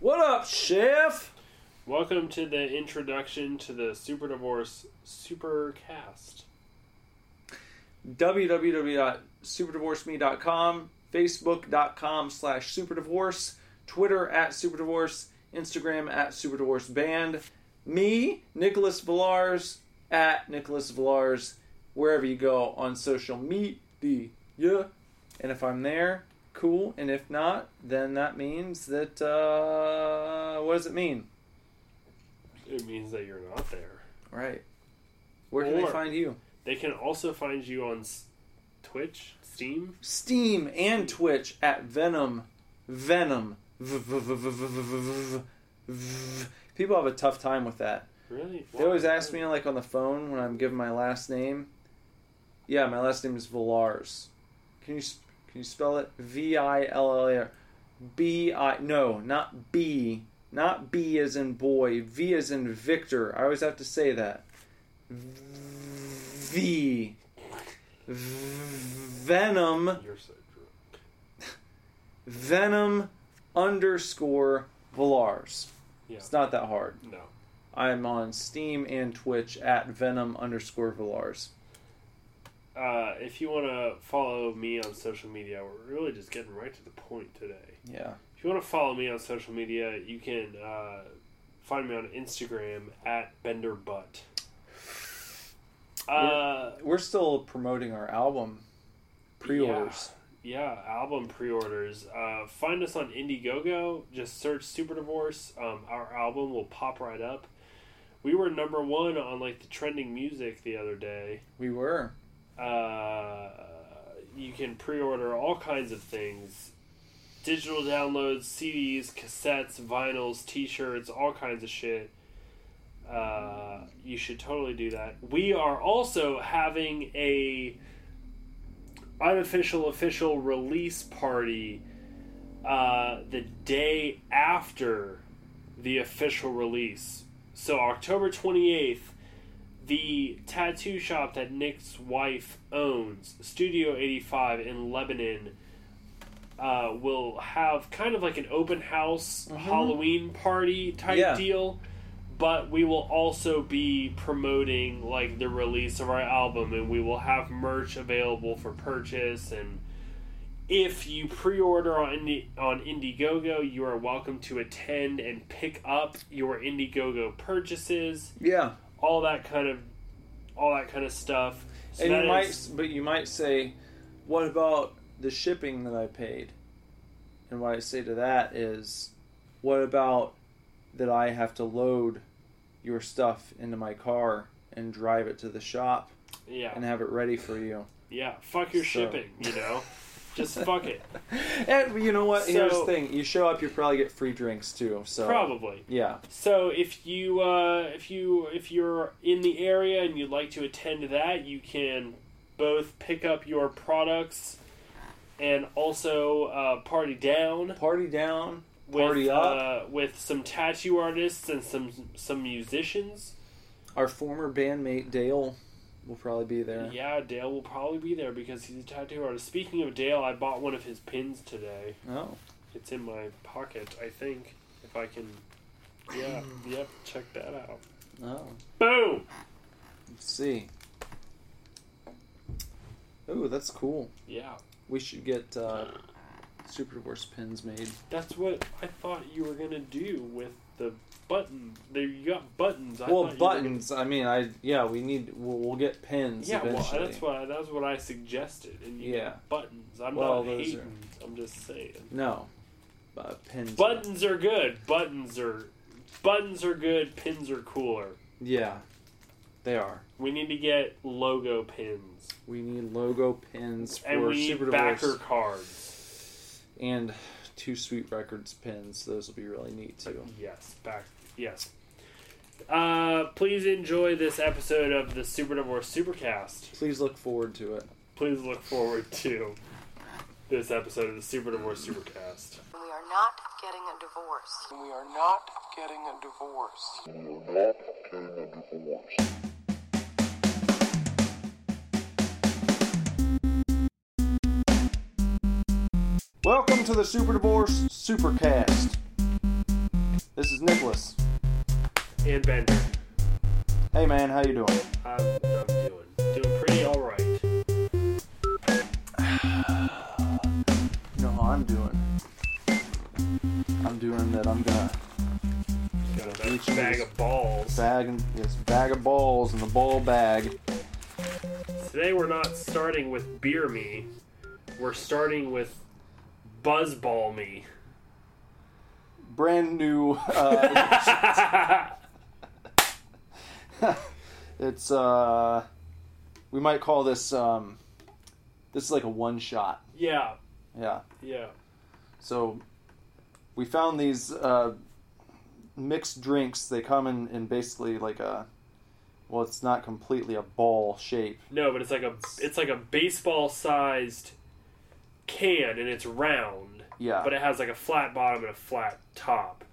What up, Chef? Welcome to the introduction to the Super Divorce Supercast. www.superdivorceme.com, facebook.com slash superdivorce, Twitter at superdivorce, Instagram at superdivorceband, me, Nicholas Villars, at Nicholas Villars, wherever you go on social media. And if I'm there, cool. And if not, then that means that, uh, what does it mean? It means that you're not there. Right. Where can they find you? They can also find you on Twitch, Steam. Steam and Twitch at Venom. Venom. People have a tough time with that. Really? They always ask me like on the phone when I'm giving my last name. Yeah, my last name is Villars. Can you can you spell it? V I L L A R. B I no, not B, not B as in boy. V as in Victor. I always have to say that. V. Venom. You're so drunk. Venom underscore Villars. Yeah. It's not that hard. No. I'm on Steam and Twitch at Venom underscore Villars. Uh, if you want to follow me on social media, we're really just getting right to the point today. Yeah. If you want to follow me on social media, you can uh, find me on Instagram at BenderButt. Uh, We're still promoting our album pre orders. Yeah, album pre-orders. Uh, find us on Indiegogo. Just search Super Divorce. Um, our album will pop right up. We were number one on like the trending music the other day. We were. Uh, you can pre-order all kinds of things: digital downloads, CDs, cassettes, vinyls, T-shirts, all kinds of shit. Uh, you should totally do that. We are also having a unofficial official release party uh, the day after the official release. So October twenty eighth the tattoo shop that Nick's wife owns, Studio 85 in Lebanon, uh, will have kind of like an open house Halloween party type Yeah. deal. But we will also be promoting like the release of our album, and we will have merch available for purchase. And if you pre-order on Indi- on Indiegogo, you are welcome to attend and pick up your Indiegogo purchases Yeah. All that kind of all that kind of stuff. So and you might, is- but you might say, what about the shipping that I paid? And what I say to that is, what about that I have to load your stuff into my car and drive it to the shop yeah, and have it ready for you? yeah. Fuck your So- shipping, you know. Just fuck it. And you know what? Here's the thing: you show up, you probably get free drinks too. So Probably. yeah, So if you uh, if you if you're in the area and you'd like to attend that, you can both pick up your products and also uh, party down party down, with party up. uh, with some tattoo artists and some some musicians. Our former bandmate Dale will probably be there. Yeah, Dale will probably be there because he's a tattoo artist. Speaking of Dale, I bought one of his pins today. Oh, It's in my pocket, I think. If I can. Yeah, yep, check that out. oh, Boom! let's see. Ooh, that's cool. Yeah, We should get uh, Super Divorce pins made. that's what I thought you were gonna do with the button. There, you got buttons. I well, were gonna- buttons. I mean, I yeah, we need. We'll, we'll get pins Yeah, well, that's what that's what I suggested. And you Yeah. buttons. I'm Well, not hating. are- I'm just saying. No, uh, pins. Buttons are good. Buttons are buttons are good. Pins are cooler. Yeah, they are. We need to get logo pins. We need logo pins for And we need Super backer Divorce cards. and two Sweet Records pins. Those will be really neat too. Yes, back. Yes. Uh, please enjoy this episode of the Super Divorce Supercast. Please look forward to it. Please look forward to this episode of the Super Divorce Supercast. We are not getting a divorce. We are not getting a divorce. Welcome to the Super Divorce Supercast. This is Nicholas. And Bender. Hey man, how you doing? I'm, I'm doing doing pretty all right. You know how I'm doing. I'm doing that. I'm gonna Got a Reach bag of balls. bag and this bag of balls in the ball bag. Today we're not starting with beer me. We're starting with buzzball me. Brand new. Uh, it's uh, we might call this um, this is like a one shot. yeah, Yeah. yeah. So we found these uh, mixed drinks. They come in, in basically like a well, it's not completely a ball shape. No, but it's like a it's like a baseball sized can and it's round. Yeah. But it has like a flat bottom and a flat top.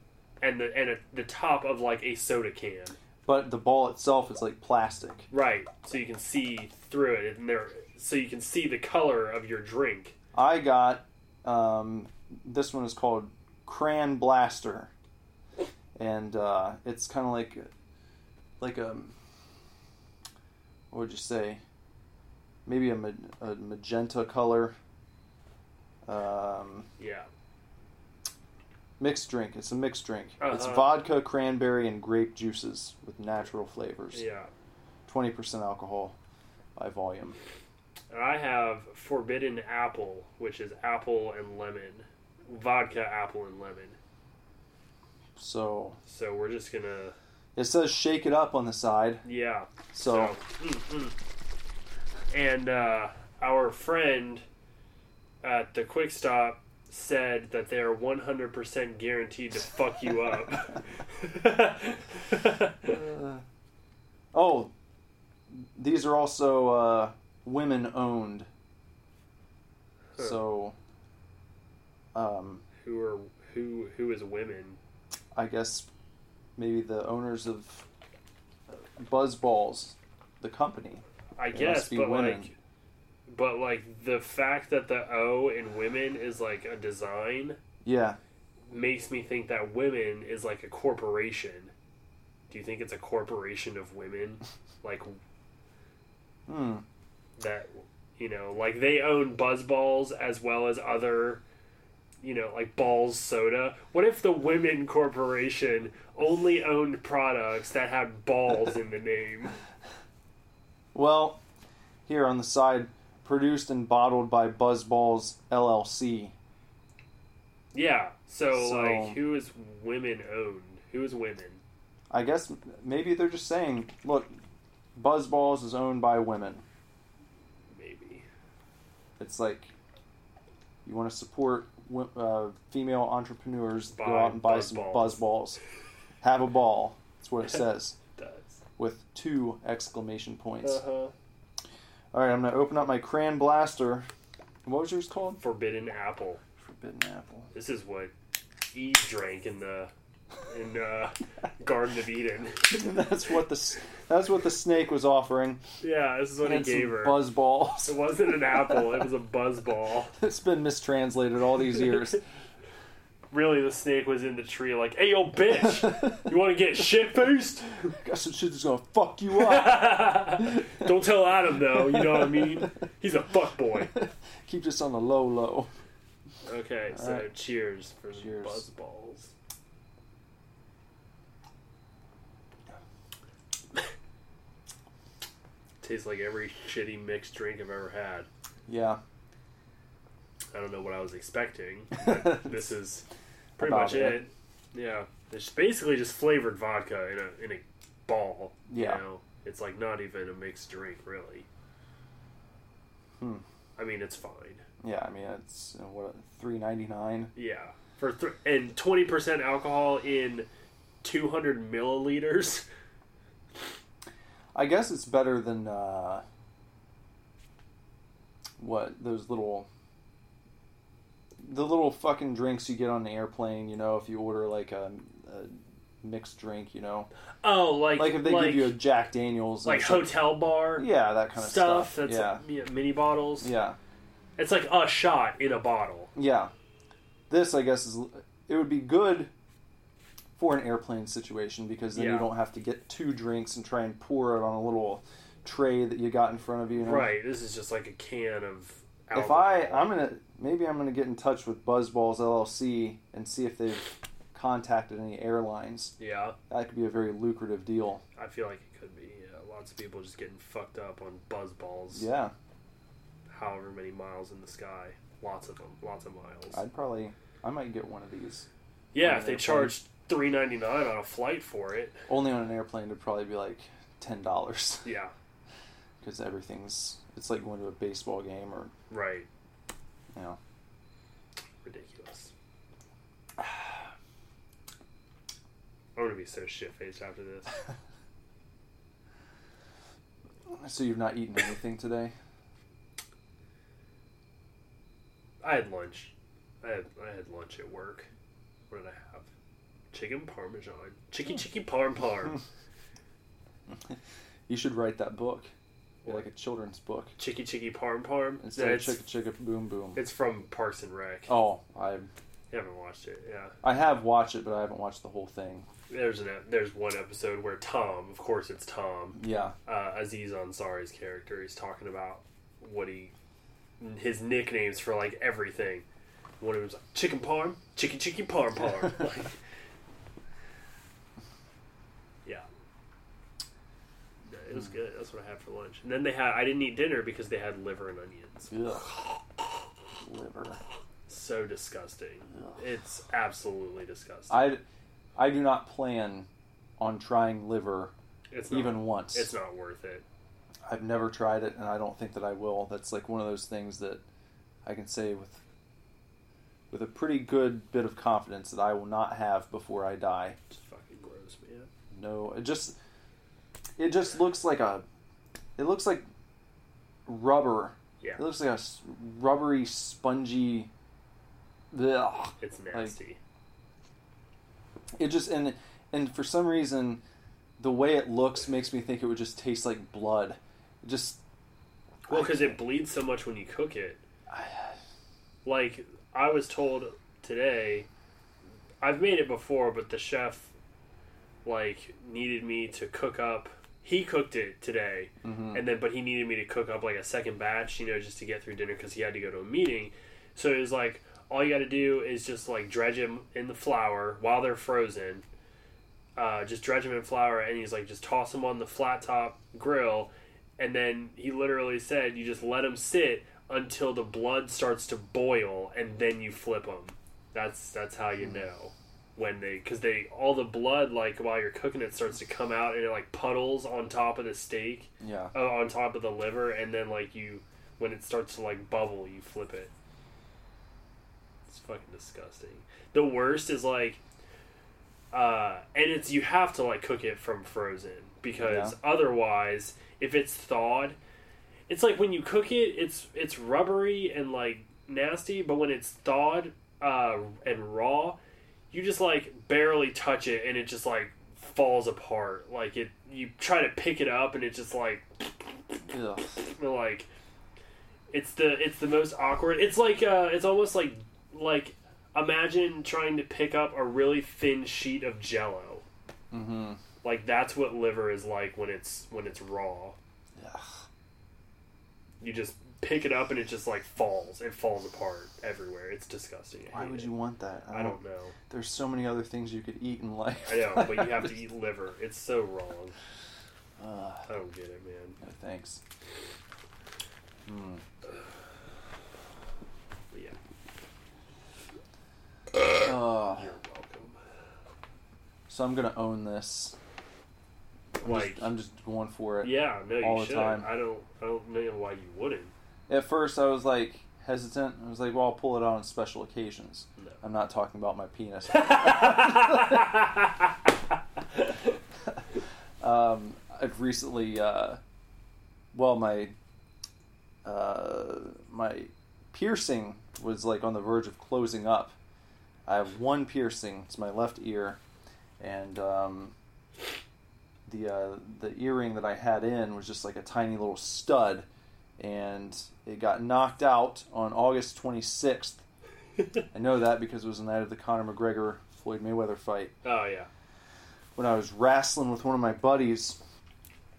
And the and a, the top of like a soda can. But the ball itself is like plastic. Right. So you can see through it and there so you can see the color of your drink. I got um, this one is called Cran Blaster, and uh, it's kind of like like a what would you say? Maybe a, ma- a magenta color. Um, Yeah. Mixed drink. It's a mixed drink. It's Uh-huh. vodka, cranberry, and grape juices with natural flavors. Yeah. Twenty percent alcohol by volume. And I have forbidden apple, which is apple and lemon. Vodka, apple, and lemon. So So we're just gonna it says shake it up on the side. yeah. So, mm, mm. and uh, our friend at the Quick Stop said that they're 100% guaranteed to fuck you up. oh, these are also uh, women owned. Huh. So, um, who are who who is women? I guess maybe the owners of Buzzballs, the company. I They guess, must be but women. like, but like the fact that the O in women is like a design Yeah, makes me think that women is like a corporation. Do you think it's a corporation of women? Like hmm. that, you know, like they own Buzzballs as well as other, you know, like Balls Soda. What if the Women Corporation only owned products that had balls in the name? Well, here on the side, produced and bottled by Buzzballs LLC. Yeah. So, So- like, who is women owned? Who is women? I guess maybe they're just saying, look, Buzzballs is owned by women. Maybe. It's like you want to support uh, female entrepreneurs, Buy go out and buy some Buzzballs. buzz balls. Have a ball. That's what it says Does. with two exclamation points. Uh huh. All right, I'm gonna open up my Cran Blaster. What was yours called? Forbidden apple. Forbidden apple. This is what Eve drank in the in uh, Garden of Eden. that's what the that's what the snake was offering. Yeah, this is what he And some gave her. buzz balls. It wasn't an apple; it was a buzz ball. it's been mistranslated all these years. Really, the snake was in the tree, like, "Hey, yo, bitch, you want to get shit faced? Got some shit that's gonna fuck you up. Don't tell Adam though. You know what I mean? He's a fuck boy." Keep this on the low low. Okay, so Alright. cheers for the Cheers. buzz balls. Tastes like every shitty mixed drink I've ever had. Yeah. I don't know what I was expecting. But this is pretty much it. it. Yeah, it's basically just flavored vodka in a in a ball. Yeah. you know? it's like not even a mixed drink, really. Hmm. I mean, it's fine. Yeah, I mean it's what three ninety nine. Yeah, for th- and twenty percent alcohol in two hundred milliliters. I guess it's better than uh, what those little the little fucking drinks you get on the airplane. You know, if you order like a, a mixed drink, you know, Oh, like like if they give you a Jack Daniels, like some- hotel bar yeah, that kind of stuff. stuff. That's yeah, yeah, mini bottles. yeah, It's like a shot in a bottle. yeah. This, I guess, is it would be good for an airplane situation because then Yeah. you don't have to get two drinks and try and pour it on a little tray that you got in front of you. you know? Right. This is just like a can of. If. I, I'm gonna maybe I'm gonna get in touch with Buzzballs LLC and see if they've contacted any airlines. Yeah, That could be a very lucrative deal. I feel like it could be. Yeah, lots of people just getting fucked up on Buzzballs. Yeah, However many miles in the sky. Lots of them. Lots of miles. I'd probably, I might get one of these. yeah, if they charged three ninety nine on a flight for it. Only on an airplane, it'd probably be like ten dollars Yeah. because everything's. It's like going to a baseball game or Right. You know. Ridiculous. I'm gonna be so shit faced after this. So you've not eaten anything today? I had lunch. I had I had lunch at work. What did I have? Chicken parmesan. Chicky hmm. chicky parm parm. You should write that book, Like a children's book chicky chicky parm parm. instead of chicka chicka boom boom. it's from Parks and Rec. Oh, I haven't watched it, yeah. I have watched it, but I haven't watched the whole thing. There's an there's one episode where Tom, of course it's Tom, Yeah, uh, Aziz Ansari's character, he's talking about what he his nicknames for like everything. One of them was like chicken parm, chicky chicky parm parm. like, yeah, Yeah, it was good. That's what I had for lunch. And then they had I didn't eat dinner because they had liver and onions. Ugh. liver. So disgusting. Ugh. It's absolutely disgusting. I, I do not plan on trying liver it's not, even once. It's not worth it. I've never tried it, and I don't think that I will. That's like one of those things that I can say with with a pretty good bit of confidence that I will not have before I die. It's fucking gross, man. No, it just it just looks like a it looks like rubber. Yeah, It looks like a rubbery, spongy. Ugh. it's nasty. It just and and for some reason, the way it looks makes me think it would just taste like blood. It just Well, because it bleeds so much when you cook it. Like I was told today, I've made it before, but the chef like needed me to cook up. He cooked it today, mhm. and then but he needed me to cook up like a second batch, you know, just to get through dinner because he had to go to a meeting. So it was like all you got to do is just like dredge them in the flour while they're frozen. Uh, just dredge them in flour, and he's like, just toss them on the flat top grill, and then he literally said, you just let them sit until the blood starts to boil, and then you flip them. That's that's how you know when they because they all the blood like while you're cooking it starts to come out and it like puddles on top of the steak yeah. uh, on top of the liver, and then like you, when it starts to like bubble, you flip it. It's fucking disgusting. The worst is like, uh, and it's you have to like cook it from frozen because otherwise, if it's thawed, it's like when you cook it, it's it's rubbery and like nasty, but when it's thawed uh, and raw, you just like barely touch it and it just like falls apart. Like it, you try to pick it up and it just like Ugh. like it's the it's the most awkward. It's like uh, it's almost like like imagine trying to pick up a really thin sheet of Jello. Mm-hmm. Like that's what liver is like when it's when it's raw. Ugh. You just pick it up and it just like falls. It falls apart everywhere. It's disgusting. I Why would it. you want that? I don't know. There's so many other things you could eat in life. I know, but you have to eat liver. It's so wrong. Ugh. I don't get it, man. no thanks. Hmm. But yeah, Uh, you're welcome. so I'm gonna own this. I'm Like, just, I'm just going for it. yeah, no, you all the should. time. I don't. I don't know why you wouldn't. At first, I was like hesitant. I was like, "Well, I'll pull it out on special occasions." No. I'm not talking about my penis. um, I've recently, uh, well, my uh, my piercing was like on the verge of closing up. I have one piercing. It's my left ear, and um, the uh, the earring that I had in was just like a tiny little stud, and it got knocked out on August 26th. I know that because it was the night of the Conor McGregor Floyd Mayweather fight Oh yeah. when I was wrestling with one of my buddies,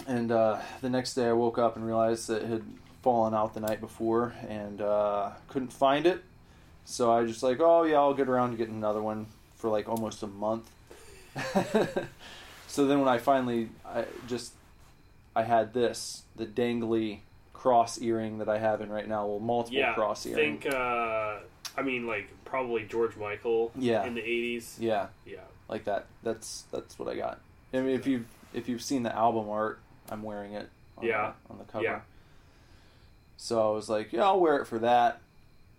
and uh, the next day I woke up and realized that it had fallen out the night before and uh, couldn't find it. So I just like, oh yeah, I'll get around to getting another one for like almost a month. so then when I finally, I just, I had this the dangly cross earring that I have in right now, well multiple Yeah. cross earring. Think. Uh, I mean, like probably George Michael. Yeah. In the eighties. Yeah, Yeah. like that. That's that's what I got. I mean, if you've if you've seen the album art, I'm wearing it. On Yeah. The, on the cover. Yeah. So I was like, yeah, I'll wear it for that.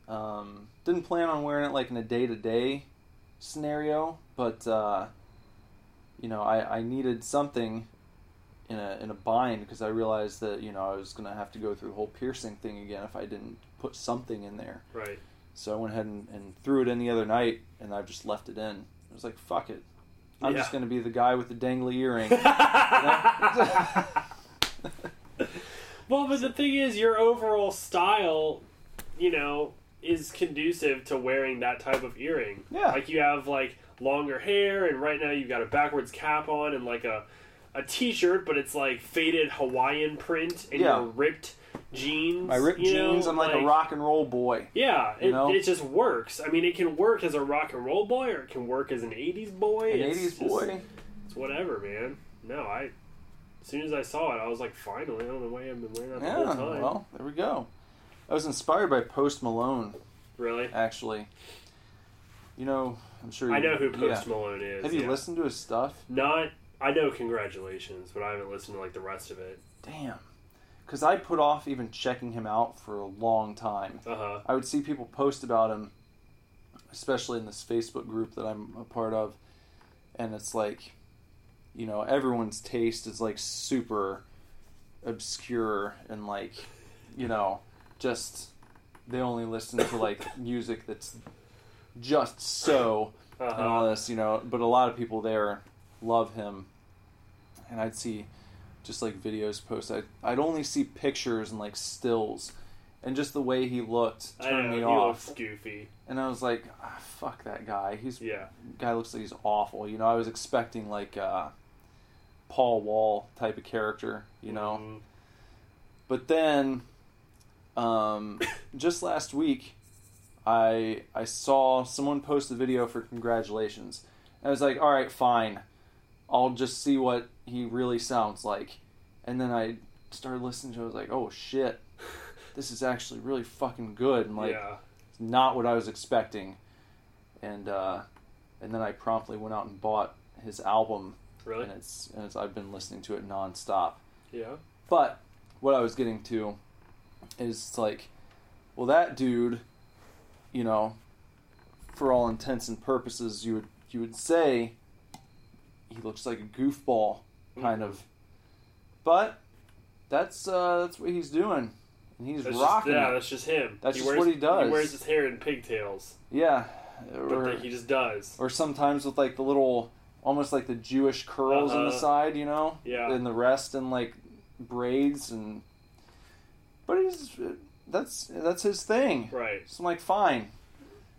Um, didn't plan on wearing it like in a day to day scenario, but uh, you know, I, I needed something in a in a bind because I realized that you know I was gonna have to go through the whole piercing thing again if I didn't put something in there. Right. So I went ahead and, and threw it in the other night, and I've just left it in. I was like, fuck it. I'm Yeah. just going to be the guy with the dangly earring. well, but the thing is, your overall style, you know, is conducive to wearing that type of earring. Yeah. Like you have like longer hair, and right now you've got a backwards cap on and like a a t-shirt, but it's like faded Hawaiian print and Yeah. your ripped jeans. My ripped you know, jeans, I'm like, a rock and roll boy. Yeah, you it, know? it just works. I mean, it can work as a rock and roll boy, or it can work as an '80s boy. An It's 80s just- boy. It's whatever, man. No, I. As soon as I saw it, I was like, finally, on the way I've been wearing that the Yeah, whole time. well, there we go. I was inspired by Post Malone, really? actually. You know, I'm sure you I know who Post yeah. Malone is. Have you yeah. listened to his stuff? Not. I know congratulations, but I haven't listened to like the rest of it. Damn. Because I put off even checking him out for a long time. Uh huh. I would see people post about him, especially in this Facebook group that I'm a part of, and it's like, you know, everyone's taste is like super obscure and like, you know, just they only listen to like music that's just so Uh and all this, you know. But a lot of people there love him, and I'd see just like videos posted. I'd, I'd only see pictures and like stills, and just the way he looked I turned know me off. goofy. And I was like, ah, "Fuck that guy! He's Yeah. guy looks like he's awful." You know, I was expecting like uh, Paul Wall type of character, you know. Mhm. But then, um, just last week, I I saw someone post a video for congratulations. And I was like, all right, fine, I'll just see what he really sounds like. And then I started listening to. it. I was like, oh shit, this is actually really fucking good. And like, yeah. it's not what I was expecting. And uh, and then I promptly went out and bought his album, Really? and it's and it's I've been listening to it nonstop. Yeah. But what I was getting to is like, well, that dude, you know, for all intents and purposes, you would you would say he looks like a goofball, kind of. But that's uh, that's what he's doing, and he's That's rocking just, yeah, it. that's just him. That's he just wears, what he does. He wears his hair in pigtails, Yeah, but or, that he just does. or sometimes with like the little, almost like the Jewish curls on the Uh-huh. side, you know. Yeah. And the rest in like braids and. But he's that's that's his thing. Right. So I'm like, fine.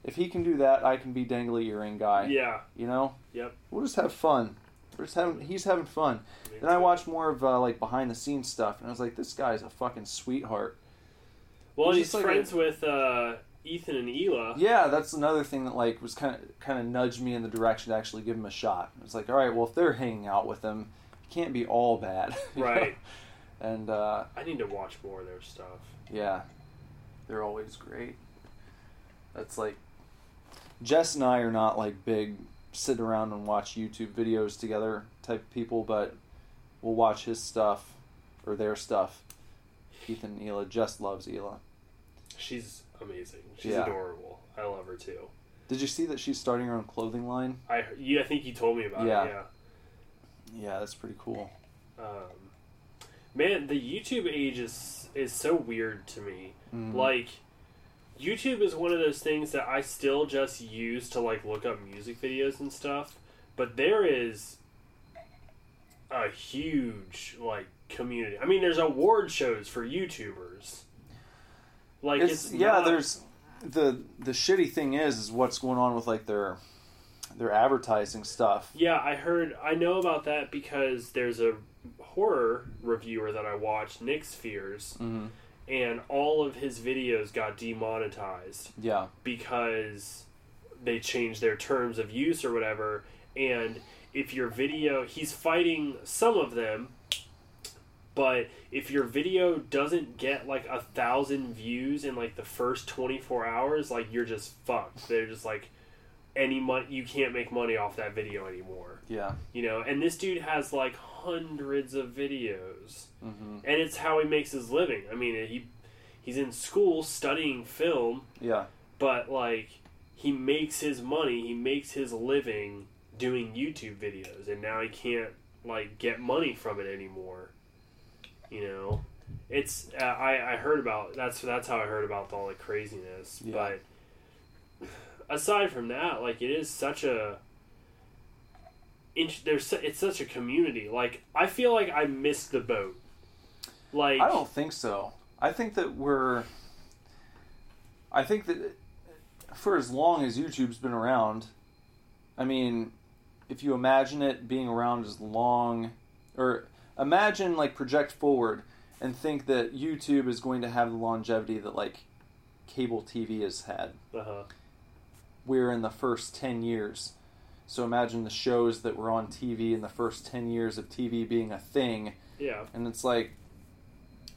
If he can do that, I can be dangly earring guy. Yeah. You know, Yep. we'll just have fun. We're just having. He's having fun. Then I watched more of uh, like behind the scenes stuff, and I was like, this guy's a fucking sweetheart. Well, he's he's, like friends with uh, Ethan and Hila. Yeah, that's another thing that like was kind of kind of nudged me in the direction to actually give him a shot. It's like, all right, well, if they're hanging out with him, it can't be all bad, know? Right. And uh, I need to watch more of their stuff. yeah, they're always great. That's like Jess and I are not like big sit around and watch YouTube videos together type people, but we'll watch his stuff or their stuff. Ethan and Hila. just loves Hila. She's amazing. She's Yeah. adorable. I love her too. Did you see that she's starting her own clothing line? I yeah, I think you told me about Yeah. it. Yeah. Yeah, that's pretty cool. Um, man, the YouTube age is is so weird to me. Mhm. Like, YouTube is one of those things that I still just use to like look up music videos and stuff. But there is a huge like community. I mean, there's award shows for YouTubers. Like it's, it's, yeah not- there's the the shitty thing is is what's going on with like their their advertising stuff. Yeah, I heard. I know about that because there's a horror reviewer that I watched, Nick Spheres, hmm and all of his videos got demonetized Yeah, because they changed their terms of use or whatever. And if your video, he's fighting some of them, but if your video doesn't get like a thousand views in like the first 24 hours, like you're just fucked. They're just like, any money, you can't make money off that video anymore. yeah, You know, and this dude has like hundreds of videos hmm and it's how he makes his living. I mean, he he's in school studying film, yeah, but like he makes his money, he makes his living doing YouTube videos, and now he can't like get money from it anymore. You know, it's uh, I I heard about that's that's how I heard about all the craziness, Yeah. but aside from that, like it is such a there's it's such a community. Like I feel like I missed the boat. Like I don't think so. I think that we're. I think that for as long as YouTube's been around, I mean, if you imagine it being around as long, or imagine like project forward and think that YouTube is going to have the longevity that like cable TV has had. uh-huh. We're in the first 10 years. So imagine the shows that were on TV in the first 10 years of TV being a thing. Yeah, and it's like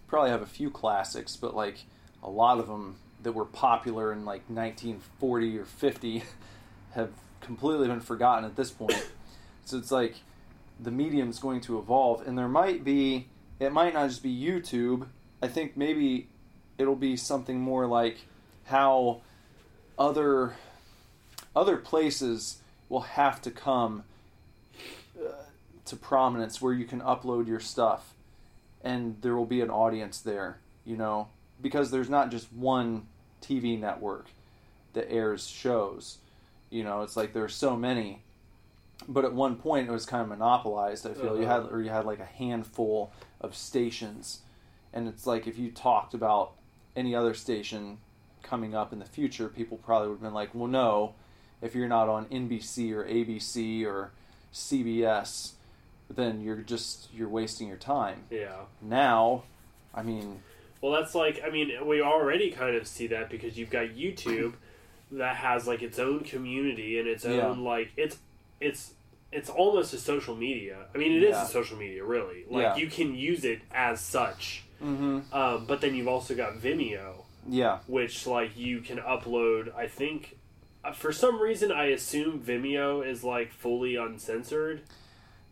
probably have a few classics but like a lot of them that were popular in like 1940 or 50 have completely been forgotten at this point. So it's like the medium's going to evolve and there might be it might not just be youtube. I think maybe it'll be something more like how other other places will have to come uh, to prominence where you can upload your stuff and there will be an audience there, you know, because there's not just one TV network that airs shows. You know, it's like there's so many. But at one point it was kind of monopolized, I feel. You had or you had like a handful of stations. And it's like if you talked about any other station coming up in the future, people probably would have been like, "Well, no, if you're not on NBC or ABC or CBS, then you're just you're wasting your time." yeah. Now, I mean, Well, that's like I mean we already kind of see that because you've got YouTube that has like its own community and its own Yeah. like it's it's it's almost a social media. I mean, it is Yeah. a social media, really. Like Yeah. you can use it as such. mhm, Um, but then you've also got Vimeo, yeah, which like you can upload. I think for some reason I assume Vimeo is like fully uncensored.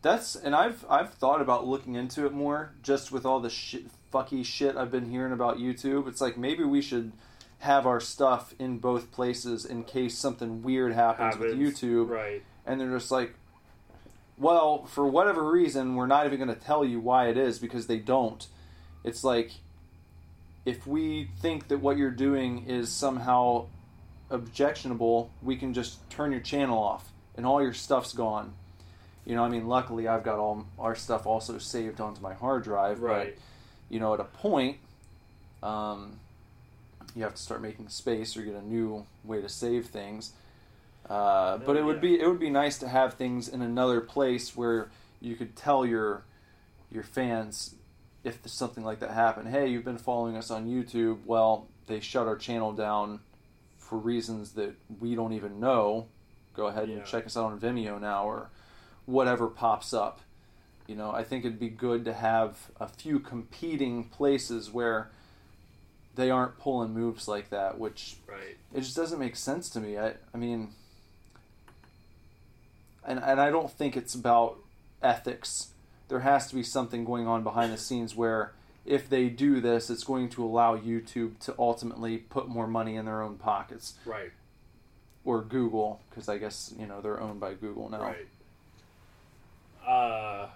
that's and I've I've thought about looking into it more just with all the shit, fucky shit I've been hearing about YouTube. It's like maybe we should have our stuff in both places in case something weird happens with YouTube, Right. and they're just like, well, for whatever reason, we're not even going to tell you why it is because they don't. It's like if we think that what you're doing is somehow objectionable, we can just turn your channel off and all your stuff's gone. You know, I mean, luckily I've got all our stuff also saved onto my hard drive, Right. but you know, at a point, um, you have to start making space or get a new way to save things. Uh, but it would yeah. be it would be nice to have things in another place where you could tell your your fans if something like that happened. Hey, you've been following us on YouTube. Well, they shut our channel down for reasons that we don't even know. Go ahead Yeah. and check us out on Vimeo now or whatever pops up. You know, I think it'd be good to have a few competing places where they aren't pulling moves like that, which Right. it just doesn't make sense to me. I, I mean, and and I don't think it's about ethics. There has to be something going on behind the scenes where if they do this, it's going to allow YouTube to ultimately put more money in their own pockets Right. or Google, because I guess you know they're owned by Google now. Right. Uh,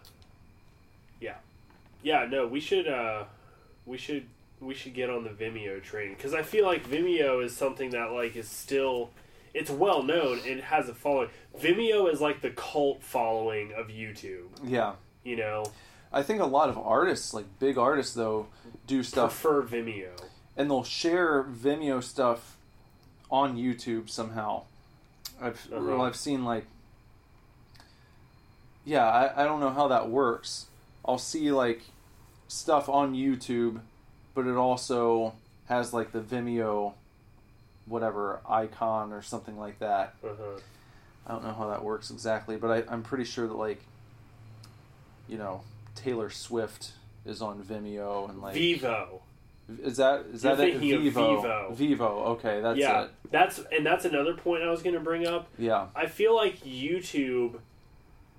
yeah, yeah. No, we should. Uh, we should. We should get on the Vimeo train because I feel like Vimeo is something that like is still. It's well known and it has a following. Vimeo is like the cult following of YouTube. Yeah, You know, I think a lot of artists, like big artists, though, do stuff prefer Vimeo. and they'll share Vimeo stuff on YouTube somehow. I've Uh-huh. well, I've seen like yeah, I, I don't know how that works. I'll see like stuff on YouTube, but it also has like the Vimeo whatever icon or something like that. Uh-huh. I don't know how that works exactly, but I, I'm pretty sure that like you know, Taylor Swift is on Vimeo and like Vevo. is that is You're that it? Vevo. Vevo. Vevo, okay, that's yeah, it. that's and that's another point I was going to bring up. Yeah. I feel like YouTube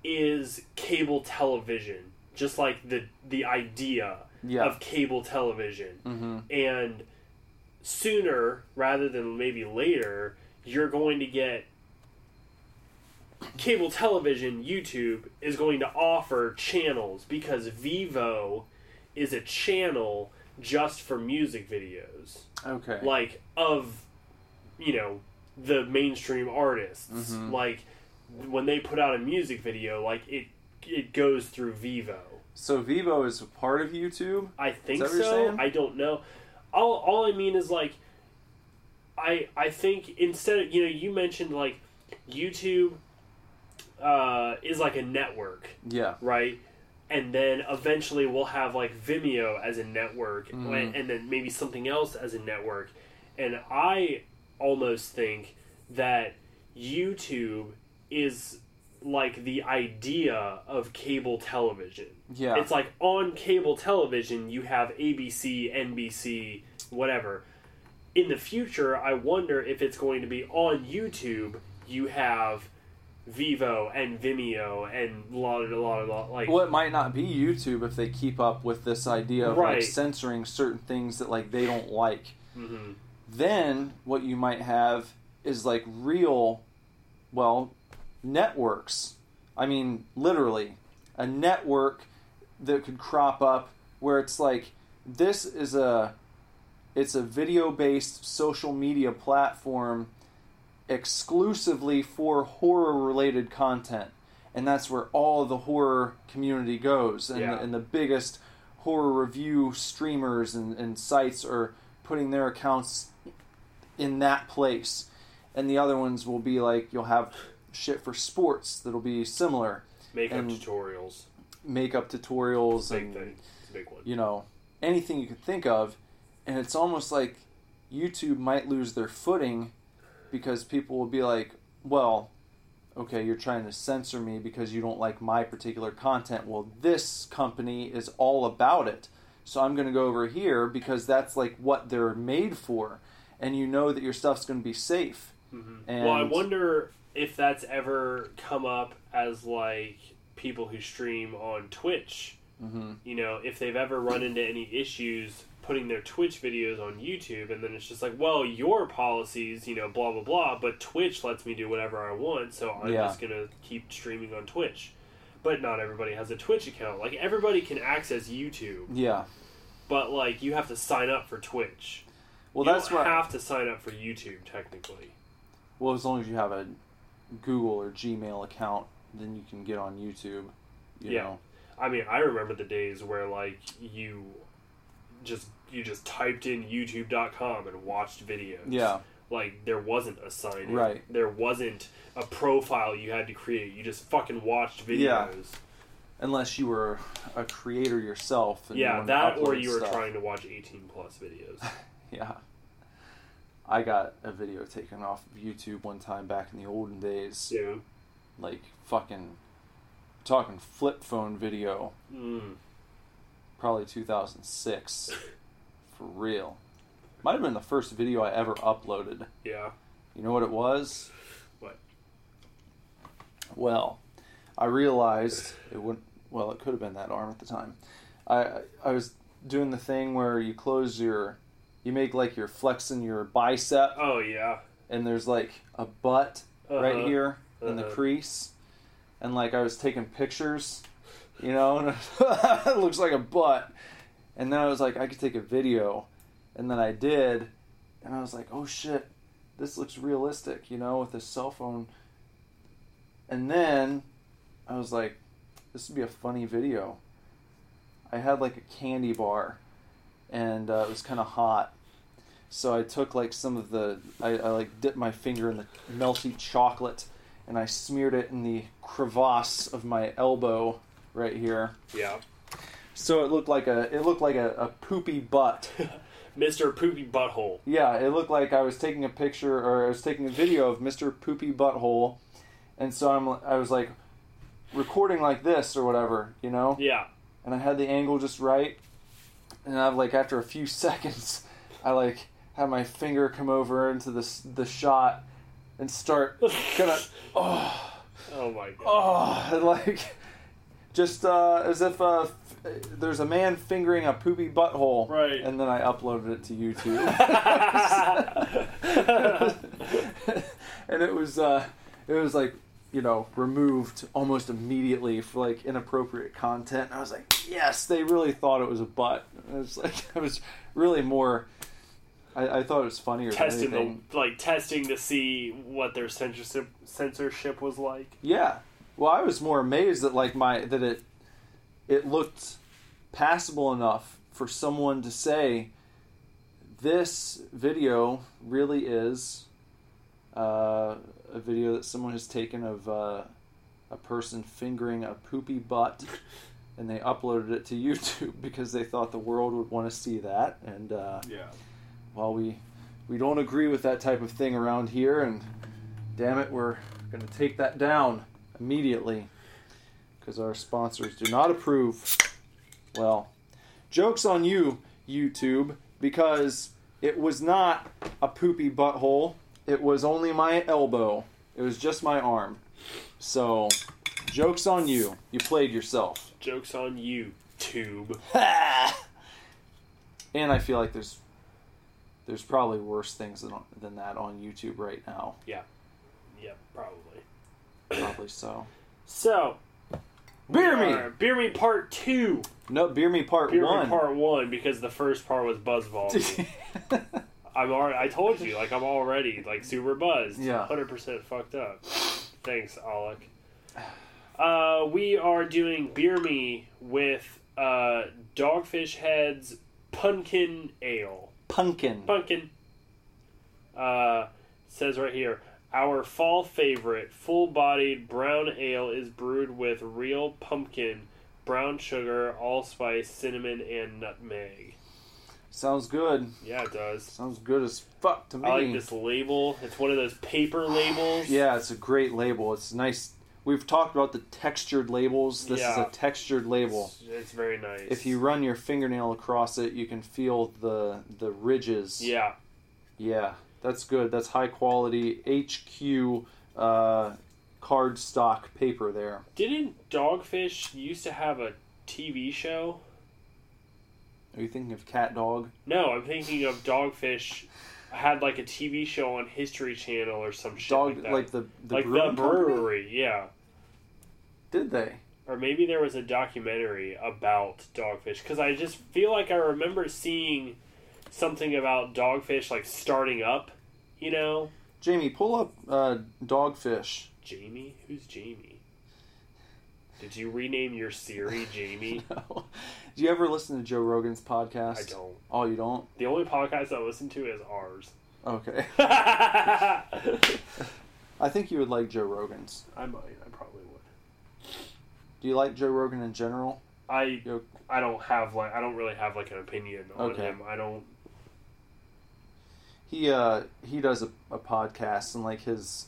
is cable television, just like the the idea Yeah. of cable television. Mm-hmm. And sooner rather than maybe later, you're going to get cable television, YouTube is going to offer channels because Vevo is a channel just for music videos. Okay. Like of you know, the mainstream artists. Mhm. Like when they put out a music video, like it it goes through Vevo. so Vevo is a part of YouTube? I think that what you're so. I don't know. All all I mean is like I I think instead of you know you mentioned like YouTube uh, is like a network, Yeah. right? And then eventually we'll have like Vimeo as a network, Mhm. and, and then maybe something else as a network. And I almost think that YouTube is like the idea of cable television. Yeah. It's like on cable television, you have ABC, NBC, whatever. In the future, I wonder if it's going to be on YouTube. You have Vevo and Vimeo and la la la la. Like, Well, it might not be YouTube if they keep up with this idea of Right. like censoring certain things that like they don't like. hmm Then what you might have is like real, well, networks. I mean, literally, a network that could crop up where it's like this is a it's a video based social media platform exclusively for horror related content and that's where all of the horror community goes and, Yeah. the, and the biggest horror review streamers and, and sites are putting their accounts in that place. And the other ones will be like you'll have shit for sports that'll be similar. Makeup tutorials, makeup tutorials big and thing, big one. you know anything you could think of. And it's almost like youtube might lose their footing because people will be like well okay you're trying to censor me because you don't like my particular content. Well this company is all about it. So i'm going to go over here because that's like what they're made for. And you know that your stuff's going to be safe. Mhm. And- well, I wonder if that's ever come up as like people who stream on Twitch. hmm You know, if they've ever run into any issues putting their Twitch videos on YouTube, and then it's just like, well, your policies, you know, blah blah blah, but Twitch lets me do whatever I want, so I'm Yeah. just gonna keep streaming on Twitch. But not everybody has a Twitch account. Like everybody can access YouTube, yeah but like you have to sign up for Twitch. well you that's don't what have to sign up for YouTube technically. Well, as long as you have a Google or Gmail account, then you can get on YouTube. You Yeah. know. I mean, I remember the days where like you just you just typed in youtube.com and watched videos. Yeah. Like there wasn't a sign in. Right. There wasn't a profile you had to create. You just fucking watched videos. Yeah. Unless you were a creator yourself. And you Yeah, wanted that or you were stuff. trying to watch 18 plus videos. Yeah. I got a video taken off of YouTube one time back in the olden days. yeah. Like fucking talking flip phone video, Mm. probably 2006. For real. Might have been the first video I ever uploaded. Yeah. You know what it was? What? Well, I realized it wouldn't. Well, it could have been that arm at the time. I I was doing the thing where you close your, you make like you're flexing your bicep, Oh yeah. and there's like a butt right Uh-huh. here in the Uh-huh. crease, and like I was taking pictures, you know, and it looks like a butt, and then I was like I could take a video, and then I did, and I was like oh shit, this looks realistic, you know, with this cell phone. And then I was like, this would be a funny video. I had like a candy bar, and uh, it was kind of hot. So I took like some of the, I, I like dipped my finger in the melty chocolate, and I smeared it in the crevasse of my elbow right here. Yeah. So it looked like a it looked like a, a poopy butt. Mr. Poopy Butthole. Yeah, it looked like I was taking a picture or I was taking a video of Mr. Poopy Butthole, and so I'm I was like recording like this or whatever, you know, Yeah. and I had the angle just right, and I've like after a few seconds, I like had my finger come over into the the shot and start kind of oh Oh my god. oh and like just uh, as if uh, f- there's a man fingering a poopy butthole, Right. And then I uploaded it to YouTube. and it was uh, it was like you know removed almost immediately for like inappropriate content. I was like, yes, they really thought it was a butt. It was like I was really more. I, I thought it was funnier testing the like testing to see what their censorship censorship was like. Yeah. Well, I was more amazed that like my that it it looked passable enough for someone to say this video really is uh, a video that someone has taken of uh, a person fingering a poopy butt and they uploaded it to YouTube because they thought the world would want to see that and uh, Yeah. well we we don't agree with that type of thing around here and damn it we're going to take that down immediately because our sponsors do not approve. Well jokes on you youtube because it was not a poopy butthole. It was only my elbow. It was just my arm. So jokes on you. You played yourself. Jokes on you, tube. and i feel like there's there's probably worse things than, than that on youtube right now. Yeah. Yeah, probably. Probably so So beer we me are- Beer me part two. no beer me part Beer one me part one because the first part was buzz volume. I'm already. I told you, like I'm already like super buzzed. Yeah. hundred percent fucked up. Thanks, Alec. Uh, we are doing beer me with uh, Dogfish Head's Pumpkin Ale. pumpkin Pumpkin. Uh, says right here, our fall favorite, full-bodied brown ale is brewed with real pumpkin, brown sugar, allspice, cinnamon, and nutmeg. sounds good Yeah, it does. sounds good as fuck to me I like this label. It's one of those paper labels. Yeah, it's a great label. It's nice. We've talked about the textured labels. This is a textured label. It's, it's very nice. If you run your fingernail across it, you can feel the the ridges. yeah, Yeah, that's good. That's high quality HQ uh, cardstock paper there. didn't Dogfish used to have a TV show? Are you thinking of Cat Dog? No, I'm thinking of Dogfish had like a TV show on History Channel or some shit Dog like that. like the the like the brewing company? brewery, yeah. Did they? Or maybe there was a documentary about Dogfish because I just feel like I remember seeing something about Dogfish like starting up. You know, Jamie, pull up uh, Dogfish. Jamie. Who's Jamie? Did you rename your Siri Jamie? no. Do you ever listen to Joe Rogan's podcast? I don't. Oh, you don't? The only podcast I listen to is ours. Okay. I think you would like Joe Rogan's. I might. I probably would. Do you like Joe Rogan in general? I I don't have like I don't really have like an opinion on Okay. him. I don't. He uh he does a, a podcast and like his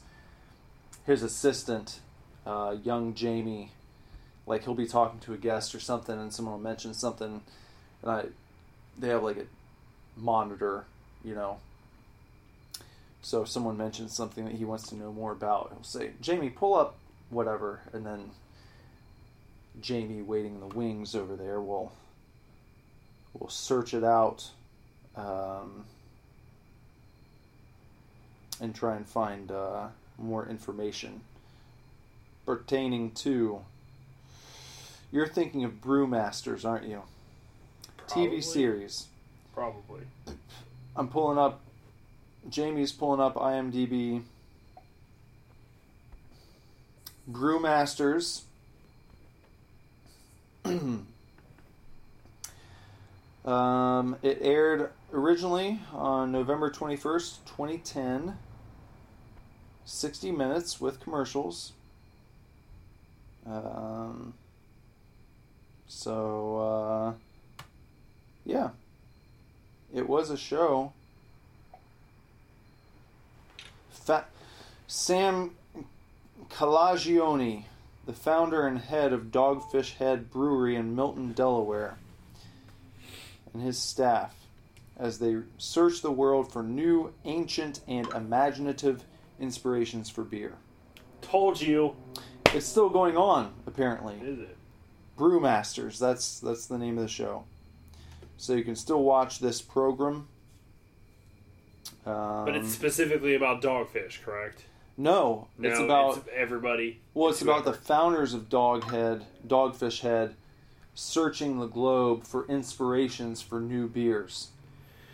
his assistant, uh, young Jamie, like he'll be talking to a guest or something and someone will mention something and I they have like a monitor, you know. So if someone mentions something that he wants to know more about, he'll say, Jamie, pull up whatever and then Jamie waiting in the wings over there will will search it out. Um, and try and find uh, more information pertaining to. You're thinking of Brewmasters, aren't you? Probably. TV series. Probably. I'm pulling up. Jamie's pulling up IMDb. Brewmasters. um, it aired originally on November 21st, 2010. 60 minutes with commercials. Um, so, uh, yeah. It was a show. Fa- Sam Calagione, the founder and head of Dogfish Head Brewery in Milton, Delaware, and his staff as they search the world for new, ancient, and imaginative inspirations for beer. Told you. It's still going on, apparently. Is it? Brewmasters, that's that's the name of the show. So you can still watch this program. Um, But it's specifically about dogfish, correct? no, it's No, about it's everybody. well, it's about the founders of Doghead, Dogfish Head, searching the globe for inspirations for new beers,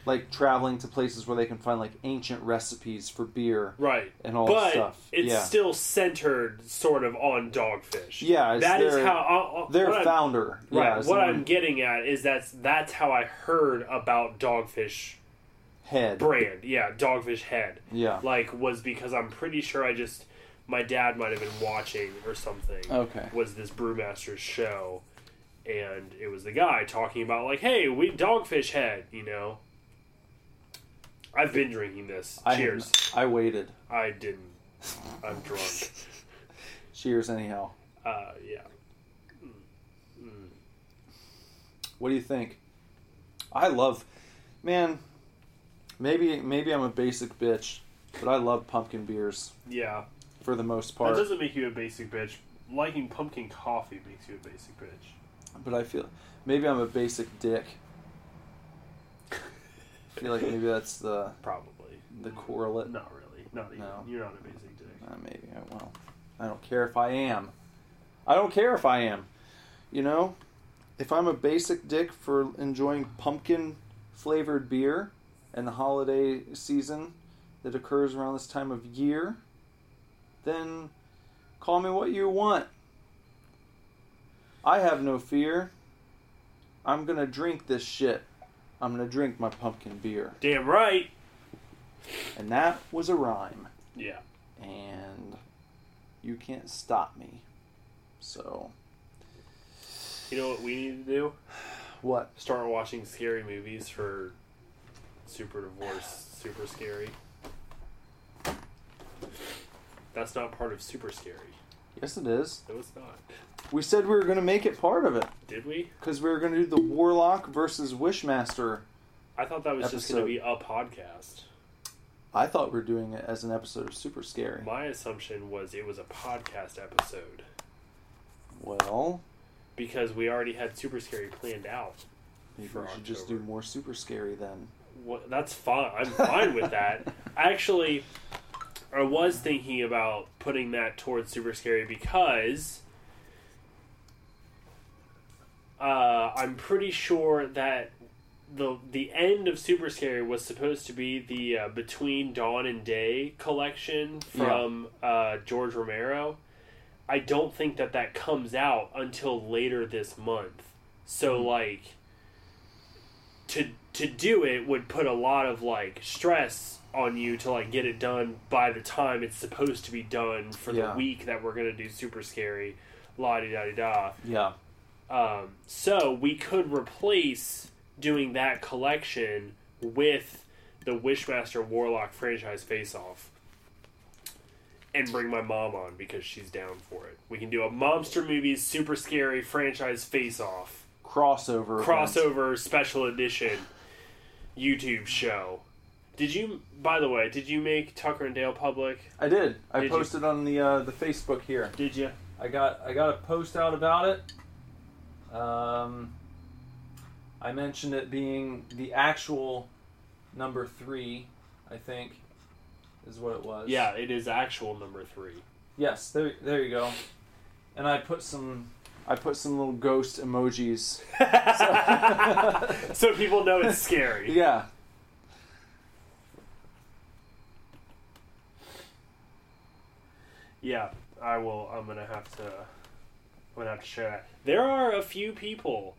like traveling to places where they can find like ancient recipes for beer right and all but stuff. But it's yeah, still centered sort of on dogfish. Yeah, it's that is their- how uh, uh, their what I'm- founder. Right. yeah, what I'm getting at is that's that's how I heard about Dogfish head. brand. Yeah, Dogfish Head. Yeah. Like was because I'm pretty sure I just my dad might have been watching or something. Okay. Was this Brewmasters show, and it was the guy talking about like, hey, we Dogfish Head, you know. I've been drinking this. I Cheers. I waited. I didn't. I'm drunk. Cheers, anyhow. Uh, yeah. What do you think? I love, man. Maybe maybe I'm a basic bitch, but I love pumpkin beers Yeah. for the most That part. doesn't make you a basic bitch. Liking pumpkin coffee makes you a basic bitch. But I feel maybe I'm a basic dick. I feel like maybe that's the Probably. the correlate. Not really. Not even. No. You're not a basic dick. Uh, maybe I well, I don't care if I am. I don't care if I am. You know, if I'm a basic dick for enjoying pumpkin flavored beer and the holiday season that occurs around this time of year, then call me what you want. I have no fear. I'm gonna drink this shit. I'm gonna drink my pumpkin beer. Damn right. And that was a rhyme Yeah. and you can't stop me. So, You know what we need to do? what? Start watching scary movies for Super Divorce, Super Scary. That's not part of Super Scary. Yes, it is. No, it's not. We said we were going to make it part of it Did we? because we were going to do the Warlock versus Wishmaster. I thought that was just going to Episode. be a podcast. I thought we were doing it as an episode of Super Scary. My assumption was it was a podcast episode Well, because we already had Super Scary planned out. maybe For we should just do October. more Super Scary then. What, that's fine. I'm fine with that. Actually, I was thinking about putting that towards Super Scary because uh, I'm pretty sure that the the end of Super Scary was supposed to be the uh, Between Dawn and Day collection from uh, George Romero. I don't think that that comes out until later this month. So like to to do it would put a lot of like stress on you to like get it done by the time it's supposed to be done for Yeah. the week that we're gonna do super scary la di da di da Yeah. um, so we could replace doing that collection with the Wishmaster Warlock franchise face off. And bring my mom on because she's down for it. We can do a monster movies super scary franchise face off Crossover. event. crossover special edition YouTube show. Did you by the way, did you make Tucker and Dale public? I did. I Did you? posted on the uh, the Facebook here. Did you? I got I got a post out about it. Um, I mentioned it being the actual number three, I think, is what it was. Yeah, it is actual number three. Yes. There. There you go. And I put some. I put some little ghost emojis. so people know it's scary. Yeah. Yeah, I will. I'm gonna have to. I'm gonna have to share that. There are a few people,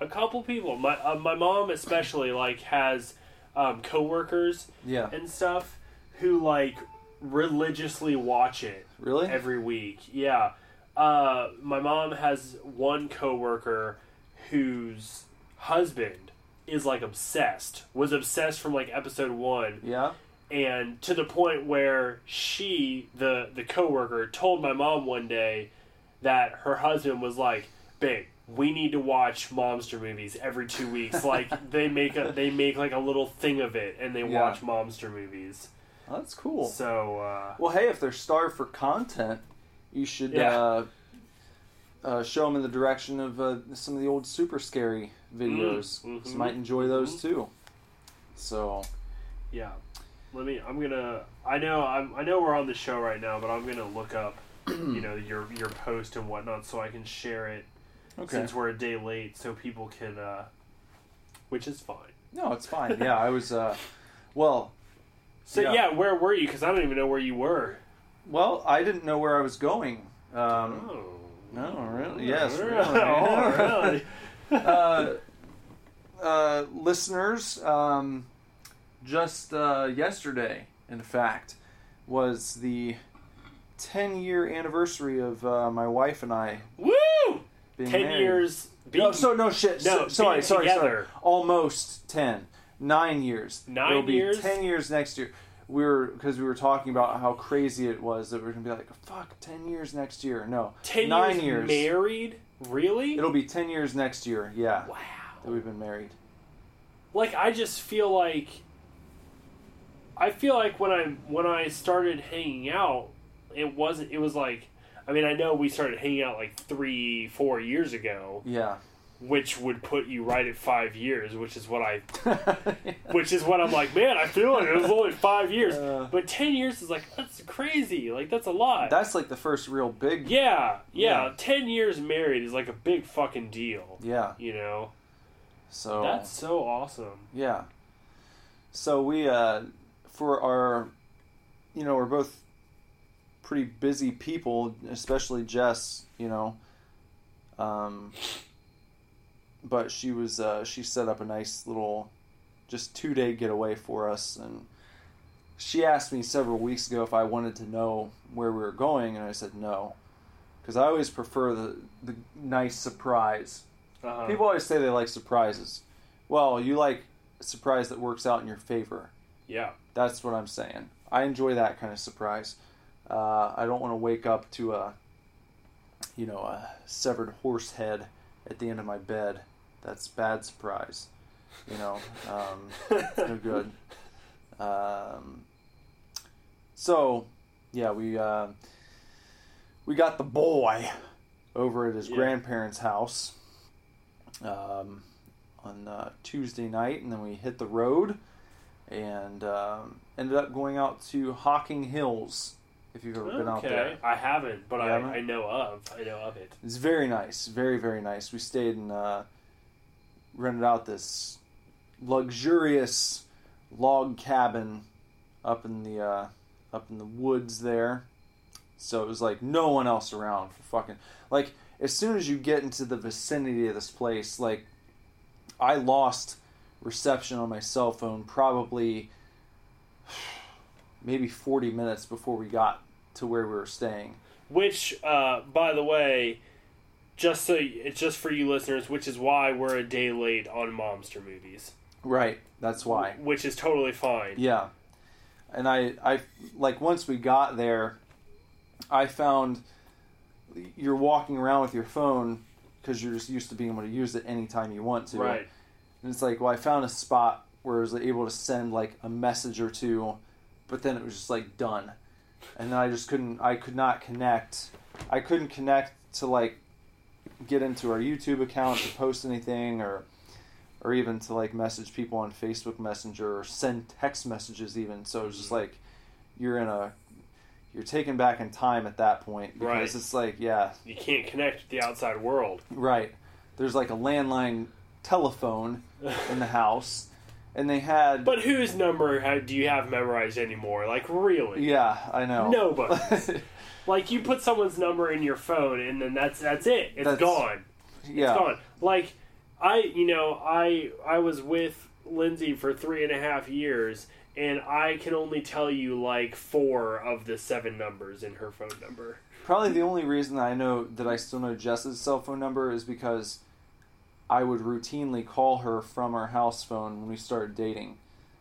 a couple people. My uh, my mom especially like has um, coworkers Yeah. and stuff who like religiously watch it Really? every week. Yeah. Uh, my mom has one coworker whose husband is like obsessed. Was obsessed from like episode 1 yeah. And to the point where she the the coworker told my mom one day that her husband was like, "Babe, we need to watch monster movies every 2 weeks. Like they make a they make like a little thing of it and they Yeah. watch monster movies." That's cool. So, uh Well, hey, if they're starved for content, you should Yeah. uh, uh, show them in the direction of uh, some of the old super scary videos. Mm, So mhm, might enjoy those mhm. too. So Yeah. Let me. I'm gonna. I know. I'm, I know we're on the show right now, but I'm gonna look up, you know, your your post and whatnot, so I can share it. okay, Since we're a day late, so people can. uh Which is fine. no, it's fine. Yeah, I was. Uh, well, So Yeah. yeah, where were you? Because I don't even know where you were. well, I didn't know where I was going. Um, oh. no, really? Yes, really? Oh, really? uh, uh, listeners, um, just uh, yesterday, in fact, was the 10 year anniversary of uh, my wife and I Woo! being Ten married. years. No, so no shit. No, so, sorry, being sorry, sorry. Almost 10. Nine years. Nine It'll be years? 10 years next year. We were, because we were talking about how crazy it was that we going to be like, fuck, 10 years next year. No. ten Nine years, years. married. Really? It'll be 10 years next year, yeah, wow. that we've been married. like I just feel like I feel like when I when I started hanging out, it wasn't. It was like I mean I know we started hanging out like three four years ago, Yeah. which would put you right at five years, which is what I which is what I'm like. Man, I feel like it was only five years, Uh. but ten years is like that's crazy. Like that's a lot. That's like the first real big. yeah, yeah, Yeah. Ten years married is like a big fucking deal. Yeah. You know, So that's so awesome. yeah. So we uh for our you know, we're both pretty busy people, especially Jess, you know. Um but she was uh she set up a nice little just 2-day getaway for us and she asked me several weeks ago if I wanted to know where we were going and I said no. Cuz I always prefer the the nice surprise. Uh-huh. People always say they like surprises. Well, you like a surprise that works out in your favor. yeah. That's what I'm saying. I enjoy that kind of surprise. Uh, I don't want to wake up to a, you know, a severed horse head at the end of my bed. That's bad surprise. You know, um, no good. Um, so, yeah, we uh, we got the boy over at his Yeah. grandparents' house um, on uh, Tuesday night, and then we hit the road and um, ended up going out to Hocking Hills. If you've ever been out there, I haven't, but I, haven't? I know of. I know of it. it's very nice, very very nice. We stayed and uh, rented out this luxurious log cabin up in the uh, up in the woods there. So it was like no one else around for fucking like as soon as you get into the vicinity of this place, like I lost reception on my cell phone probably maybe 40 minutes before we got to where we were staying. Which, uh, by the way, just so it's just for you listeners, which is why we're a day late on Momster movies. Right, that's why. Which is totally fine. Yeah. And I I like once we got there I found you're walking around with your phone because you're just used to being able to use it anytime you want to. Right. And it's like, well, I found a spot where I was able to send like a message or two, but then it was just like done. And then I just couldn't, I could not connect. I couldn't connect to like get into our YouTube account to post anything or or even to like message people on Facebook Messenger or send text messages even. So it was just mm-hmm. like you're in a you're taken back in time at that point because Right. it's like yeah, You can't connect with the outside world. Right. There's like a landline telephone in the house, and they had. But whose number do you have memorized anymore? Like, really? yeah, I know. Nobody's. Like, you put someone's number in your phone, and then that's that's it. It's That's- gone. yeah. It's gone. Like I, you know, I I was with Lindsay for three and a half years, and I can only tell you like four of the seven numbers in her phone number. Probably the only reason I know that I still know Jess's cell phone number is because I would routinely call her from our house phone when we started dating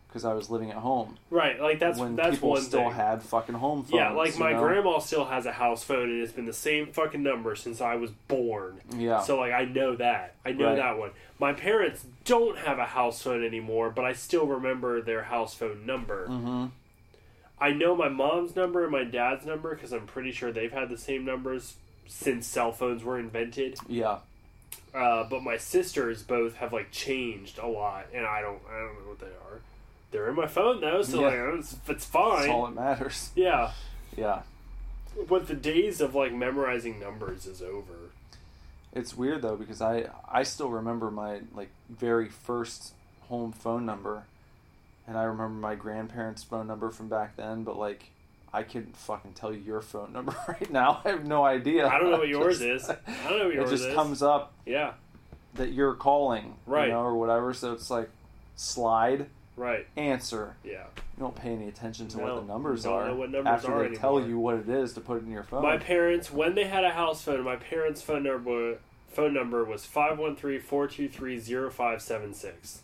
because I was living at home. Right, like that's when that's people one still thing. had fucking home phones. yeah, like my know? grandma still has a house phone, and it's been the same fucking number since I was born. Yeah. So like I know that. I know Right. that one. My parents don't have a house phone anymore, but I still remember their house phone number. hmm I know my mom's number and my dad's number because I'm pretty sure they've had the same numbers since cell phones were invented. Yeah. Uh, but my sisters both have like changed a lot, and I don't I don't know what they are. They're in my phone though, so Yeah. like it's, it's fine. That's all that matters. Yeah, Yeah. but the days of like memorizing numbers is over. It's weird though because I I still remember my like very first home phone number, and I remember my grandparents' phone number from back then. But like, I couldn't fucking tell you your phone number right now. I have no idea. I don't know what yours Just- is. I don't know what yours is. It just is. comes up Yeah, that you're calling, Right. You know, or whatever. So it's like slide right. answer. Yeah. You don't pay any attention to No, what the numbers don't are know what numbers after are they tell you what it is to put it in your phone. My parents, when they had a house phone, my parents' phone number phone number was 513-423-0576.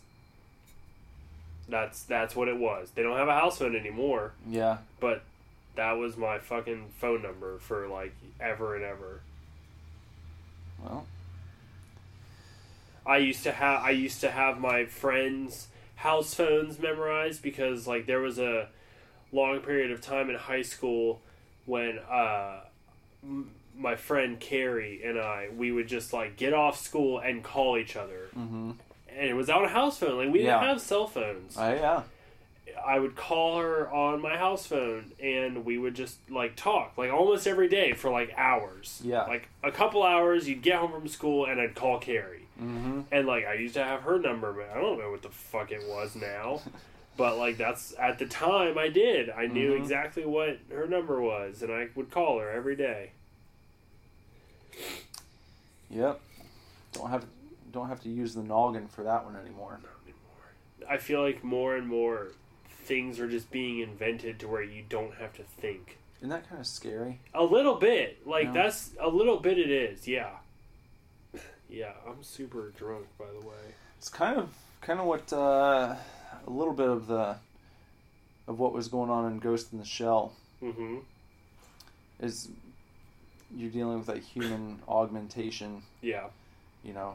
That's that's what it was. They don't have a house phone anymore, yeah, but that was my fucking phone number for like ever and ever. well, I used to have I used to have my friends' house phones memorized because like there was a long period of time in high school when uh, m- my friend Carrie and I we would just like get off school and call each other, hmm and it was on a house phone. Like we didn't have cell phones. uh, yeah, I would call her on my house phone and we would just like talk like almost every day for like hours. Yeah. Like a couple hours, you'd get home from school and I'd call Carrie. hmm And like I used to have her number, but I don't know what the fuck it was now. but like that's at the time I did. I knew Mhm. exactly what her number was and I would call her every day. yep. Don't have don't have to use the noggin for that one anymore. I feel like more and more things are just being invented to where you don't have to think. Isn't that kind of scary? A little bit. Like Yeah. that's a little bit it is, yeah. Yeah, I'm super drunk by the way. It's kind of kind of what uh, a little bit of the of what was going on in Ghost in the Shell Mm-hmm. is you're dealing with like human augmentation. Yeah. You know,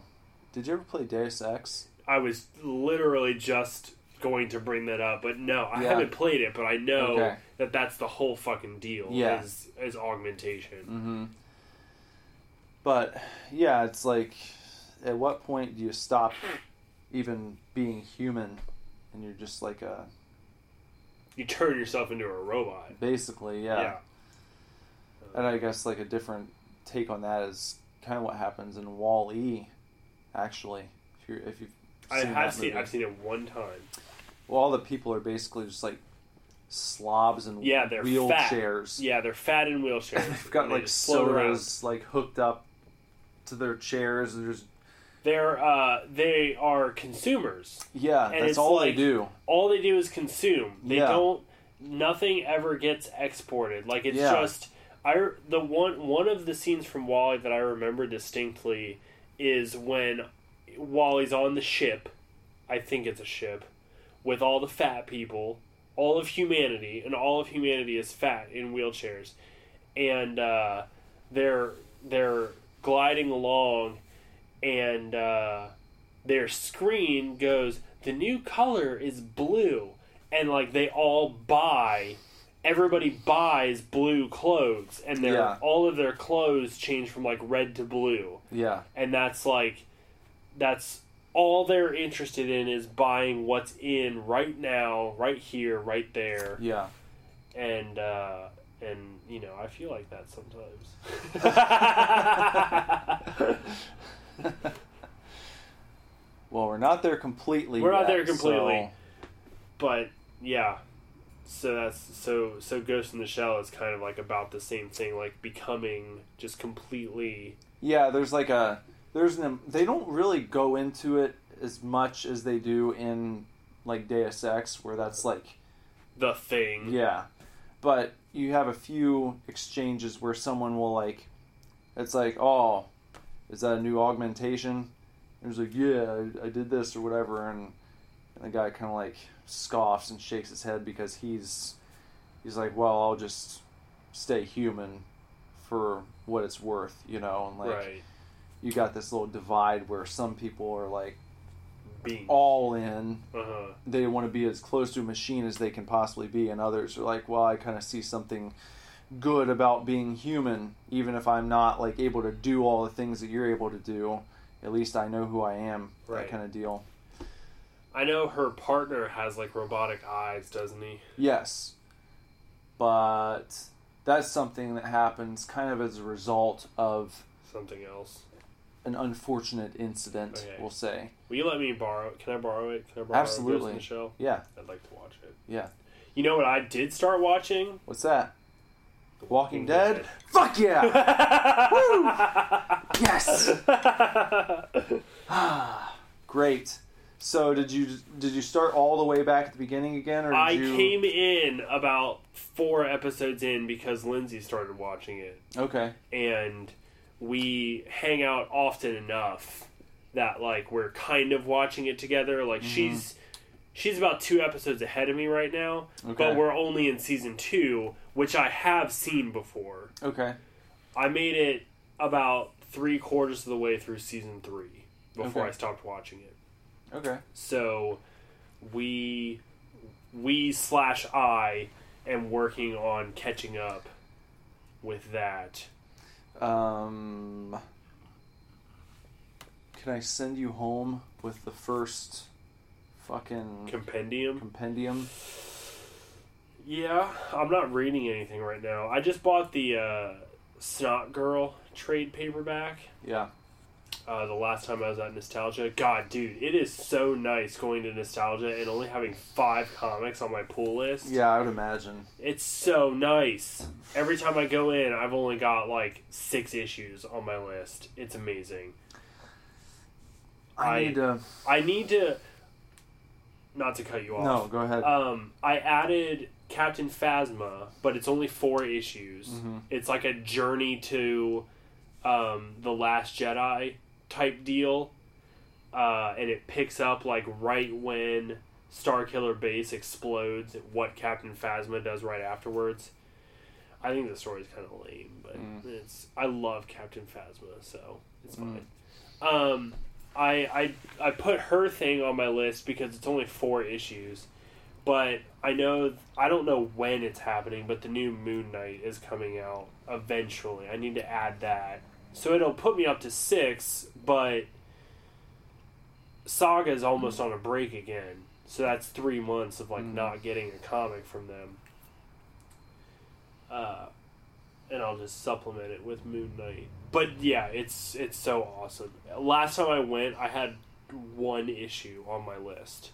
did you ever play Deus Ex? I was literally just going to bring that up, but no, I Yeah. haven't played it, but I know Okay. that that's the whole fucking deal. Yeah. is is augmentation. Mm-hmm. But yeah, it's like, at what point do you stop even being human, and you're just like a You turn yourself into a robot. basically yeah. Yeah. And I guess like a different take on that is kind of what happens in Wall E, actually. If you if you've I have seen. I've seen it one time. Well, all the people are basically just like slobs and Yeah, they're fat. wheelchairs. Yeah, they're fat in wheelchairs. They've got they like just sodas like hooked up to their chairs. There's They're uh, they are consumers. yeah, And that's all like- they do. All they do is consume. They Yeah. don't. Nothing ever gets exported. Like it's Yeah. just. I the one one of the scenes from WALL-E that I remember distinctly is when WALL-E's on the ship. I think it's a ship with all the fat people, all of humanity, and all of humanity is fat in wheelchairs, and uh, they're they're gliding along, and uh, their screen goes, "The new color is blue," and like they all buy. Everybody buys blue clothes, and their Yeah. all of their clothes change from like red to blue Yeah, and that's like that's all they're interested in is buying what's in right now right here right there yeah. and uh and you know i feel like that sometimes Well, we're not there completely. We're not there completely. so- but yeah so that's so so ghost in the shell is kind of like about the same thing like becoming just completely Yeah, there's like a there's an they don't really go into it as much as they do in like Deus Ex, where that's like the thing. Yeah, but you have a few exchanges where someone will like, it's like, oh, is that a new augmentation? And he's like, yeah, I, I did this or whatever, and, and the guy kind of like scoffs and shakes his head because he's he's like, well, I'll just stay human for what it's worth, you know, and like right. You got this little divide where some people are like Being. all in Uh-huh. they want to be as close to a machine as they can possibly be, and others are like, well, I kind of see something good about being human, even if I'm not like able to do all the things that you're able to do. At least I know who I am. Right. That kind of deal. I know her partner has like robotic eyes, doesn't he? Yes, but that's something that happens kind of as a result of Something else. An unfortunate incident. Okay. We'll say. Will you let me borrow? Can I borrow it? Can I borrow Absolutely. The Shell? Yeah, I'd like to watch it. yeah. You know what I did start watching? What's that? Walking Walking Dead. Dead. Fuck yeah! Woo! Yes. Great. So did you did you start all the way back at the beginning again, or did I you? came in about four episodes in because Lindsay started watching it, Okay. and we hang out often enough that like we're kind of watching it together. Like Mm-hmm. she's she's about two episodes ahead of me right now, Okay. but we're only in season two, which I have seen before. Okay. I made it about three quarters of the way through season three before Okay. I stopped watching it. Okay. So we we slash I am working on catching up with that. Um. Can I send you home with the first fucking Compendium. compendium? Yeah, I'm not reading anything right now. I just bought the uh, Snot Girl trade paperback. Yeah. Uh, the last time I was at Nostalgia, God, dude, it is so nice going to Nostalgia and only having five comics on my pull list. Yeah, I would imagine. It's so nice. Every time I go in, I've only got like six issues on my list. It's amazing. I, I- need to. I need to. Not to cut you off. No, go ahead. Um, I added Captain Phasma, but it's only four issues. Mhm. It's like a journey to um, the Last Jedi type deal, uh, and it picks up like right when Star Killer Base explodes. What Captain Phasma does right afterwards. I think the story's kind of lame, but Mm. it's I love Captain Phasma, so it's fine. Um, I, I I put her thing on my list because it's only four issues, but I know I don't know when it's happening, but the new Moon Knight is coming out eventually. I need to add that, so it'll put me up to six. But Saga is almost on a break again, so that's three months of like Mm. not getting a comic from them. Uh, and I'll just supplement it with Moon Knight. But yeah, it's it's so awesome. Last time I went, I had one issue on my list,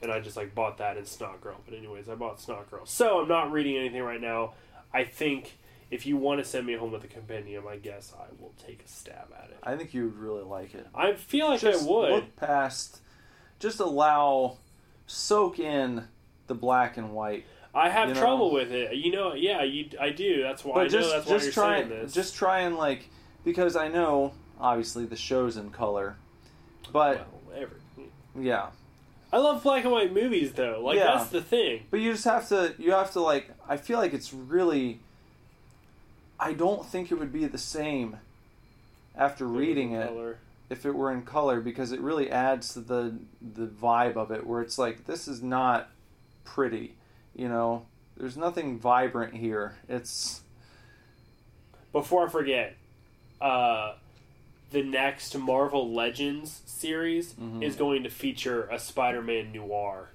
and I just like bought that in Snot Girl. But anyways, I bought Snot Girl, so I'm not reading anything right now. I think if you want to send me home with a compendium, I guess I will take a stab at it. I think you would really like it. I feel like just I would. look past. Just allow, soak in the black and white. I have you know. trouble with it. You know, yeah, you. I do. That's why I But know just that's why just you're try saying this. just try and like because I know obviously the show's in color, but well, yeah, I love black and white movies though. Like Yeah. that's the thing. but you just have to you have to like I feel like it's really. I don't think it would be the same after reading it Color. if it were in color because it really adds to the the vibe of it where it's like this is not pretty, you know. There's nothing vibrant here. It's Before I forget, uh, the next Marvel Legends series Mhm. is going to feature a Spider-Man noir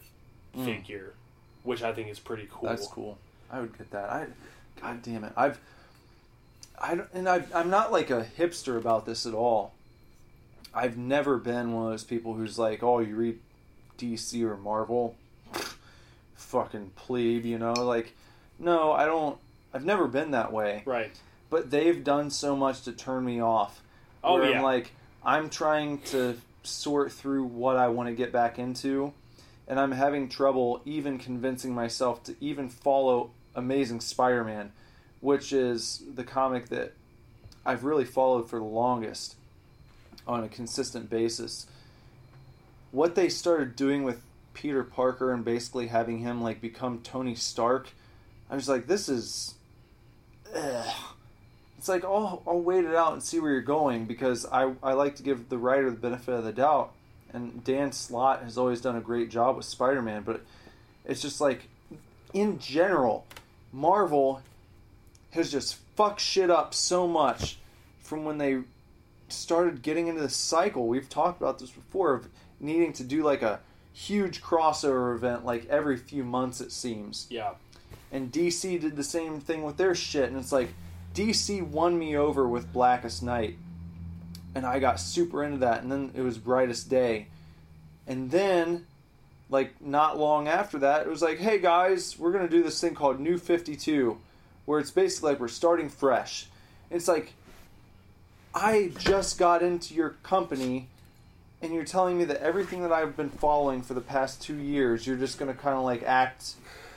Mm. figure, which I think is pretty cool. That's cool. I would get that. I, God damn it, I've, I don't, and I, I'm not like a hipster about this at all. I've never been one of those people who's like, oh, you read DC or Marvel, fucking plebe, you know? Like, no, I don't. I've never been that way. Right. But they've done so much to turn me off. Oh where yeah. I'm like, I'm trying to sort through what I want to get back into, and I'm having trouble even convincing myself to even follow Amazing Spider-Man, which is the comic that I've really followed for the longest on a consistent basis. What they started doing with Peter Parker and basically having him like become Tony Stark, I was like, this is. Ugh. It's like, oh, I'll wait it out and see where you're going because I, I like to give the writer the benefit of the doubt. And Dan Slott has always done a great job with Spider Man, but it's just like, in general, Marvel has just fucked shit up so much from when they started getting into the cycle. We've talked about this before of needing to do like a huge crossover event like every few months, it seems. Yeah. And DC did the same thing with their shit, and it's like DC won me over with Blackest Night, and I got super into that, and then it was Brightest Day, and then, like not long after that, it was like, hey guys, we're gonna do this thing called New Fifty Two, where it's basically like we're starting fresh. It's like I just got into your company and you're telling me that everything that I've been following for the past two years, you're just gonna kind of like act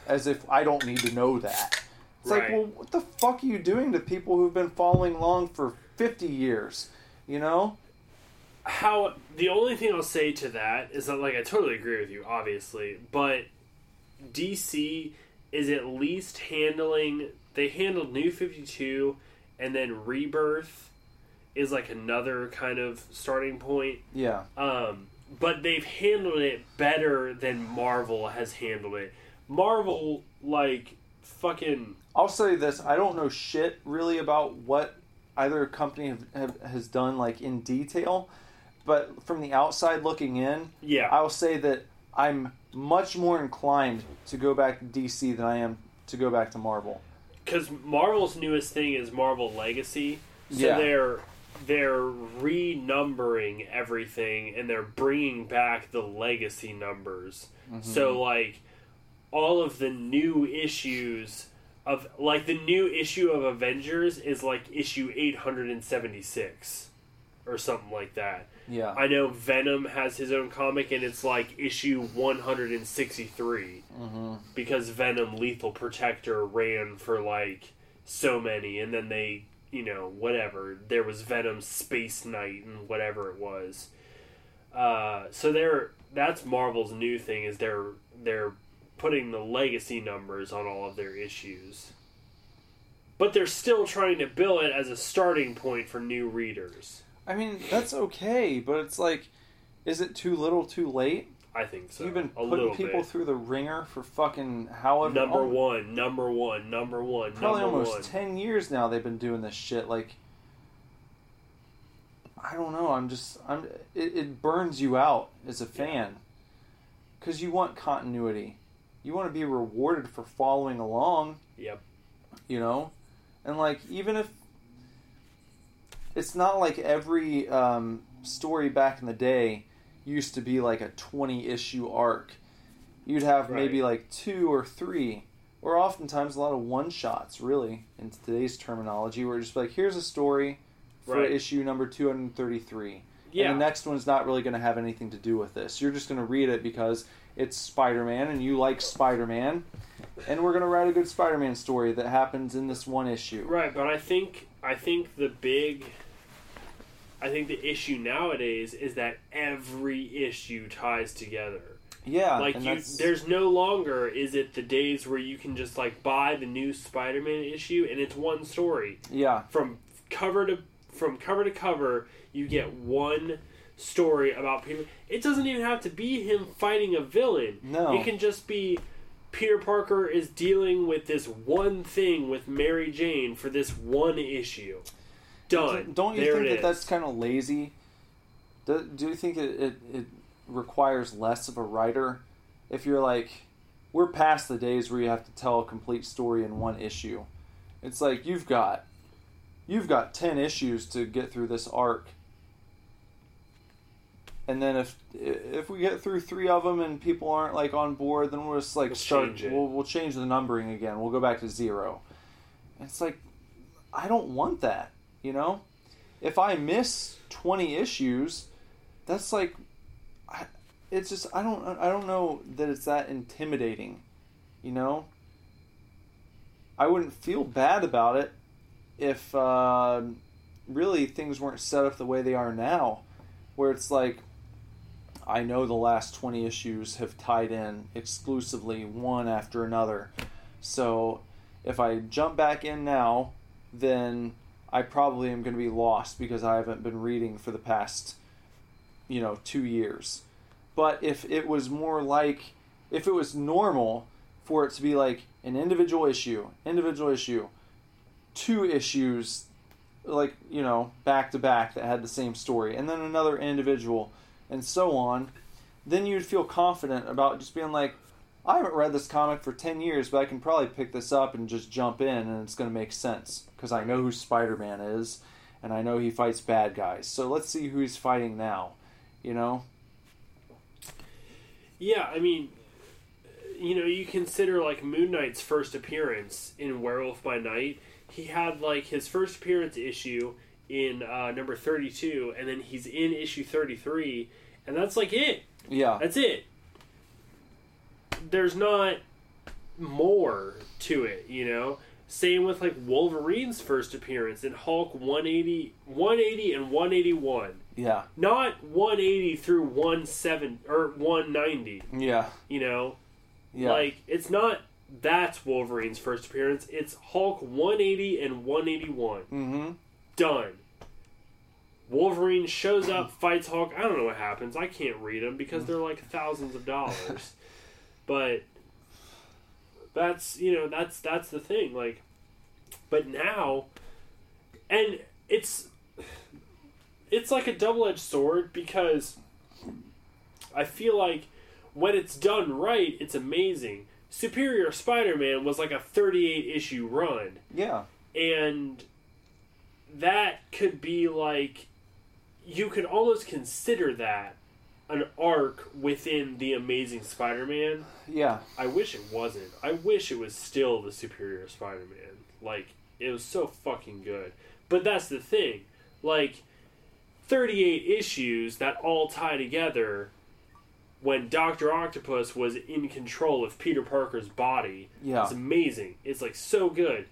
as if I don't need to know that. It's like, well, what the fuck are you doing to people who've been following along for 50 years? You know? how the only thing I'll say to that is that like I totally agree with you, obviously, but DC is at least handling they handled New Fifty Two and then Rebirth is like another kind of starting point. Yeah. Um, but they've handled it better than Marvel has handled it. Marvel like fucking I'll say this: I don't know shit really about what either company have, have, has done like in detail, but from the outside looking in, yeah. I will say that I'm much more inclined to go back to DC than I am to go back to Marvel. Because Marvel's newest thing is Marvel Legacy, so Yeah. they're they're renumbering everything and they're bringing back the legacy numbers. Mm-hmm. So like all of the new issues of like the new issue of Avengers is like issue 876 or something like that. Yeah. I know Venom has his own comic, and it's like issue 163 mm-hmm. because Venom Lethal Protector ran for like so many, and then they, you know, whatever. There was Venom Space Knight and whatever it was. Uh, so they're that's Marvel's new thing is they're they're putting the legacy numbers on all of their issues. But they're still trying to bill it as a starting point for new readers. I mean, that's okay, but it's like, is it too little, too late? I think so. You've been a putting little people bit. through the ringer for fucking however number one, number one, number one, probably number almost one. ten years now. They've been doing this shit. Like, I don't know. I'm just I'm. It, it burns you out as a fan because you want continuity. You want to be rewarded for following along. Yep. You know, and like even if it's not like every um, story back in the day used to be like a 20 issue arc. You'd have maybe like two or three, or oftentimes a lot of one shots, really, in today's terminology, where it's just like, here's a story for Right. issue number 233. Yeah. And the next one's not really going to have anything to do with this. You're just going to read it because it's Spider Man and you like Spider Man. And we're going to write a good Spider Man story that happens in this one issue. Right, but I think I think the big I think the issue nowadays is that every issue ties together. Yeah. Like and you there's no longer is it the days where you can just like buy the new Spider-Man issue and it's one story. Yeah. From cover to from cover to cover, you get one story about Peter. It doesn't even have to be him fighting a villain. No. It can just be Peter Parker is dealing with this one thing with Mary Jane for this one issue. Done. Don't you There think that is. that's kind of lazy? Do, do you think it, it, it requires less of a writer if you're like, we're past the days where you have to tell a complete story in one issue? It's like you've got, you've got ten issues to get through this arc, and then if if we get through three of them and people aren't like on board, then we'll just like We'll start. change. We'll we'll change the numbering again. We'll go back to zero. It's like I don't want that, you know? If I miss 20 issues, that's like I, it's just I don't I don't know that it's that intimidating, you know. I wouldn't feel bad about it if uh, really things weren't set up the way they are now, where it's like I know the last twenty issues have tied in exclusively one after another, so if I jump back in now, then I probably am going to be lost because I haven't been reading for the past, you know, two years. But if it was more like, if it was normal for it to be like an individual issue, individual issue, two issues, like, you know, back to back that had the same story, and then another individual, and so on, then you'd feel confident about just being like, I haven't read this comic for 10 years, but I can probably pick this up and just jump in and it's going to make sense because I know who Spider Man is and I know he fights bad guys. So let's see who he's fighting now, you know? Yeah, I mean, you know, you consider like Moon Knight's first appearance in Werewolf by Night. He had like his first appearance issue in uh, number 32, and then he's in issue 33, and that's like it. Yeah. That's it. There's not more to it, you know? Same with like Wolverine's first appearance in Hulk 180, 180 and 181. Yeah. Not 180 through 17 or 190, Yeah. you know? Yeah. Like it's not that's Wolverine's first appearance. It's Hulk 180 and 181. mm-hmm. Done. Wolverine shows up, fights Hulk. I don't know what happens. I can't read them because they're like thousands of dollars. but that's you know that's that's the thing. Like, but now, and it's it's like a double edged sword because I feel like when it's done right, it's amazing. Superior Spider-Man was like a 38 issue run Yeah. and that could be like you could almost consider that an arc within the amazing spider-man. Yeah. i wish it wasn't. I wish it was still the superior spider-man. Like it was so fucking good. But that's the thing. Like 38 issues that all tie together when dr octopus was in control of peter parker's body Yeah. it's amazing. It's like so good.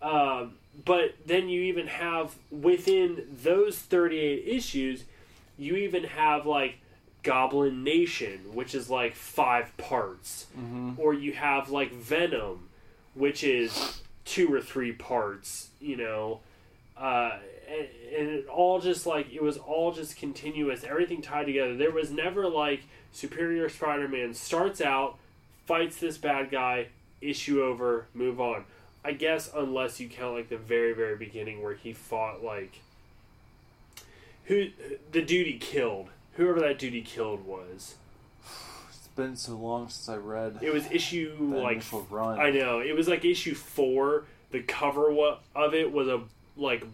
Um, but then you even have within those 38 issues you even have like goblin nation which is like five parts. Or you have like venom which is two or three parts you know? Uh, and, and it all just like it was all just continuous everything tied together. There was never like superior spider-man starts out fights this bad guy issue over move on i guess unless you count like the very very beginning where he fought like who the dude he killed whoever that dude he killed was It's been so long since I read it was issue like run. I know it was like issue four. The cover of it was a like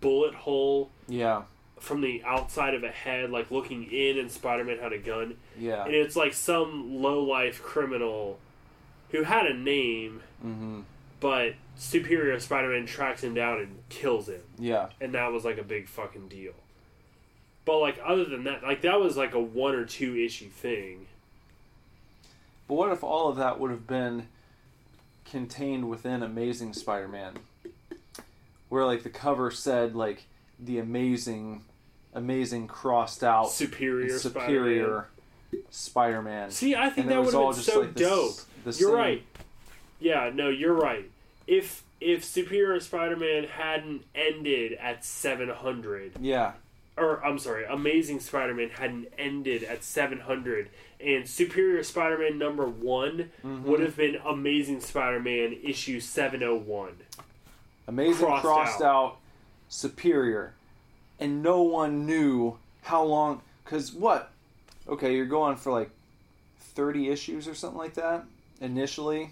bullet hole Yeah. from the outside of a head, like looking in, and Spider Man had a gun, Yeah. and it's like some low life criminal who had a name, mm-hmm. But Superior Spider Man tracks him down and kills him, Yeah. and that was like a big fucking deal. But like other than that, like that was like a one or two issue thing. But what if all of that would have been contained within Amazing Spider-Man, where like the cover said like the amazing, amazing crossed out Superior, Spider-Man. superior Spider-Man. See, I think And that would have been so like, the s- dope. You're right. Yeah, no, you're right. If if Superior Spider-Man hadn't ended at 700, Yeah. or I'm sorry, Amazing Spider-Man hadn't ended at 700, and Superior Spider-Man number one Mm-hmm. would have been Amazing Spider-Man issue 701. Amazing Crossed crossed, out. out. superior, and no one knew how long. Because what? Okay, you're going for like thirty issues or something like that initially,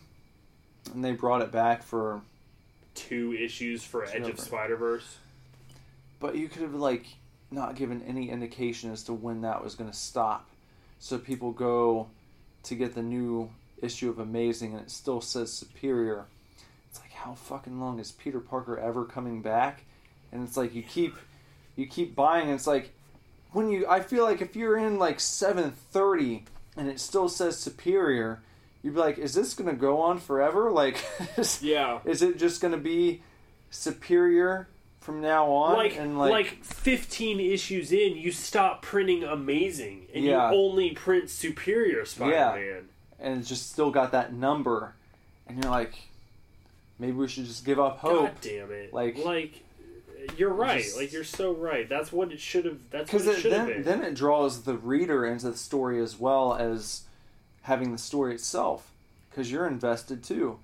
and they brought it back for. Two issues for Edge of Whatever. Spider-Verse. But you could have like not given any indication as to when that was going to stop, so people go to get the new issue of Amazing, and it still says superior. It's like how fucking long is Peter Parker ever coming back? And it's like you keep you keep buying, and it's like when you I feel like if you're in like 730 and it still says superior, you'd be like, is this gonna go on forever? Like, is, Yeah. is it just gonna be superior from now on? like, and like 15 issues in, you stop printing Amazing and Yeah. you only print Superior Spider-Man. and it's just still got that number, and you're like, maybe we should just give up hope. God damn it! Like- like, you're right. just- like you're so right. That's what it should have. That's what because it should have been. then it draws the reader into the story as well as having the story itself because you're invested too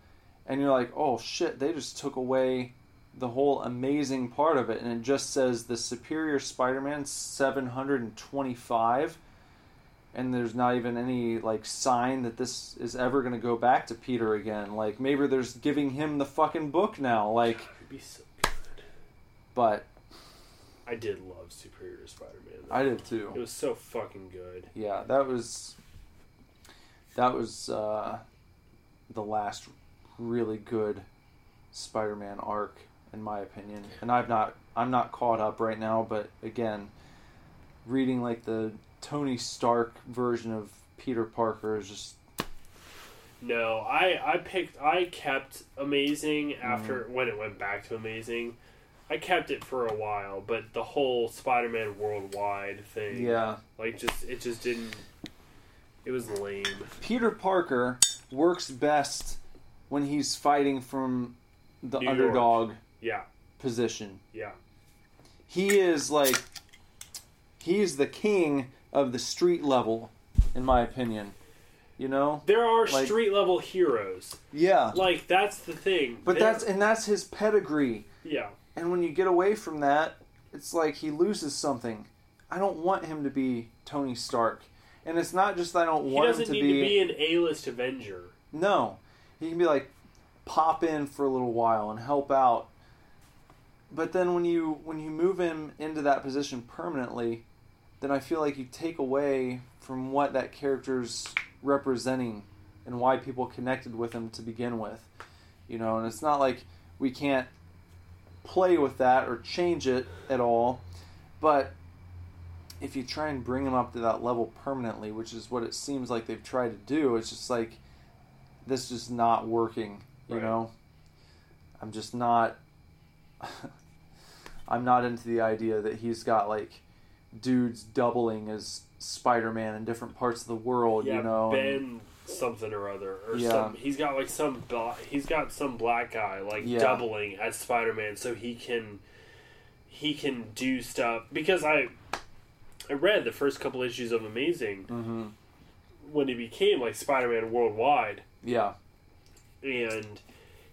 and you're like oh shit they just took away the whole amazing part of it and it just says the superior spider-man 725 and there's not even any like sign that this is ever going to go back to peter again like maybe there's giving him the fucking book now like be so good. but I did love Superior Spider-Man. though. i did too It was so fucking good. yeah that was that was uh the last really good spider-man arc in my opinion and i've not i'm not caught up right now but again reading like the tony stark version of peter parker is just No, I I picked I kept Amazing after Mm-hmm. when it went back to Amazing. I kept it for a while, but the whole Spider-Man worldwide thing, yeah like just it just didn't. It was lame. peter parker works best when he's fighting from the New York. underdog Yeah, position. Yeah, he is like he's the king of the street level in my opinion. You know? There are Like- street level heroes. yeah. Like that's the thing. but There- that's and that's his pedigree. Yeah, and when you get away from that it's like he loses something. I don't want him to be tony stark and it's not just that i don't he want him to be. doesn't need to be an A-list Avenger. no he can be like pop in for a little while and help out but then when you when you move him into that position permanently then i feel like you take away from what that character's representing and why people connected with him to begin with you know and it's not like we can't play with that or change it at all but if you try and bring him up to that level permanently which is what it seems like they've tried to do it's just like this is not working you Right. know i'm just not i'm not into the idea that he's got like dudes doubling as spider-man in different parts of the world Yeah, you know and- Ben something or other, or Yeah. some. He's got like some. He's got some black guy like Yeah. doubling as Spider Man, so he can he can do stuff. Because I I read the first couple issues of Amazing Mhm. when he became like Spider Man worldwide, yeah and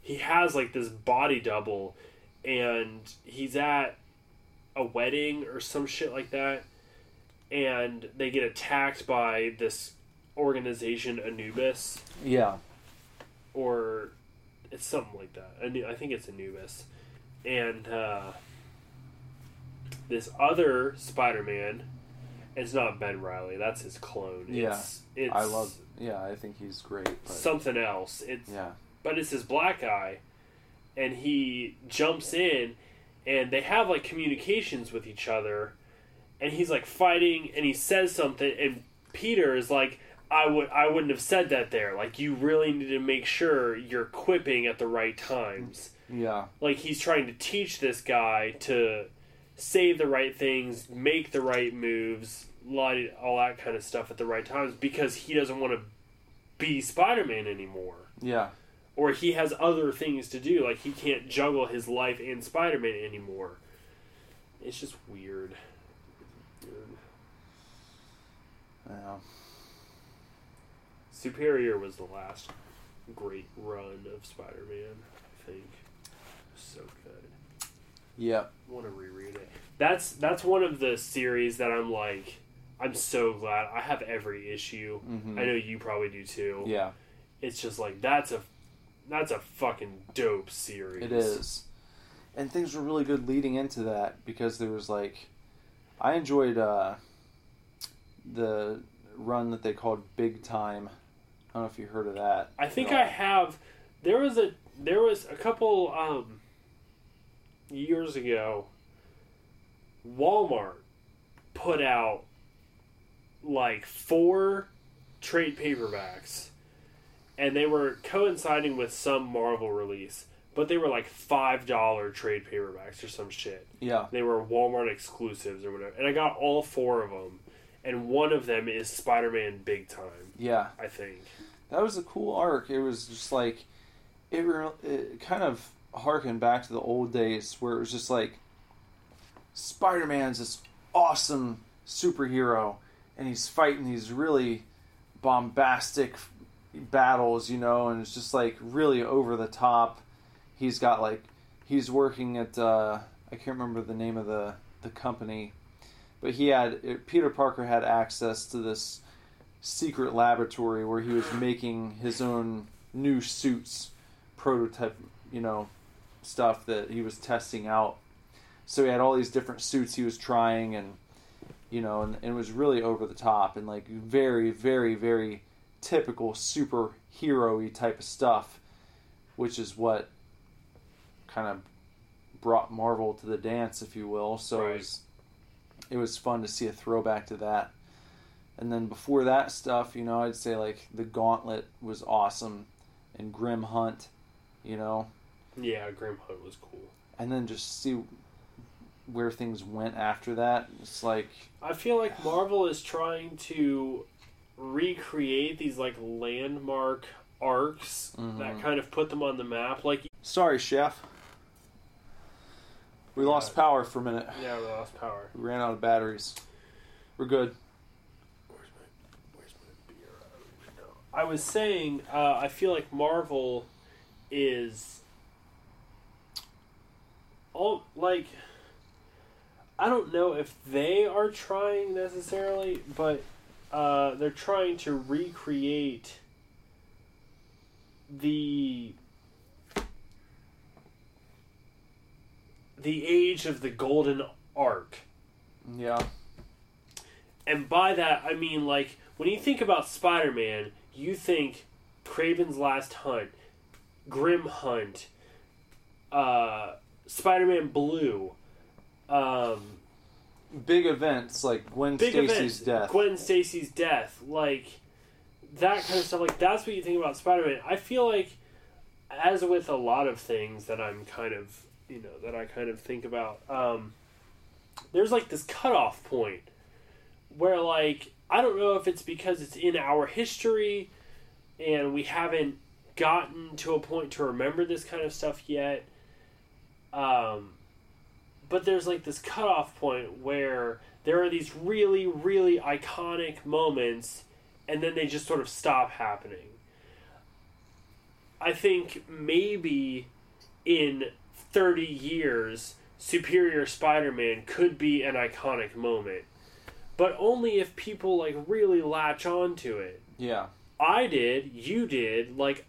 he has like this body double, and he's at a wedding or some shit like that, and they get attacked by this organization Anubis, yeah or it's something like that. I think it's Anubis, and uh, this other Spider-Man. It's not Ben Reilly. That's his clone. Yeah. It's, it's i love yeah i think he's great but something else. It's yeah but it's his black eye, and he jumps in, and they have like communications with each other, and he's like fighting, and he says something, and Peter is like, "I would, I wouldn't have said that there. Like, you really need to make sure you're quipping at the right times. yeah Like, he's trying to teach this guy to say the right things, make the right moves, lot- all that kind of stuff at the right times, because he doesn't want to be Spider-Man anymore." yeah or he has other things to do. Like he can't juggle his life and Spider Man anymore. It's just weird. Weird. yeah Superior was the last great run of Spider Man. I think so good. yeah I want to reread it. That's that's one of the series that I'm like. I'm so glad I have every issue. Mhm. I know you probably do too. yeah It's just like that's a that's a fucking dope series. It is. And things were really good leading into that because there was like I enjoyed uh the run that they called Big Time. I don't know if you heard of that. I think I have. There was a there was a couple um, years ago. Walmart put out like four trade paperbacks, and they were coinciding with some Marvel release, but they were like five dollar trade paperbacks or some shit. Yeah. They were Walmart exclusives or whatever, and I got all four of them, and one of them is Spider Man Big Time, Yeah. I think. That was a cool arc. It was just like it, re- it kind of harkened back to the old days where it was just like Spider-Man's this awesome superhero and he's fighting these really bombastic battles, you know, and it's just like really over the top. He's got like he's working at uh I can't remember the name of the the company, but he had Peter Parker had access to this secret laboratory where he was making his own new suits prototype you know stuff that he was testing out. So he had all these different suits he was trying and you know and, and it was really over the top and like very very very typical superhero-y type of stuff which is what kind of brought marvel to the dance if you will. So Right. it was it was fun to see a throwback to that. And then before that stuff, you know, I'd say like the Gauntlet was awesome, and Grim Hunt, you know, Yeah, Grim Hunt was cool. and then just see where things went after that. It's like, I feel like Marvel is trying to recreate these like landmark arcs that kind of put them on the map. Like, sorry, chef, we lost power for a minute. yeah, we lost power. We ran out of batteries. We're good. Where's my, where's my beer? I don't even know. I was saying, uh, I feel like Marvel is all like. I don't know if they are trying necessarily, but uh, they're trying to recreate the the age of the golden arc. Yeah, And by that, I mean, like, when you think about Spider Man, you think Kraven's Last Hunt, Grim Hunt, uh, Spider Man Blue, um, big events like Gwen Stacy's death. Gwen Stacy's death, like, that kind of stuff. Like, that's what you think about Spider Man. I feel like, as with a lot of things that I'm kind of, you know, that I kind of think about, um, there's like this cutoff point where like I don't know if it's because it's in our history and we haven't gotten to a point to remember this kind of stuff yet. Um, but there's like this cutoff point where there are these really, really iconic moments and then they just sort of stop happening. I think maybe in 30 years, Superior Spider Man could be an iconic moment. But only if people like really latch on to it. yeah, I did, you did, like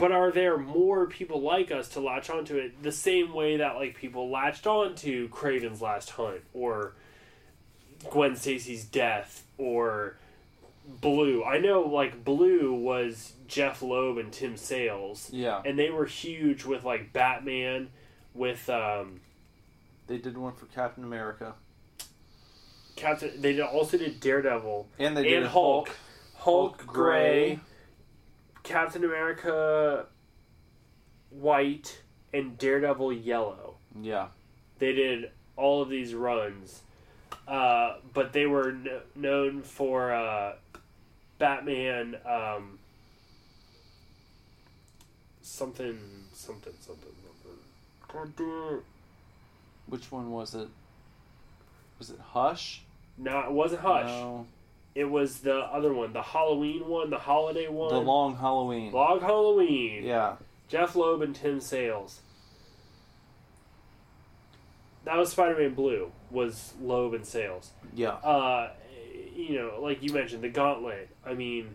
but are there more people like us to latch onto it the same way that like people latched on to Kraven's Last Hunt or Gwen Stacy's death or Blue? I know like Blue was Jeph Loeb and Tim Sales yeah. and they were huge with like Batman with um They did one for Captain America, Captain they did, also did Daredevil and they did and Hulk. Hulk, Hulk gray. Captain America white, and Daredevil yellow. Yeah, They did all of these runs, uh, but they were kn- known for uh, Batman um, something something something something. God damn it. which one was it? Was it Hush? No, it wasn't Hush. No, It was the other one, the Halloween one, the holiday one. the Long Halloween. Log Halloween. Yeah, Jeph Loeb and Tim Sales. That was Spider-Man Blue. Was Loeb and Sales. yeah. Uh, you know, like you mentioned, the Gauntlet. I mean,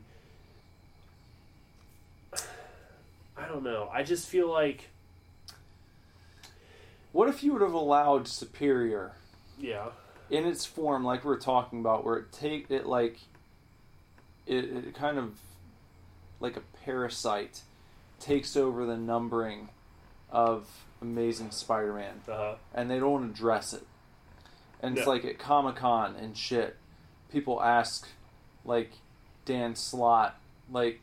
I don't know. I just feel like, What if you would have allowed Superior yeah, in its form, like we are talking about, where it take it like it, it kind of like a parasite takes over the numbering of Amazing Spider-Man, uh, and they don't address it. And it's like at Comic Con and shit, people ask, like, Dan Slott, like,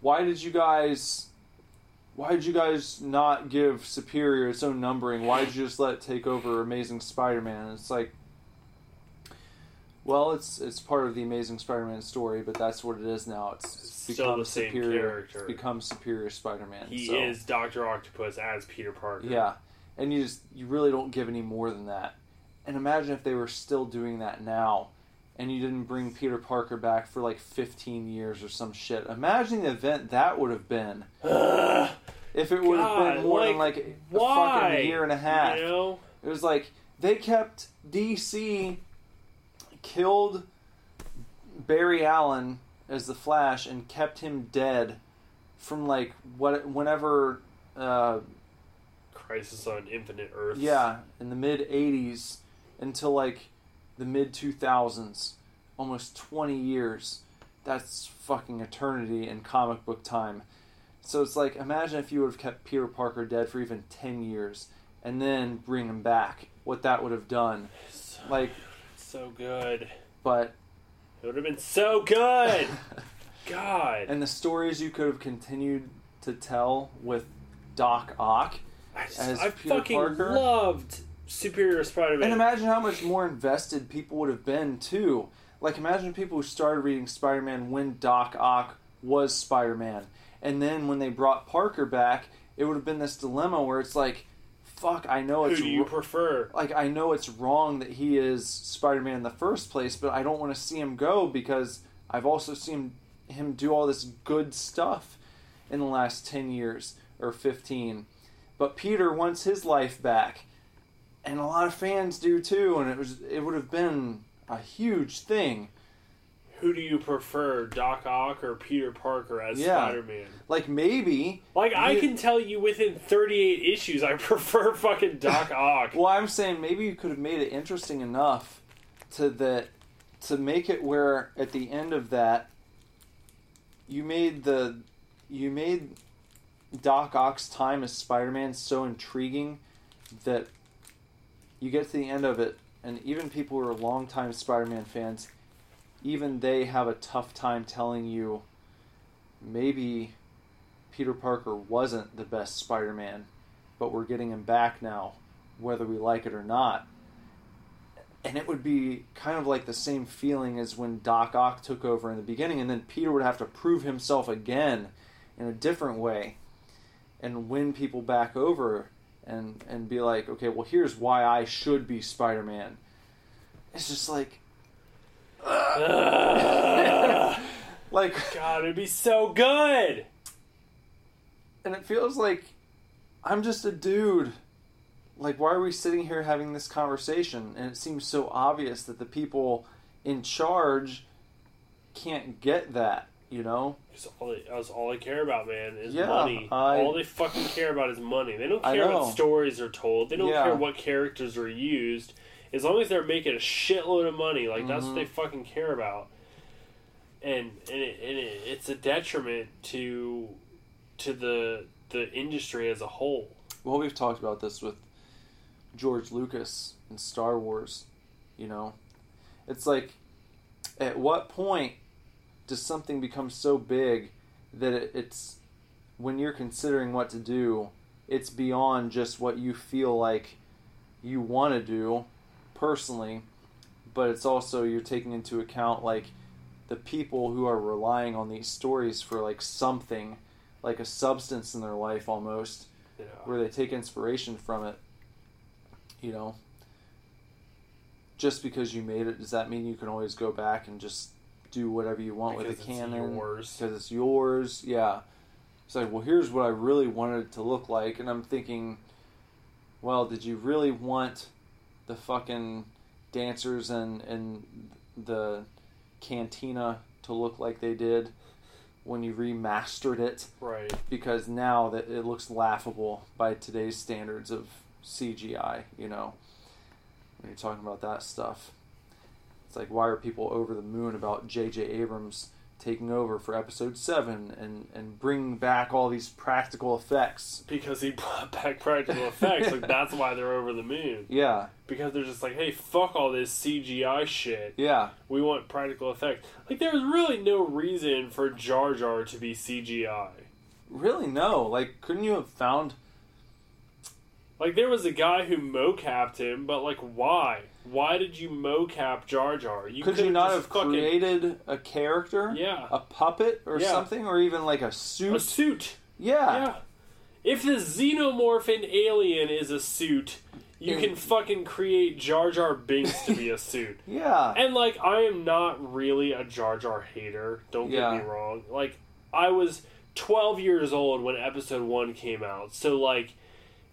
why did you guys. Why did you guys not give Superior its own numbering? Why did you just let it take over Amazing Spider-Man? And it's like, well, it's it's part of the Amazing Spider-Man story, but that's what it is now. It's, It's become the same superior. character. It's become Superior Spider-Man. He so. is Doctor Octopus as Peter Parker. Yeah, and you just you really don't give any more than that. And imagine if they were still doing that now, and you didn't bring Peter Parker back for like 15 years or some shit. Imagine the event that would have been if it would have been more than like, like a Why? fucking year and a half. You know? It was like they kept DC killed Barry Allen as the Flash and kept him dead from like what whenever uh, Crisis on Infinite Earths. yeah in the mid 80s until like the mid 2000s almost 20 years. That's fucking eternity in comic book time. So it's like imagine if you would have kept peter parker dead for even 10 years and then bring him back what that would have done like so good. but It would have been so good. God. and the stories you could have continued to tell with doc ock I, just, as I Peter fucking Parker. loved Superior Spider-Man. And imagine how much more invested people would have been too. Like imagine people who started reading Spider-Man when Doc Ock was Spider-Man, and then when they brought Parker back, it would have been this dilemma where it's like, "Fuck, I know it's. Who do you prefer? like I know it's wrong that he is Spider-Man in the first place, but I don't want to see him go because I've also seen him do all this good stuff in the last 10 years or 15. But Peter wants his life back. And a lot of fans do too, and it was it would have been a huge thing. Who do you prefer, Doc Ock or Peter Parker as Yeah. Spider-Man? Like maybe Like I can tell you within 38 issues, I prefer fucking Doc Ock. Well, I'm saying maybe you could have made it interesting enough to that to make it where at the end of that you made the you made Doc Ock's time as Spider-Man so intriguing that you get to the end of it and even people who are longtime Spider-Man fans even they have a tough time telling you maybe Peter Parker wasn't the best Spider-Man but we're getting him back now whether we like it or not. And it would be kind of like the same feeling as when Doc Ock took over in the beginning, and then Peter would have to prove himself again in a different way and win people back over and, and be like, okay, well, here's why I should be Spider Man. It's just like, like, God, it'd be so good. and it feels like I'm just a dude. Like, why are we sitting here having this conversation? And it seems so obvious that the people in charge can't get that, you know? That's all, they, that's all they care about, man, is Yeah, money. I- all they fucking care about is money. They don't care what stories are told. They don't Yeah. care what characters are used. As long as they're making a shitload of money, like that's Mhm. what they fucking care about. And and, it, and it, it's a detriment to to the the industry as a whole. Well, we've talked about this with George Lucas and Star Wars, you know? It's like, at what point does something become so big that it, it's, when you're considering what to do, it's beyond just what you feel like you want to do personally, but it's also you're taking into account like the people who are relying on these stories for like something, like a substance in their life almost know? where they take inspiration from it. You know, just because you made it, does that mean you can always go back and just do whatever you want Because with the canon? yours. Because it's yours, yeah. It's like, well, here's what I really wanted it to look like, and I'm thinking, well, did you really want the fucking dancers and and the cantina to look like they did when you remastered it? Right. because now that it looks laughable by today's standards of CGI, you know, when you're talking about that stuff. It's like, why are people over the moon about J.J. Abrams taking over for episode seven and and bringing back all these practical effects. because he brought back practical effects. like that's why they're over the moon. Yeah, Because they're just like, hey, fuck all this CGI shit. yeah, We want practical effects. Like there was really no reason for Jar Jar to be CGI. really no. Like, couldn't you have found? Like there was a guy who mocapped him, but like why? Why did you mocap Jar Jar? You Could you not have fucking- created a character? Yeah. a puppet or Yeah. something, or even like a suit. a suit? yeah. Yeah. If the xenomorph xenomorphin alien is a suit, you can fucking create Jar Jar Binks to be a suit. yeah, And like, I am not really a Jar Jar hater. Don't get Yeah. me wrong. Like, I was 12 years old when Episode One came out, so like,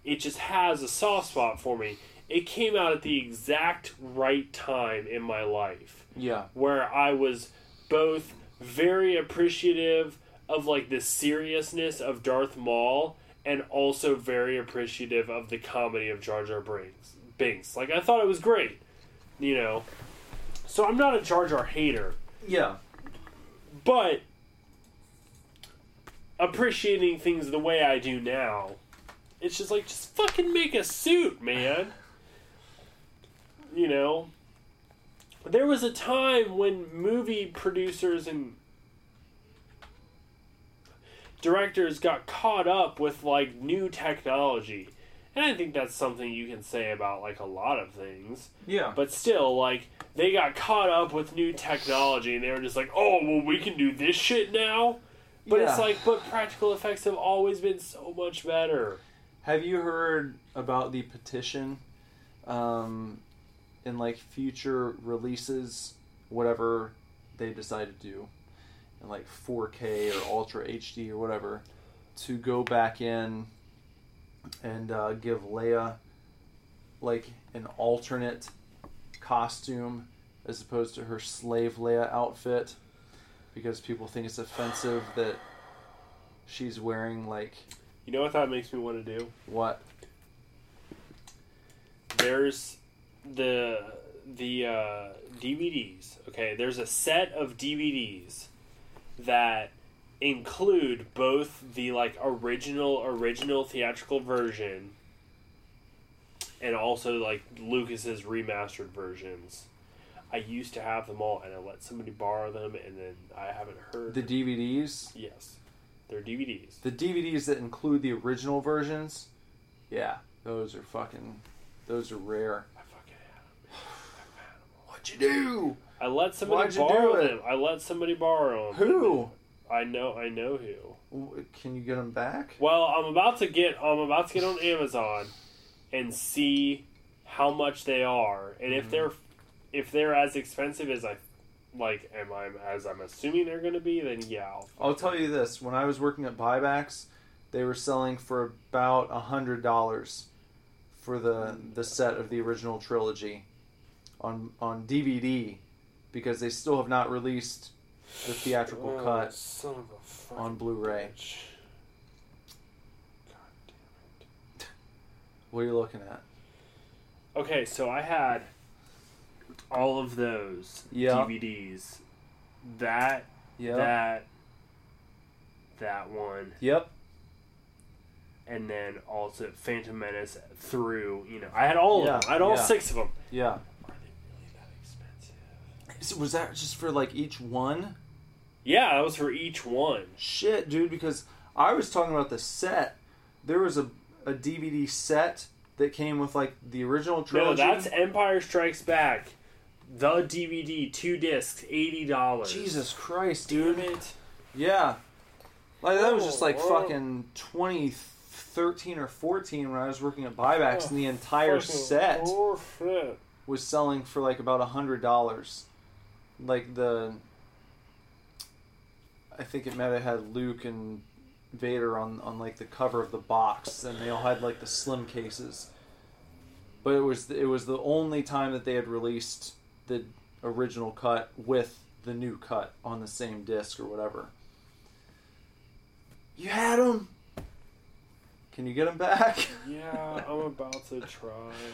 it just has a soft spot for me. It came out at the exact right time in my life yeah, where I was both very appreciative of like the seriousness of Darth Maul and also very appreciative of the comedy of Jar Jar Binks. Binks. Like I thought it was great, you know. So I'm not a Jar Jar hater, yeah, but appreciating things the way I do now, it's just like just fucking make a suit, man. You know, there was a time when movie producers and directors got caught up with like new technology. And I think that's something you can say about like a lot of things. yeah. But still, like, they got caught up with new technology and they were just like, oh, well, we can do this shit now? But it's like, but practical effects have always been so much better. Have you heard about the petition um, in like future releases, whatever they decide to do, in like 4K or Ultra HD or whatever, to go back in and uh, give Leia like an alternate costume as opposed to her slave Leia outfit because people think it's offensive that she's wearing like You know what that makes me want to do? what There's the the uh, DVDs. Okay, there's a set of DVDs that include both the like original original theatrical version and also like Lucas's remastered versions. I used to have them all and I let somebody borrow them and then I haven't heard the DVDs Yes. They're DVDs. The DVDs that include the original versions, yeah, those are fucking, those are rare. I fucking had 'em. What'd you do? I let somebody Why'd you borrow do it? them. I let somebody borrow them. Who? I know. I know who. W- Can you get them back? Well, I'm about to get. I'm about to get on Amazon and see how much they are, and Mm-hmm. if they're if they're as expensive as I like, am I as I'm assuming they're going to be? Then yeah. I'll, I'll tell you this: when I was working at buybacks, they were selling for about a hundred dollars for the the set of the original trilogy on on DVD because they still have not released the theatrical Oh, cut son of a on Blu-ray. bitch. God damn it. What are you looking at? Okay, so I had all of those Yeah. DVDs. That Yeah. that that one Yep. and then also Phantom Menace through, you know, I had all Yeah, of them. I had all yeah. six of them. Yeah. Are they really that expensive? So was that just for like each one? Yeah, that was for each one. Shit, dude, because I was talking about the set. There was a, a DVD set that came with like the original trilogy. No, that's Empire Strikes Back. The DVD, two discs, eighty dollars. Jesus Christ, damn dude. it! Yeah. Like that was just like Oh, oh. fucking 2013 or 14 when I was working at buybacks Oh, and the oh, entire set was selling for like about a hundred dollars. Like the I think it might have had Luke and Vader on on like the cover of the box, and they all had like the slim cases. But it was it was the only time that they had released the original cut with the new cut on the same disc or whatever. You had them. Can you get them back? Yeah, I'm about to try.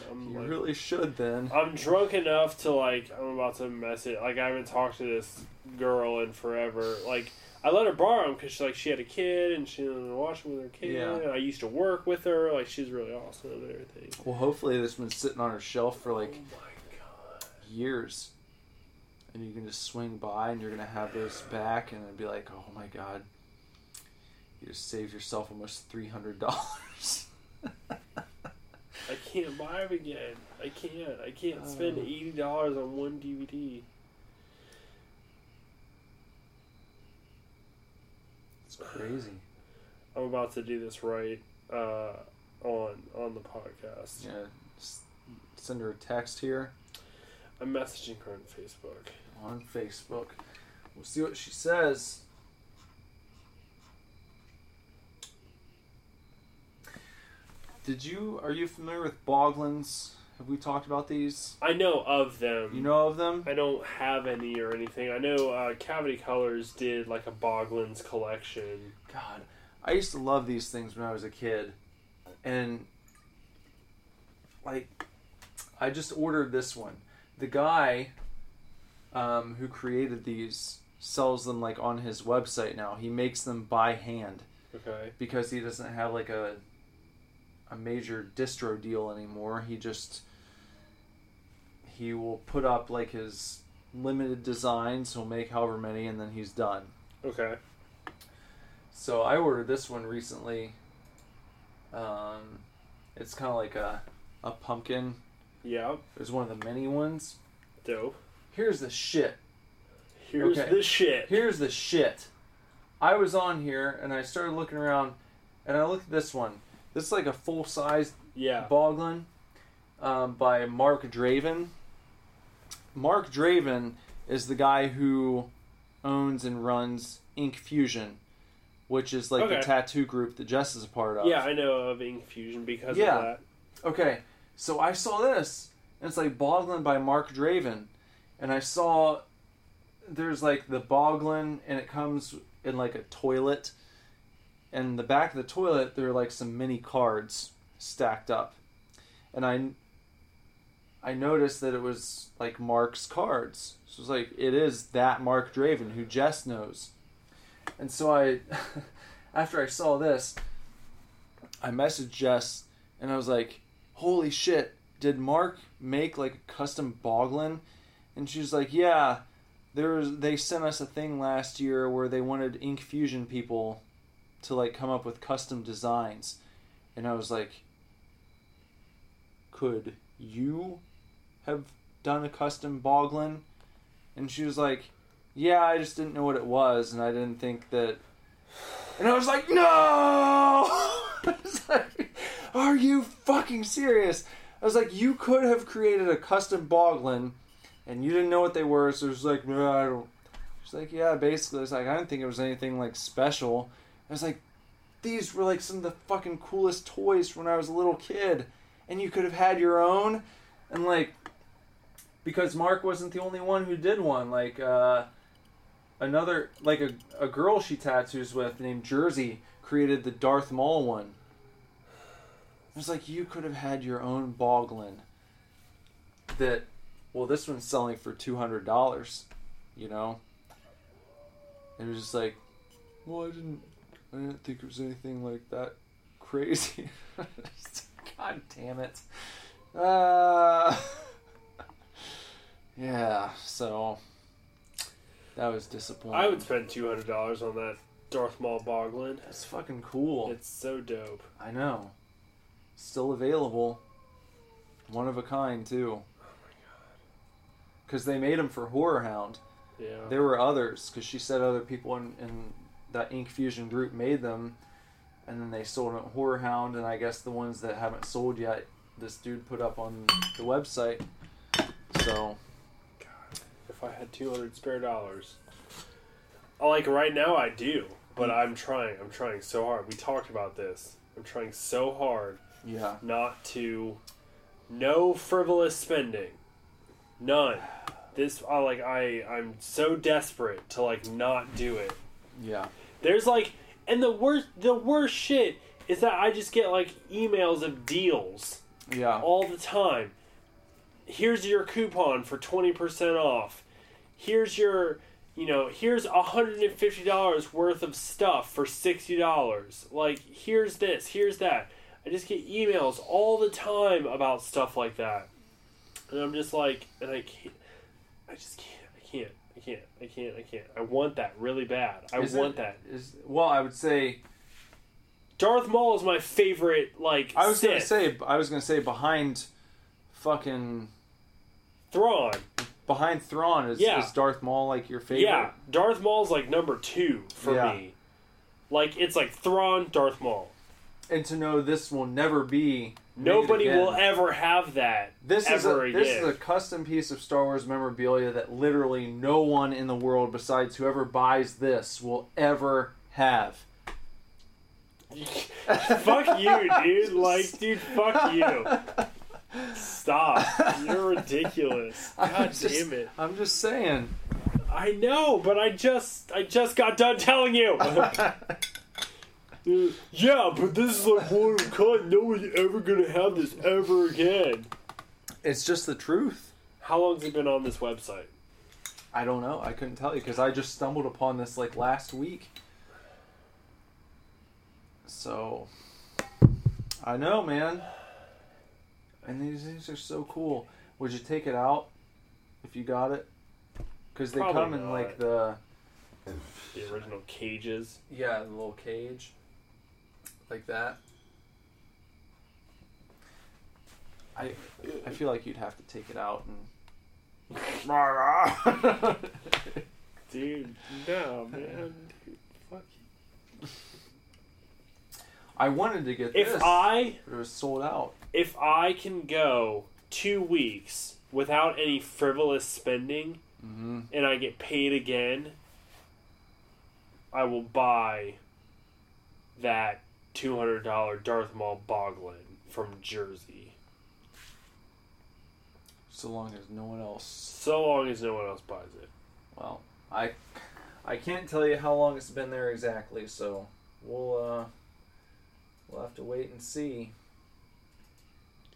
I'm you like, really should then. I'm drunk enough to like. I'm about to mess it. Like I haven't talked to this girl in forever. Like I let her borrow them because she like she had a kid and she was them with her kid. Yeah. And I used to work with her. Like she's really awesome and everything. Well, hopefully this one's sitting on her shelf for like oh my god. years, and you can just swing by and you're gonna have those back, and it'd be like, oh my god, you just saved yourself almost three hundred dollars. I can't buy them again. I can't. I can't spend Oh. eighty dollars on one DVD. It's crazy. I'm about to do this right uh, on on the podcast. Yeah, s- send her a text here I'm messaging her on Facebook. on Facebook. We'll see what she says. Did you are you familiar with Boglins? Have we talked about these? I know of them. You know of them? I don't have any or anything. I know uh, Cavity Colors did like a Boglins collection. God, I used to love these things when I was a kid, and like, I just ordered this one. The guy um, who created these sells them like on his website now. He makes them by hand Okay. because he doesn't have like a a major distro deal anymore. He just he will put up like his limited designs. He'll make however many, and then he's done. Okay. So I ordered this one recently. Um, it's kind of like a a pumpkin. Yeah. It was one of the mini ones. Dope. Here's the shit. Here's Okay. the shit. Here's the shit. I was on here and I started looking around, and I looked at this one. This is like a full size Yeah. Boglin um, by Mark Draven. Mark Draven is the guy who owns and runs Ink Fusion, which is like the tattoo group that Jess is a part of. Yeah, I know of Ink Fusion because Yeah. of that. Okay, so I saw this, and it's like Boglin by Mark Draven, and I saw there's like the Boglin, and it comes in like a toilet, and the back of the toilet there are like some mini cards stacked up, and I I noticed that it was like Mark's cards. So it's like it is that Mark Draven who Jess knows, and so I after I saw this, I messaged Jess, and I was like holy shit, did Mark make like a custom Boglin? And she's like, yeah, there was, they sent us a thing last year where they wanted Ink Fusion people to like come up with custom designs. And I was like, could you have done a custom Boglin? And she was like, yeah, I just didn't know what it was, and I didn't think that. And I was like, no! Was like, are you fucking serious? I was like, you could have created a custom Boglin, and you didn't know what they were, so it was like, no, I don't. She's like, yeah, basically. It's like, I didn't think it was anything like special. I was like, these were like some of the fucking coolest toys when I was a little kid, and you could have had your own, and like, because Mark wasn't the only one who did one. Like, uh, another like a, a girl she tattoos with named Jersey created the Darth Maul one. It was like you could have had your own Boglin. That, well, this one's selling for two hundred dollars. You know. It was just like, well, I didn't, I didn't think it was anything like that crazy. God damn it. Uh, yeah. So that was disappointing. I would spend two hundred dollars on that Darth Maul Boglin. That's fucking cool. It's so dope. I know. Still available. One of a kind too. Oh my god. Because they made them for Horror Hound. Yeah. There were others. Because she said other people in, in that Ink Fusion group made them, and then they sold them at Horror Hound. And I guess the ones that haven't sold yet, this dude put up on the website. So God, if I had two hundred spare dollars, like right now I do, but I'm trying. I'm trying so hard. We talked about this. I'm trying so hard yeah, not to, no frivolous spending, none. This I like I I'm so desperate to like not do it. Yeah, There's like, and the worst the worst shit is that I just get like emails of deals Yeah. all the time. Here's your coupon for 20% off. Here's your, you know, here's $150 worth of stuff for $60. Like, here's this, here's that. I just get emails all the time about stuff like that. And I'm just like, and I can't, I just can't, I can't, can't, I can't, I can't. I want that really bad. I Is want it- that. Is, well, I would say Darth Maul is my favorite, like, I was gonna say I was gonna say behind fucking Thrawn. behind Thrawn is, Yeah. is Darth Maul like your favorite? Yeah, Darth Maul's like number two for Yeah. me. Like it's like Thrawn, Darth Maul. And to know this will never be Nobody will ever have that This is a ever this is a custom piece of Star Wars memorabilia that literally no one in the world besides whoever buys this will ever have. fuck you, dude. Like, dude, fuck you. Stop. You're ridiculous. God I'm just- damn it. I'm just saying. I know, but I just I just got done telling you. Uh, yeah, but this is like one of a kind. No one's ever gonna have this ever again. It's just the truth. How long's it been on this website? I don't know. I couldn't tell you because I just stumbled upon this like last week. So, I know, man. And these things are so cool. Would you take it out if you got it? Because they Probably come in not. like the The original cages. yeah, the little cage, like that. I I feel like you'd have to take it out and. Dude, no, man. Dude, fuck you. I wanted to get If this, I but it was sold out. if I can go two weeks without any frivolous spending Mm-hmm. and I get paid again, I will buy that two hundred dollar Darth Maul Boglin from Jersey. So long as no one else. So long as no one else buys it. Well, I I can't tell you how long it's been there exactly, so we'll uh we'll have to wait and see.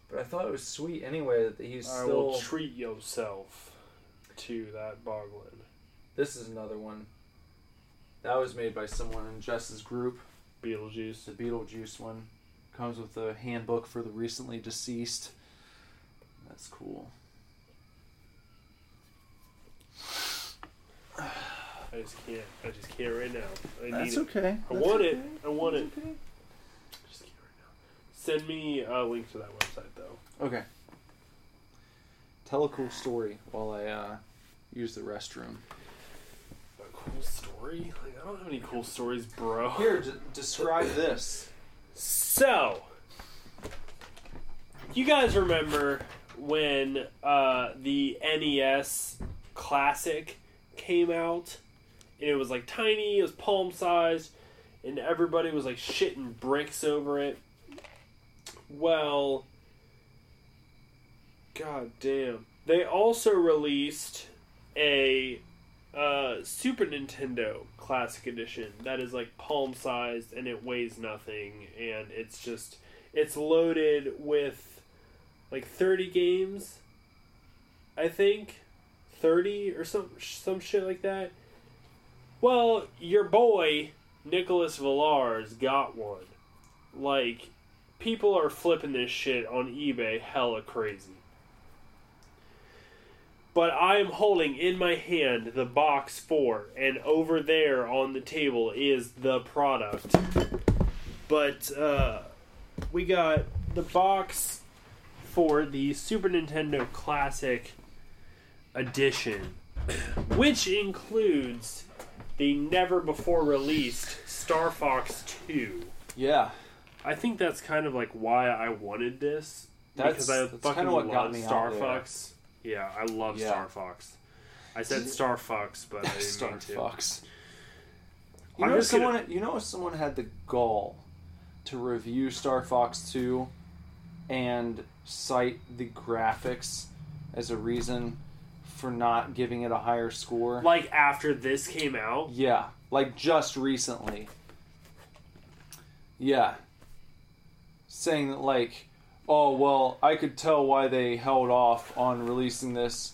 But I thought it was sweet anyway that he's I still. will treat yourself to that Boglin. this is another one. That was made by someone in Jess's group. Beetlejuice. The Beetlejuice one comes with a handbook for the recently deceased. That's cool. I just can't. I just can't right now. I need That's it. okay. I That's want okay. it. I want it. That's okay. Just can't right now. Send me a link to that website though. Okay. Tell a cool story while I uh, use the restroom. Cool story? Like I don't have any cool stories, bro. Here, d- describe this. So, you guys remember when uh, the NES Classic came out? And it was like tiny, it was palm sized, and everybody was like shitting bricks over it. Well, god damn. They also released a uh, Super Nintendo Classic Edition. That is like palm sized and it weighs nothing and it's just it's loaded with like 30 games I think. 30 or some some shit like that. Well your boy Nicholas Villars got one. Like people are flipping this shit on eBay hella crazy but I am holding in my hand the box for, and over there on the table is the product. But uh, we got the box for the Super Nintendo Classic Edition, which includes the never before released Star Fox 2. Yeah, I think that's kind of like why I wanted this. That's- because I that's fucking love got me Star. Fox. Yeah, I love Yeah. Star Fox. I said Star Fox, but I didn't Star. Fox. You I'm know, gonna- someone. You know, if someone had the gall to review Star Fox Two and cite the graphics as a reason for not giving it a higher score. Like after this came out, yeah, like just recently. Yeah, saying that like, oh well, I could tell why they held off on releasing this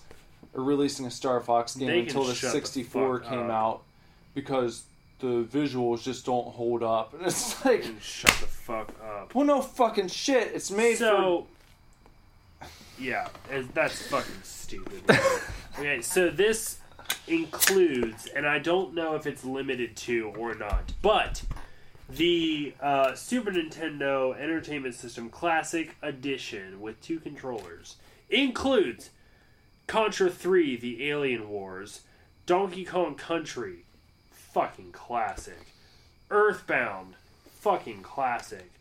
or releasing a Star Fox game They can until the shut the 64 fuck came up. out because the visuals just don't hold up. And it's like, Shut the fuck up. well, no fucking shit. It's made for so yeah it- that's fucking stupid okay so this includes and i don't know if it's limited to or not but the uh, super nintendo entertainment system classic edition with two controllers includes contra 3 the alien wars donkey kong country fucking classic earthbound fucking classic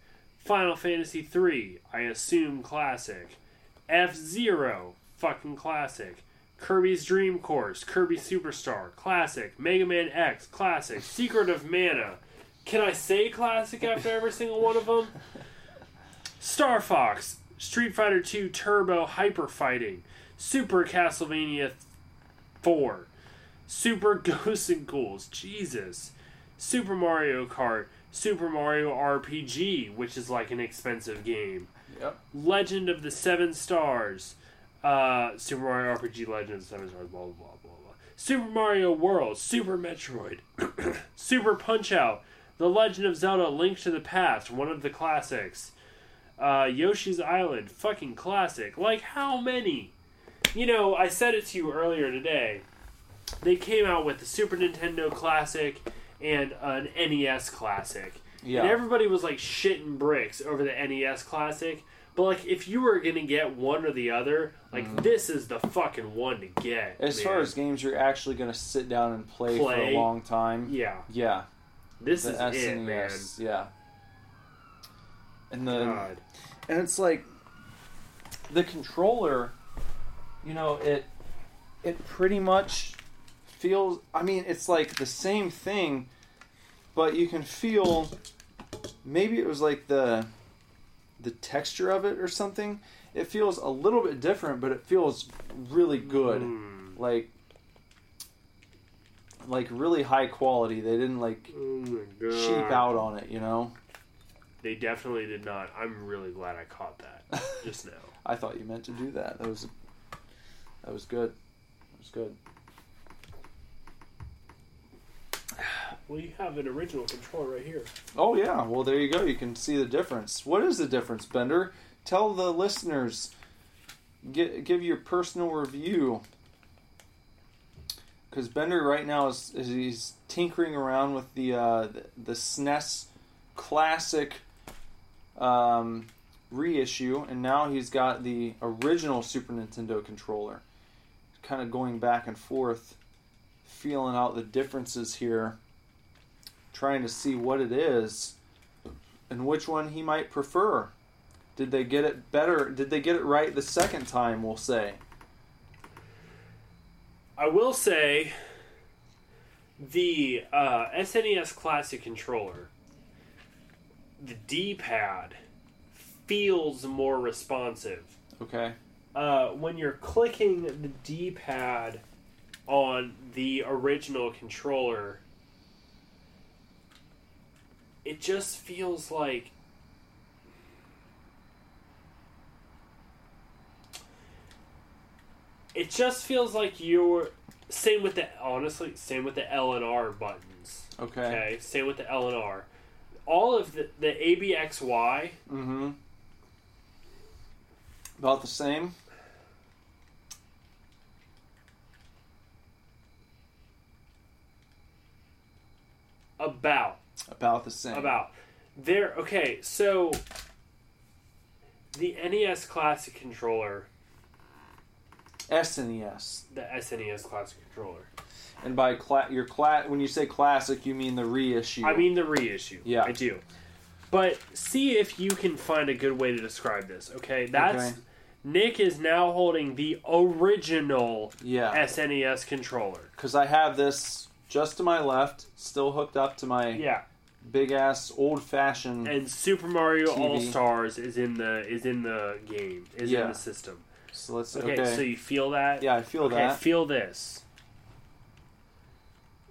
Final Fantasy 3, I assume classic. F Zero, fucking classic. Kirby's Dream Course, Kirby Superstar, classic. Mega Man X, classic. Secret of Mana. Can I say classic after every single one of them? Star Fox, Street Fighter 2 Turbo Hyper Fighting, Super Castlevania 4, Super Ghosts and Ghouls, Jesus, Super Mario Kart, Super Mario RPG, which is like an expensive game, Yep. Legend of the Seven Stars, uh, Super Mario RPG Legend of the Seven Stars, blah blah blah blah blah. Super Mario World, Super Metroid, Super Punch Out, The Legend of Zelda: Link to the Past, one of the classics. Uh, Yoshi's Island, fucking classic. Like how many? You know, I said it to you earlier today. They came out with the Super Nintendo Classic and an NES Classic. Yeah. And everybody was like shitting bricks over the NES Classic. But like, if you were gonna get one or the other, like this is the fucking one to get. As far as games you're actually going to sit down and play, for a long time, yeah, yeah, this the is it, man. SNES, yeah. And the God. and it's like the controller, you know, it it pretty much feels. I mean, it's like the same thing, but you can feel. Maybe it was like the the texture of it or something. It feels a little bit different, but it feels really good. Mm. Like like really high quality. They didn't like Oh cheap out on it, you know. They definitely did not. I'm really glad I caught that just now. I thought you meant to do that. That was that was good. That was good. Well, you have an original controller right here. Oh yeah, well there you go. You can see the difference. What is the difference, Bender? Tell the listeners. Give give your personal review. Because Bender right now is, is he's tinkering around with the uh, the, SNES Classic um, reissue, and now he's got the original Super Nintendo controller. Kind of going back and forth, feeling out the differences here trying to see what it is and which one he might prefer. Did they get it better? Did they get it right the second time, we'll say? I will say the uh, SNES Classic controller, the D-pad feels more responsive. Okay. Uh, when you're clicking the D-pad on the original controller, it just feels like it just feels like you're same with the honestly same with the L and R buttons. Okay. Okay, same with the L and R. All of the the ABXY Mm-hmm. About the same? about About the same. about there okay so the nes classic controller SNES. the snes classic controller And by cla- your cla- when you say classic, you mean the reissue. i mean the reissue Yeah. i do but see if you can find a good way to describe this okay that's Okay. nick is now holding the original yeah, snes controller because I have this just to my left, still hooked up to my yeah big ass old fashioned. and super mario TV. all stars is in the is in the game is Yeah. in the system So let's okay, okay. so you feel that yeah, I feel Okay, that. feel this.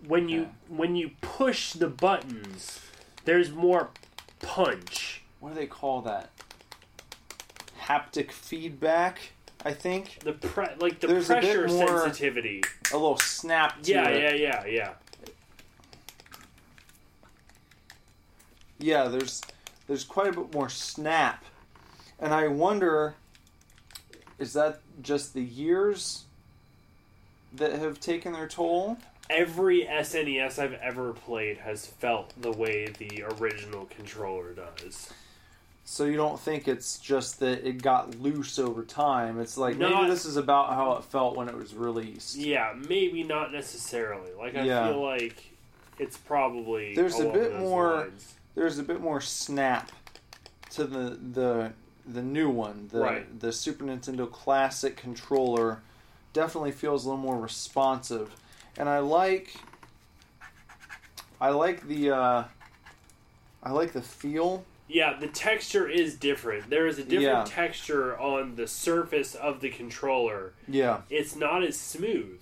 When you Okay. when you push the buttons, there's more punch. what do they call that? Haptic feedback, I think. The pre like the There's a bit pressure more- sensitivity. A little snap to Yeah, it. yeah, yeah, yeah. yeah, there's there's quite a bit more snap, and I wonder, is that just the years that have taken their toll? Every SNES I've ever played has felt the way the original controller does. So you don't think it's just that it got loose over time? It's like Not- maybe this is about how it felt when it was released. Yeah, maybe not necessarily. Like I Yeah. feel like it's probably There's a bit more- lines. There's a bit more snap to the the the new one. The Right. the Super Nintendo Classic controller definitely feels a little more responsive, and I like I like the uh, I like the feel. Yeah, the texture is different. There is a different Yeah. texture on the surface of the controller. Yeah, It's not as smooth.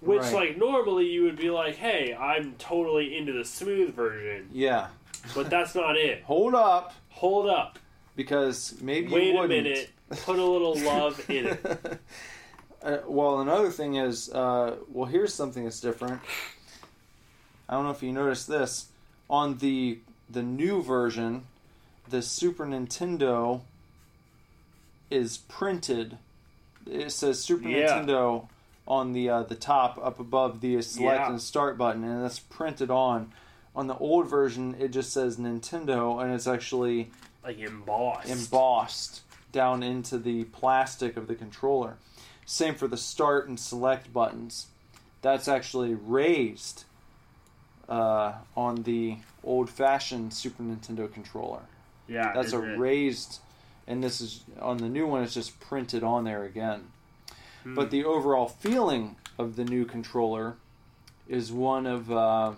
Which, Right. like, normally you would be like, hey, I'm totally into the smooth version. yeah. But that's not it. Hold up, Hold up. Because maybe you Wait a minute. Put a little love in it. Uh, well, another thing is, uh, well, here's something that's different. I don't know if you noticed this on the the new version, the Super Nintendo is printed. It says Super Yeah. Nintendo on the uh, the top up above the select Yeah. and start button, and that's printed on. On the old version, it just says Nintendo, and it's actually Like embossed. embossed down into the plastic of the controller. Same for the start and select buttons. That's actually raised uh, on the old fashioned Super Nintendo controller. yeah, That's a it? raised, and this is on the new one, it's just printed on there again. Hmm. But the overall feeling of the new controller is one of uh,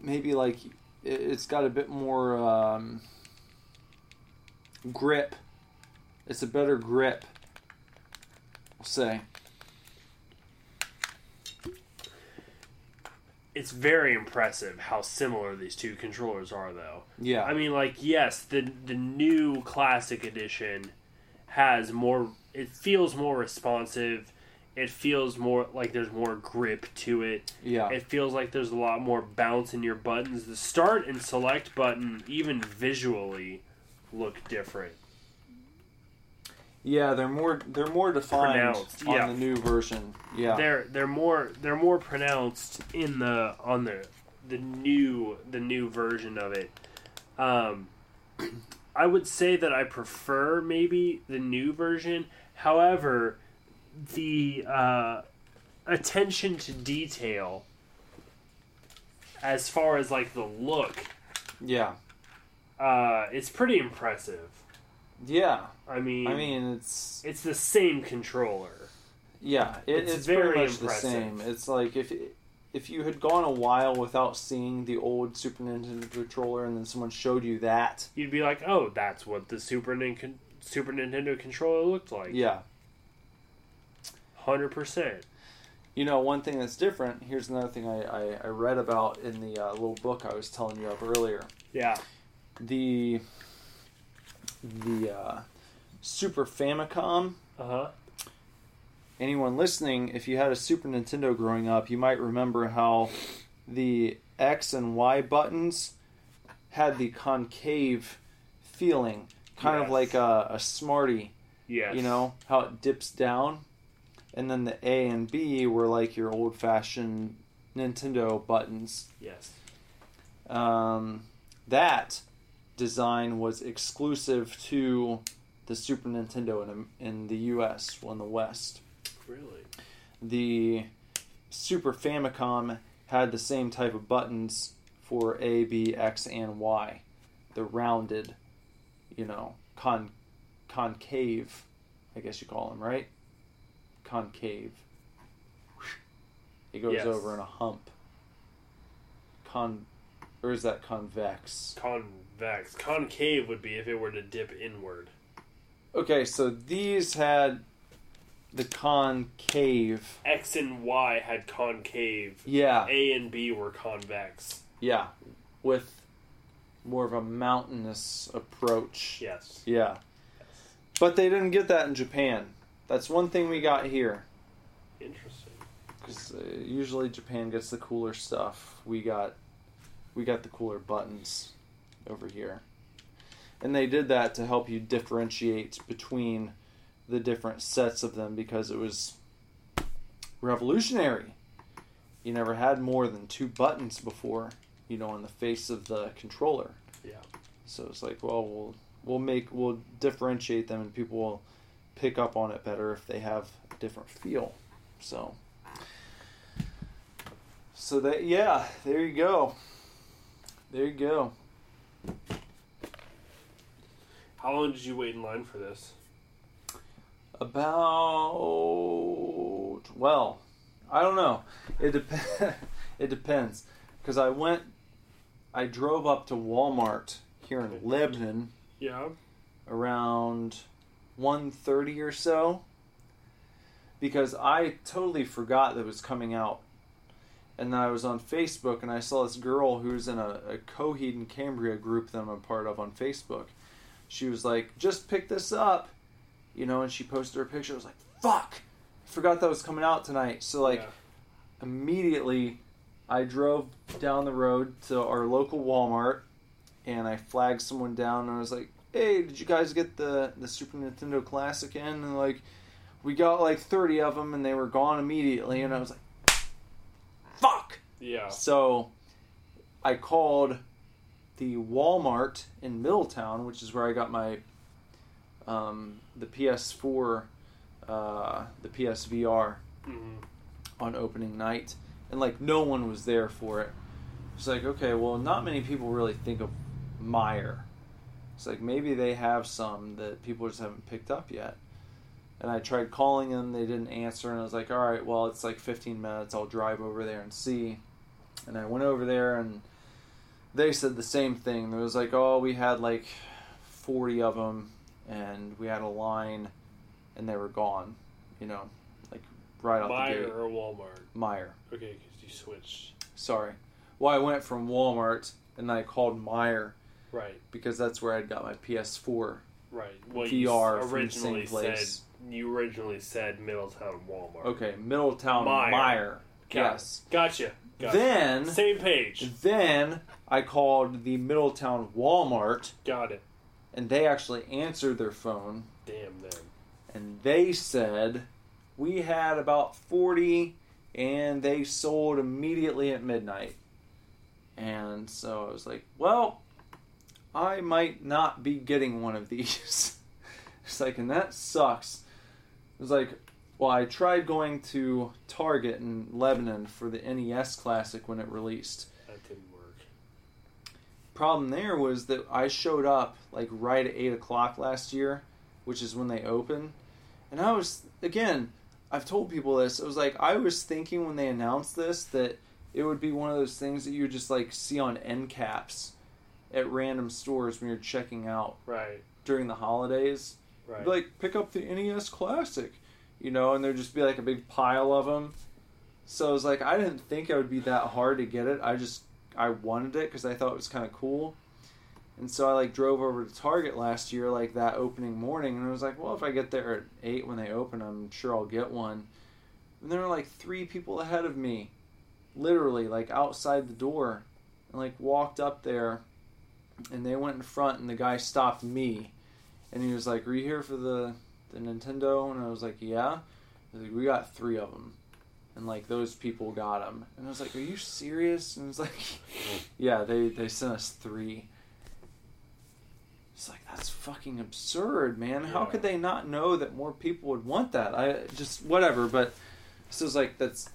maybe like it's got a bit more um, grip. It's a better grip, I'll say. It's very impressive how similar these two controllers are, though. Yeah. I mean, like, yes, the the new classic edition has more. It feels more responsive. It feels more like there's more grip to it. yeah. It feels like there's a lot more bounce in your buttons. The start and select button, even visually, look different. yeah, they're more they're more defined Pronounced, on yeah. the new version. Yeah. They're they're more they're more pronounced in the on the the new the new version of it. Um, I would say that I prefer maybe the new version. However, the uh, attention to detail, as far as like the look, yeah. uh, it's pretty impressive. Yeah. I mean, I mean, it's it's the same controller. Yeah, it, It's it's, very much impressive. the same. It's like if if you had gone a while without seeing the old Super Nintendo controller, and then someone showed you that, You'd be like, "Oh, that's what the Super Nin- Super Nintendo controller looked like." yeah, hundred percent. you know, one thing that's different. Here's another thing I I, I read about in the uh, little book I was telling you of earlier. Yeah, The the uh, Super Famicom. uh huh. Anyone listening, if you had a Super Nintendo growing up, you might remember how the X and Y buttons had the concave feeling, kind of like a, a Smartie. Yes. You know how it dips down, and then the A and B were like your old-fashioned Nintendo buttons. Yes. Um, that design was exclusive to the Super Nintendo in in the U.S. well, in the West Really. the Super Famicom had the same type of buttons for A, B, X, and Y. The rounded, you know, con concave, I guess you call them, right? Concave. It goes Yes. over in a hump. Con, or is that convex? Convex. Concave would be if it were to dip inward. Okay, so these had the concave. X and Y had concave. Yeah, A and B were convex. yeah, with more of a mountainous approach. Yes. Yeah. But they didn't get that in Japan. That's one thing we got here. Interesting. Because uh, usually Japan gets the cooler stuff. We got, we got the cooler buttons over here, and they did that to help you differentiate between the different sets of them because it was revolutionary. You never had more than two buttons before, you know, on the face of the controller. Yeah. So it's like, well, we'll we'll make we'll differentiate them, and people will pick up on it better if they have a different feel. So, so that yeah, there you go. There you go. How long did you wait in line for this? About well, I don't know. It dep- it depends because I went, I drove up to Walmart here in Lebanon Yeah. around 1.30 or so because I totally forgot that it was coming out. And then I was on Facebook and I saw this girl who's in a, a Coheed and Cambria group that I'm a part of on Facebook. She was like, just pick this up, you know, and she posted her picture. I was like, fuck, I forgot that was coming out tonight. So, like, Yeah. immediately I drove down the road to our local Walmart and I flagged someone down and I was like, "Hey, did you guys get the the Super Nintendo Classic in?" And like, we got like 30 of them and they were gone immediately and I was like, "Fuck." Yeah. So I called the Walmart in Middletown, which is where I got my um, the PS4, uh, the PSVR hmm on opening night, and like no one was there for it. It's like okay, well, not many people really think of Meijer. It's like maybe they have some that people just haven't picked up yet. And I tried calling them, they didn't answer, and I was like, all right, well, it's like 15 minutes. I'll drive over there and see. And I went over there, and they said the same thing. There was like, oh, we had like 40 of them, and we had a line, and they were gone. You know, like right out the Meijer gate. or Walmart? Meijer. Okay, because you switched. Sorry. Well, I went from Walmart and then I called Meijer Right. because that's where I'd got my PS4. Right. Well, VR you from s- the originally same place. said you originally said Middletown Walmart. Okay, Middletown Meijer. Meijer. Got it. Yes. Gotcha. Gotcha. Then, Same page. then I called the Middletown Walmart Got it. and they actually answered their phone Damn them. and they said we had about 40 and they sold immediately at midnight. And so I was like, well, I might not be getting one of these. it's like, and that sucks. It was like, well, I tried going to Target in Lebanon for the NES Classic when it released. That didn't work. Problem there was that I showed up like right at 8 o'clock last year, which is when they open. And I was, again, I've told people this. It was like, I was thinking when they announced this that it would be one of those things that you just like see on end caps at random stores when you're checking out Right. during the holidays. Right. Like, pick up the NES Classic, you know, and there'd just be like a big pile of them. So I was like, I didn't think it would be that hard to get it. I just, I wanted it because I thought it was kind of cool. And so I like drove over to Target last year, like that opening morning, and I was like, well, if I get there at eight when they open, I'm sure I'll get one. And there were like three people ahead of me, literally like outside the door, and like walked up there, and they went in front, and the guy stopped me, and he was like, "Are you here for the the Nintendo?" And I was like, "Yeah." He's like, "We got three of them." And like those people got them, and I was like, "Are you serious?" And it was like, "Yeah, they they sent us three. It's like that's fucking absurd, man. How Yeah. could they not know that more people would want that? I just whatever, but this is like that's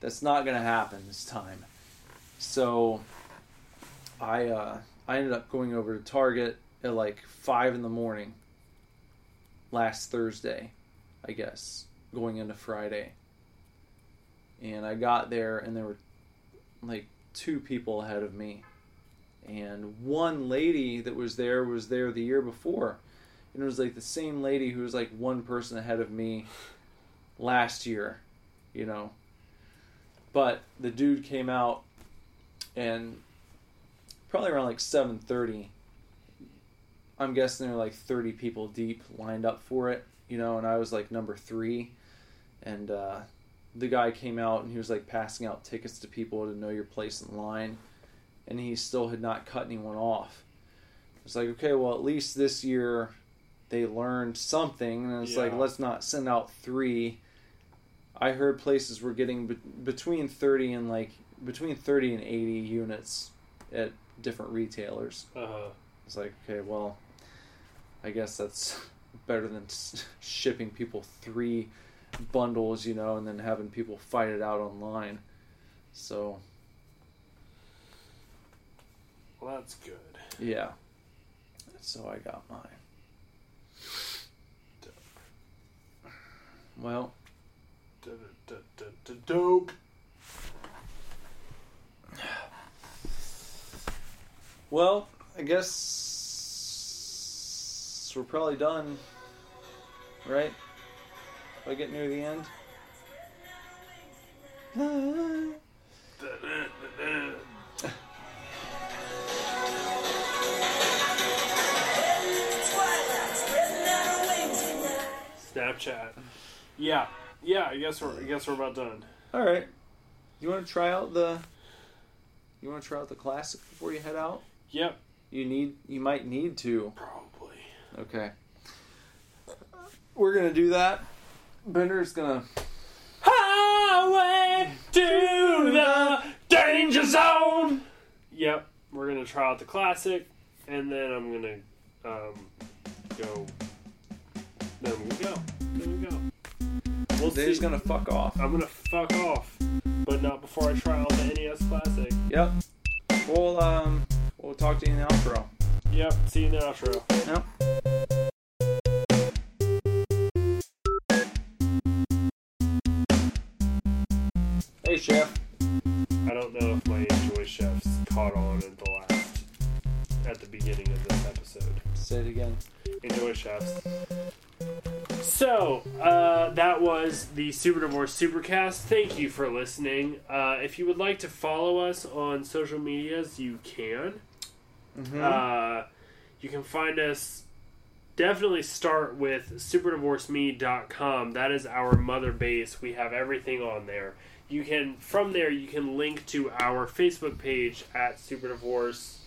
that's not gonna happen this time. So I uh I ended up going over to Target at like five in the morning last Thursday, I guess, going into Friday. And I got there and there were like two people ahead of me. And one lady that was there was there the year before. And it was like the same lady who was like one person ahead of me last year, you know. But the dude came out and probably around like seven thirty. I'm guessing there were like thirty people deep lined up for it, you know, and I was like number three, and uh, the guy came out and he was like passing out tickets to people to know your place in line, and he still had not cut anyone off. It's like okay, well at least this year they learned something, and it's like let's not send out three. I heard places were getting be- between thirty and like between thirty and eighty units at different retailers. Uh-huh. It's like okay, well, I guess that's better than shipping people three bundles, you know, and then having people fight it out online. So Well, that's good. yeah, so I got mine. Well, Dope. Well, I guess we're probably done, right? If I get near the end. Snapchat. Yeah, yeah. I guess we're I guess we're about done. All right. You want to try out the? You want to try out the classic before you head out? Yep, You need. You might need to. probably. Okay. We're gonna do that. Bender's gonna. Highway to the danger zone. Yep, we're gonna try out the classic, and then I'm gonna um, go. Then we go. Then we go. We'll Dave's see. gonna fuck off. I'm gonna fuck off, but not before I try out the NES Classic. Yep. We'll um. We'll talk to you in the outro. Yep. See you in the outro. Yep. Hey, chef. I don't know if my Enjoy Chefs caught on at the last, at the beginning of this episode. Say it again. Enjoy Chefs. So, uh, that was the Super Divorce Supercast. Thank you for listening. Uh, if you would like to follow us on social medias, you can. Mm-hmm. Uh, you can find us. Definitely start with superdivorceme.com. That is our mother base. We have everything on there. You can from there you can link to our Facebook page at Super Divorce,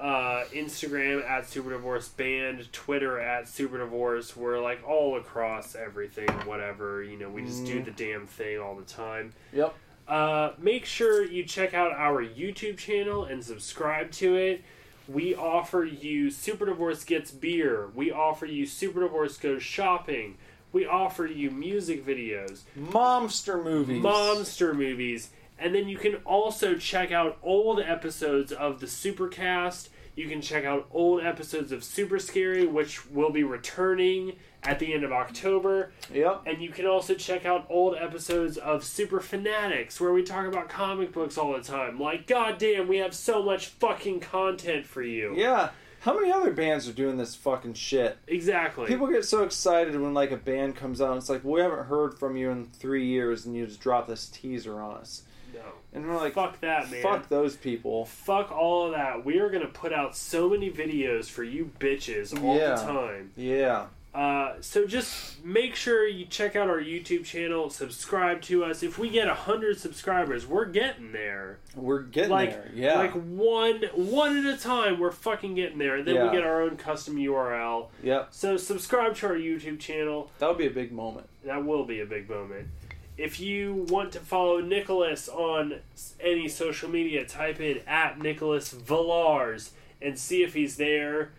uh, Instagram at Super Divorce Band, Twitter at Super Divorce. We're like all across everything, whatever. You know, we just do the damn thing all the time. Yep. Uh, make sure you check out our YouTube channel and subscribe to it. We offer you Super Divorce Gets Beer. We offer you Super Divorce Goes Shopping. We offer you music videos, Monster movies. monster movies, and then you can also check out old episodes of the Supercast. You can check out old episodes of Super Scary, which will be returning at the end of October. Yep. And you can also check out old episodes of Super Fanatics where we talk about comic books all the time. Like, goddamn, we have so much fucking content for you. Yeah. How many other bands are doing this fucking shit? Exactly. People get so excited when like a band comes out. It's like we haven't heard from you in three years, and you just drop this teaser on us, no. and we're like, Fuck that, man. fuck those people. Fuck all of that. We are going to put out so many videos for you bitches all Yeah. the time. Yeah. Uh, so just make sure you check out our YouTube channel, subscribe to us. If we get 100 subscribers, we're getting there. We're getting like there. Yeah. like one one at a time we're fucking getting there and then Yeah. we get our own custom url yep. so subscribe to our youtube channel That would be a big moment. that will be a big moment if you want to follow nicholas on any social media type in at nicholas villars and see if he's there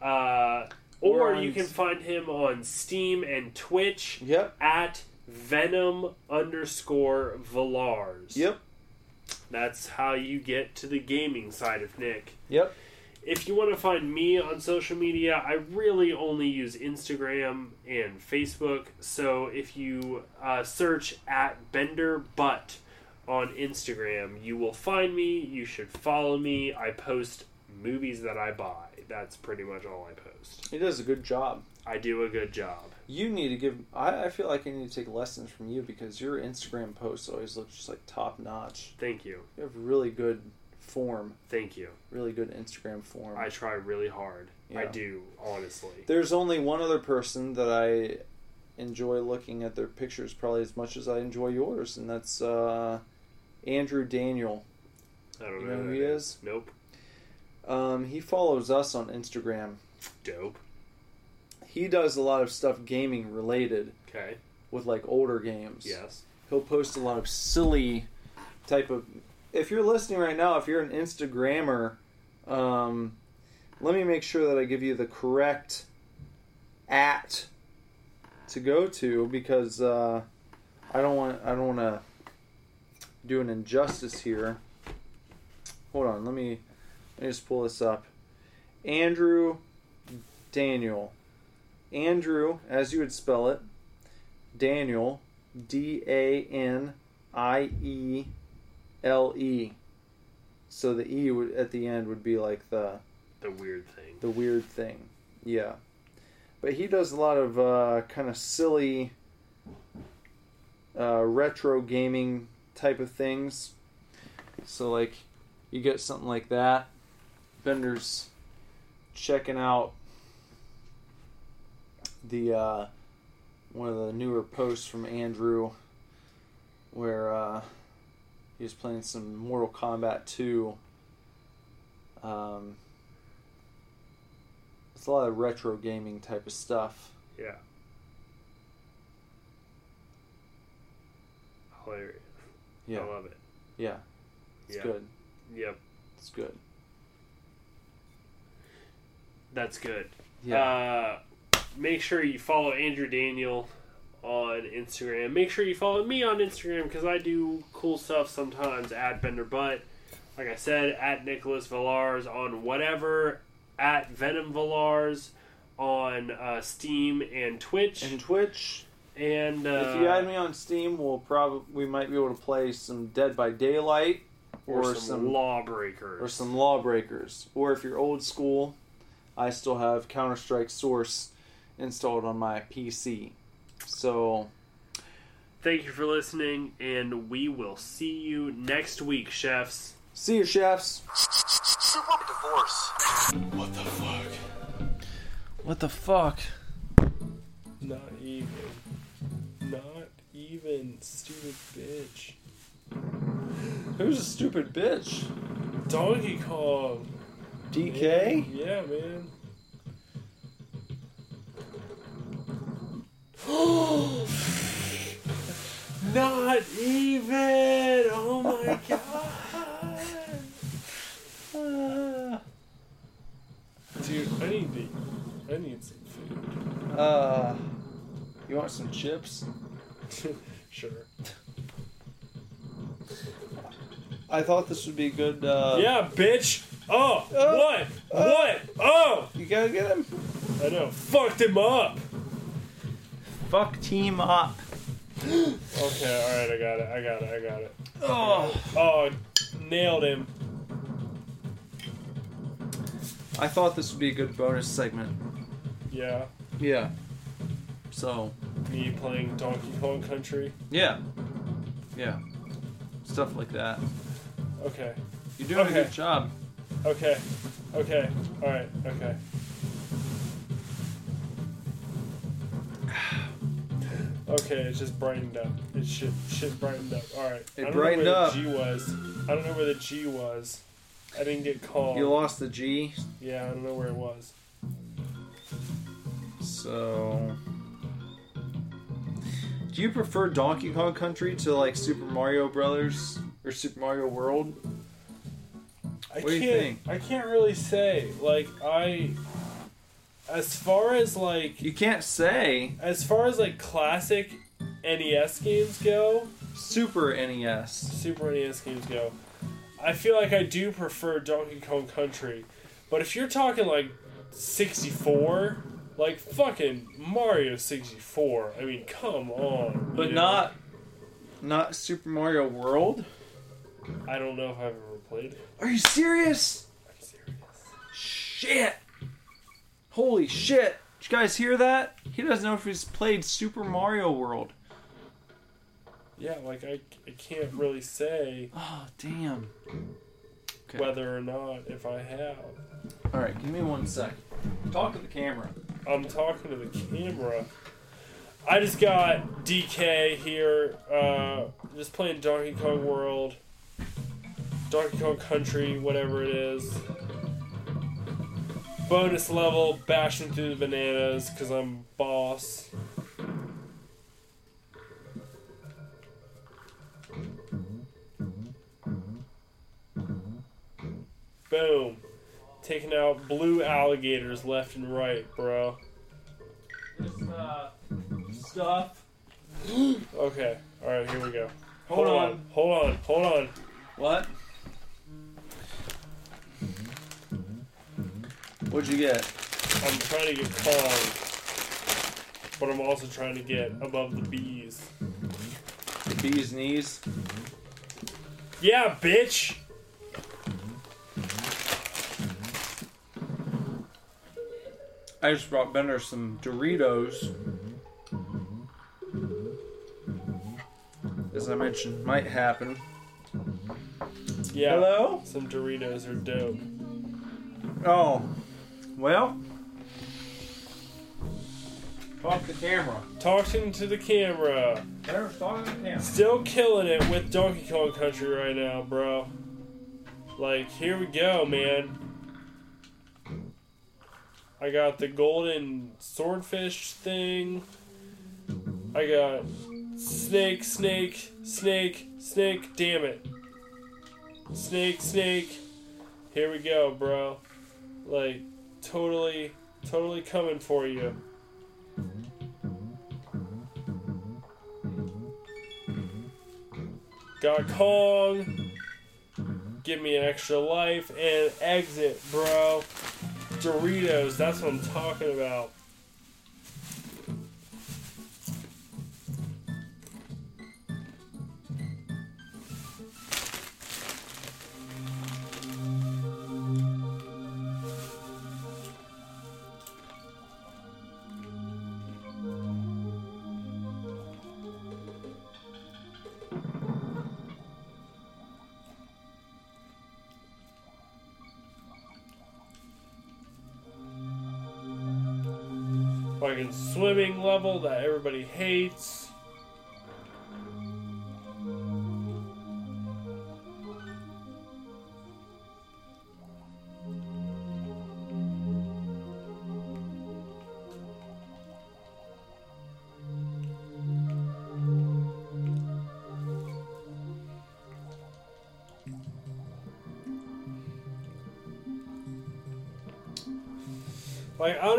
uh, or Or you can find him on steam and twitch Yep. at venom underscore villars Yep. that's how you get to the gaming side of Nick. Yep. If you want to find me on social media, I really only use Instagram and Facebook. So if you uh, search at Bender Butt on Instagram, you will find me. You should follow me. I post movies that I buy. That's pretty much all I post. He does a good job. I do a good job. You need to give. I, I feel like I need to take lessons from you because your Instagram posts always look just like top notch. Thank you. You have really good form. Thank you. Really good Instagram form. I try really hard. I do, honestly. There's only one other person that I enjoy looking at their pictures probably as much as I enjoy yours, and that's uh, Andrew Daniel. I don't You know know who he is? Nope. Um, he follows us on Instagram. Dope. He does a lot of stuff gaming related Okay. with like older games. Yes. He'll post a lot of silly type of. If you're listening right now, if you're an Instagrammer, um, let me make sure that I give you the correct at to go to because uh, I don't want I don't want to do an injustice here. Hold on, let me let me just pull this up. Andrew Daniel. Andrew, as you would spell it, Daniel, D A N I E L E. So the E would at the end would be like the The weird thing. the weird thing. Yeah. But he does a lot of uh, kind of silly uh, retro gaming type of things. So, like, you get something like that. Bender's checking out the uh, one of the newer posts from Andrew where uh, he was playing some Mortal Kombat 2. Um, it's a lot of retro gaming type of stuff. Yeah. Hilarious. Yeah, I love it. yeah, it's Yeah. good. Yep. It's good. That's good. Yeah, Uh, make sure you follow Andrew Daniel on Instagram. Make sure you follow me on Instagram because I do cool stuff sometimes at Bender Butt. Like I said, at Nicholas Villars on whatever, at Venom Villars on uh, Steam and Twitch. and Twitch. And uh, if you add me on Steam, we'll probably we might be able to play some Dead by Daylight or, or some, some Lawbreakers. or some Lawbreakers. Or if you're old school, I still have Counter Strike Source installed on my PC. So Thank you for listening, and we will see you next week, chefs. see you, chefs. Divorce. What the fuck? What the fuck? Not even. Not even, stupid bitch. Who's a stupid bitch? Donkey Kong. DK? Yeah, man. Not even. Oh my god. Dude, I need to. I need some food. uh, you want some chips? sure. I thought this would be good. Uh, Yeah, bitch. Oh, Uh, what? what? Oh, You gotta get him. I know. Fucked him up. Fuck team up. Okay, all right. I got it. I got it. I got it. Oh. Oh, nailed him. I thought this would be a good bonus segment. Yeah. Yeah. So, Me playing Donkey Kong Country. yeah. Yeah. Stuff like that. Okay. You're doing a good job. Okay. Okay. All right. Okay. Okay, it just brightened up. It shit shit brightened up. All right. It I don't brightened know where up. The G was. I don't know where the G was. I didn't get called. You lost the G, Yeah, I don't know where it was. so. Do you prefer Donkey Kong Country to like Super Mario Brothers or Super Mario World? I What do you can't. think? I can't really say. Like I, as far as like You can't say as far as like classic NES games go, Super NES. Super NES games go, I feel like I do prefer Donkey Kong Country. But if you're talking like 64, like fucking Mario 64, I mean, come on. But know? not not Super Mario World? I don't know if I've ever played it. Are you serious? I'm serious. Shit. Holy shit. Did you guys hear that? He doesn't know if he's played Super Mario World. Yeah, like I, I can't really say. Oh, damn. Okay. whether or not if I have. All right, give me one sec. Talk to the camera. I'm talking to the camera. I just got DK here, uh, just playing Donkey Kong World, Donkey Kong Country, whatever it is. Bonus level, bashing through the bananas because I'm boss. Boom. Taking out blue alligators left and right, bro. This uh, stuff. Okay. All right. Here we go. Hold Hold on. on. Hold on. Hold on. What? What'd you get? I'm trying to get Kong, but I'm also trying to get above the bees. The bee's knees. Yeah, bitch. I just brought Bender some Doritos. As I mentioned, might happen. Yeah. Hello? Some Doritos are dope. Oh, well. Talk to the camera. Talking to the camera. Bender's talking to the camera. Still killing it with Donkey Kong Country right now, bro. Like, here we go, man. I got the golden swordfish thing. I got snake, snake, snake, snake. Damn it. Snake, snake. Here we go, bro. Like, totally, totally coming for you. Got Kong. Give me an extra life and exit, bro. Doritos, that's what I'm talking about. Swimming level that everybody hates.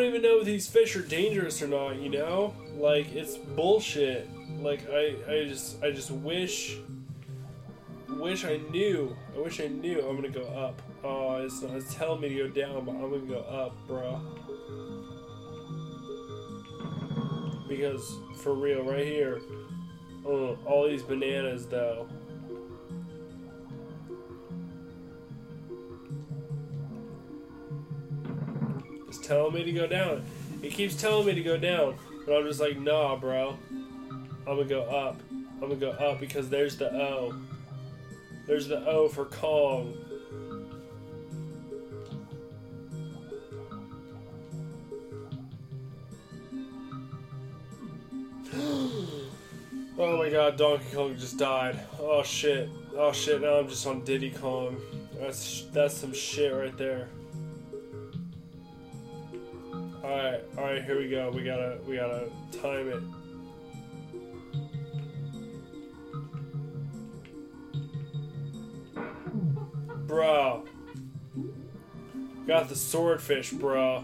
Even know if these fish are dangerous or not, you know? Like it's bullshit. Like I I just I just wish wish I knew. I wish I knew. I'm gonna go up. Oh, it's, it's telling me to go down, but I'm gonna go up, bro. Because for real, right here, oh, all these bananas though. Telling me to go down. It keeps telling me to go down, but I'm just like, nah, bro. I'm gonna go up. I'm gonna go up because there's the O. There's the O for Kong. oh my god, Donkey Kong just died. Oh shit. Oh shit, now I'm just on Diddy Kong. That's that's some shit right there. Alright, alright, here we go. We gotta we gotta time it. Bro. Got the swordfish, bro.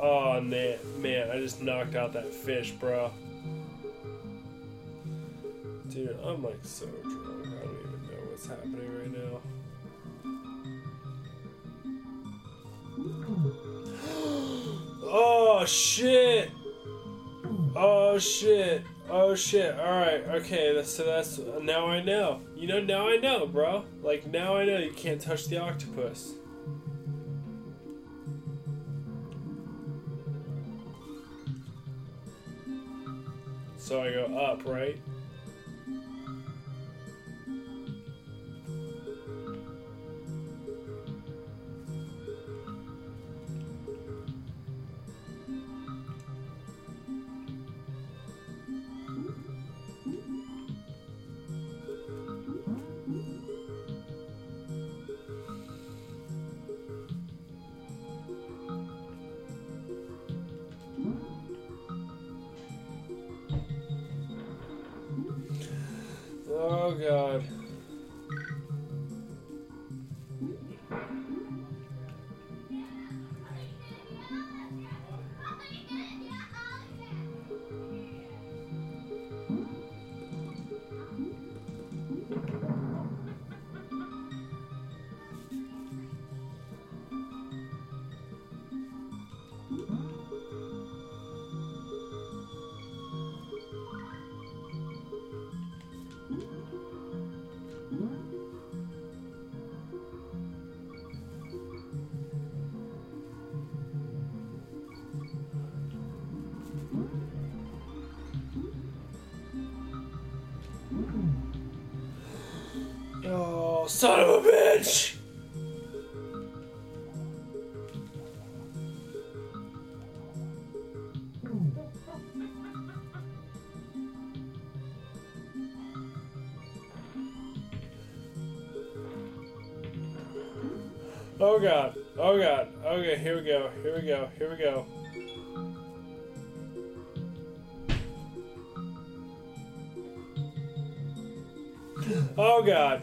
Oh man, man, I just knocked out that fish, bro. Dude, I'm like so drunk. I don't even know what's happening right now. Oh shit! Oh shit! Oh shit! All right, okay. That's, so that's now I know. You know, now I know, bro. Like now I know you can't touch the octopus. So I go up, right? Oh god. Son of a bitch! Oh god, oh god, okay, here we go, here we go, here we go. Oh god.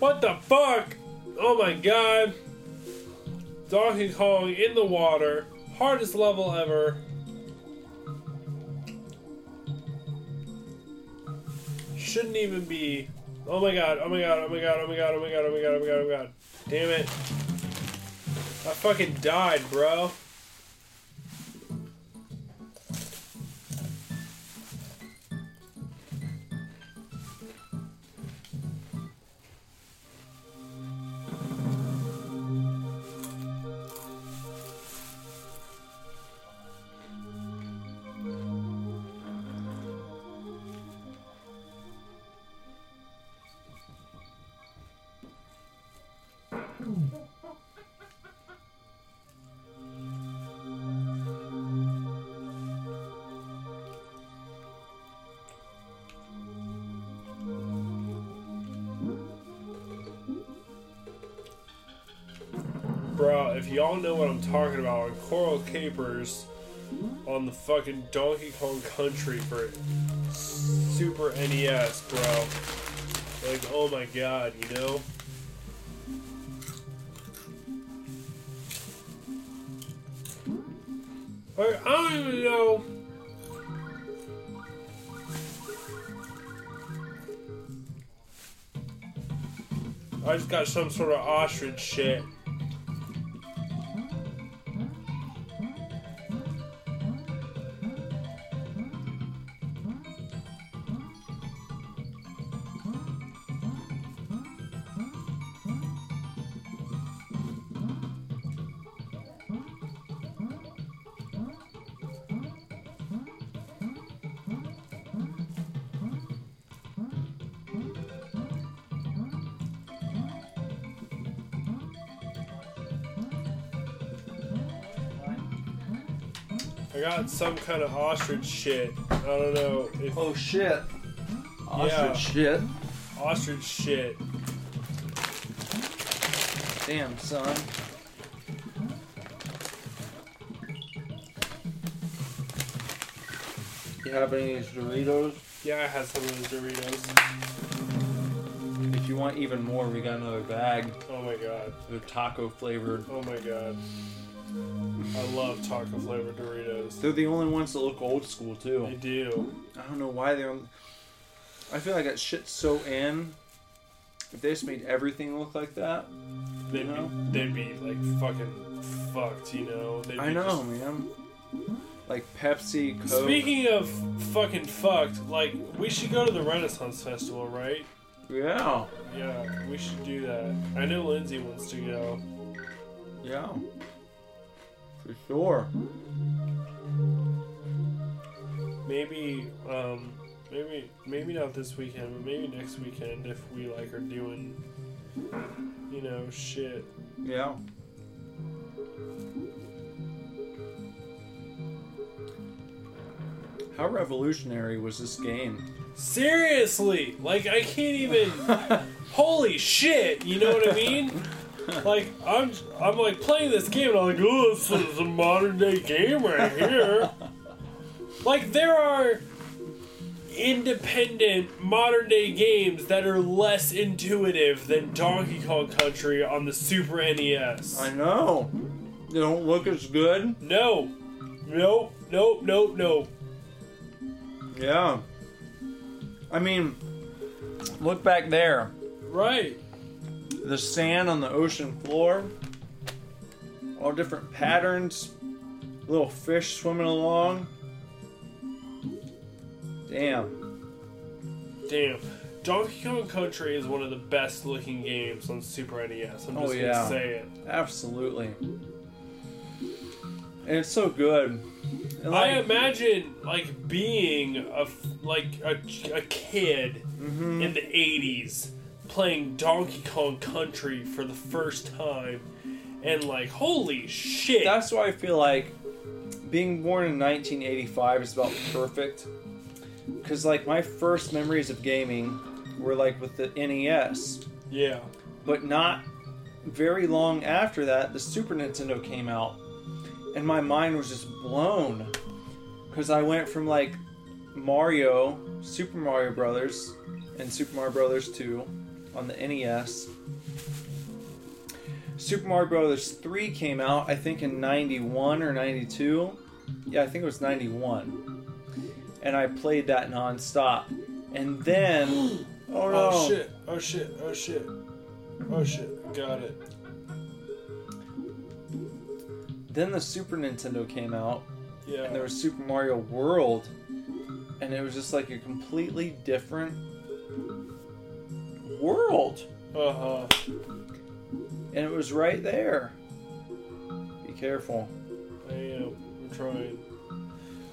What the fuck? Oh my god. Donkey Kong in the water. Hardest level ever. Shouldn't even be. Oh my god, oh my god, oh my god, oh my god, oh my god, oh my god, oh my god, oh my god. Damn it. I fucking died, bro. Talking about, on Coral Capers on the fucking Donkey Kong Country for Super NES, bro. Like, oh my god, you know? Like, I don't even know. I just got some sort of ostrich shit. Some kind of ostrich shit. I don't know if Oh shit. Ostrich Yeah. shit. ostrich shit. Damn, son. You have any of these Doritos? Yeah, I had some of those Doritos. If you want even more, we got another bag. Oh my god. They're taco flavored. Oh my god. I love taco flavored Doritos. They're the only ones that look old school too. I too. do. I don't know why they're. I feel like that shit's so in. If they just made everything look like that, They'd know? be they'd be like fucking fucked, you know. They'd I know, just- man. Like Pepsi, Coke. Speaking of fucking fucked, like we should go to the Renaissance Festival, right? yeah, Yeah, we should do that. I know Lindsay wants to go. yeah, for sure. Maybe, um, maybe, maybe not this weekend, but maybe next weekend if we like are doing, you know, shit. Yeah. How revolutionary was this game? Seriously, like I can't even. holy shit! You know what I mean? Like I'm, I'm like playing this game, and I'm like, oh, this is a modern day game right here. like there are independent modern day games that are less intuitive than Donkey Kong Country on the Super NES. I know. They don't look as good. No, nope, nope, nope, nope. Yeah. I mean, look back there. Right. The sand on the ocean floor. All different patterns. Little fish swimming along. Damn. Damn. Donkey Kong Country is one of the best looking games on Super NES. I'm Oh, just yeah. gonna say it. Absolutely. And it's so good. And I like- imagine like being a like a, a kid Mm-hmm. in the 80s playing Donkey Kong Country for the first time and like holy shit. That's why I feel like being born in 1985 is about perfect. Because, like, my first memories of gaming were, like, with the NES. yeah. But not very long after that, the Super Nintendo came out. And my mind was just blown. Because I went from, like, Mario, Super Mario Brothers, and Super Mario Brothers 2 on the NES. Super Mario Brothers 3 came out, I think, in 91 or 92. Yeah, I think it was 91. And I played that nonstop. And then. Oh no! Oh shit. Oh shit. Oh shit. Oh shit. Got it. Then the Super Nintendo came out, Yeah. and there was Super Mario World. And it was just like a completely different world. Uh-huh. And it was right there. Be careful. I am. I'm trying.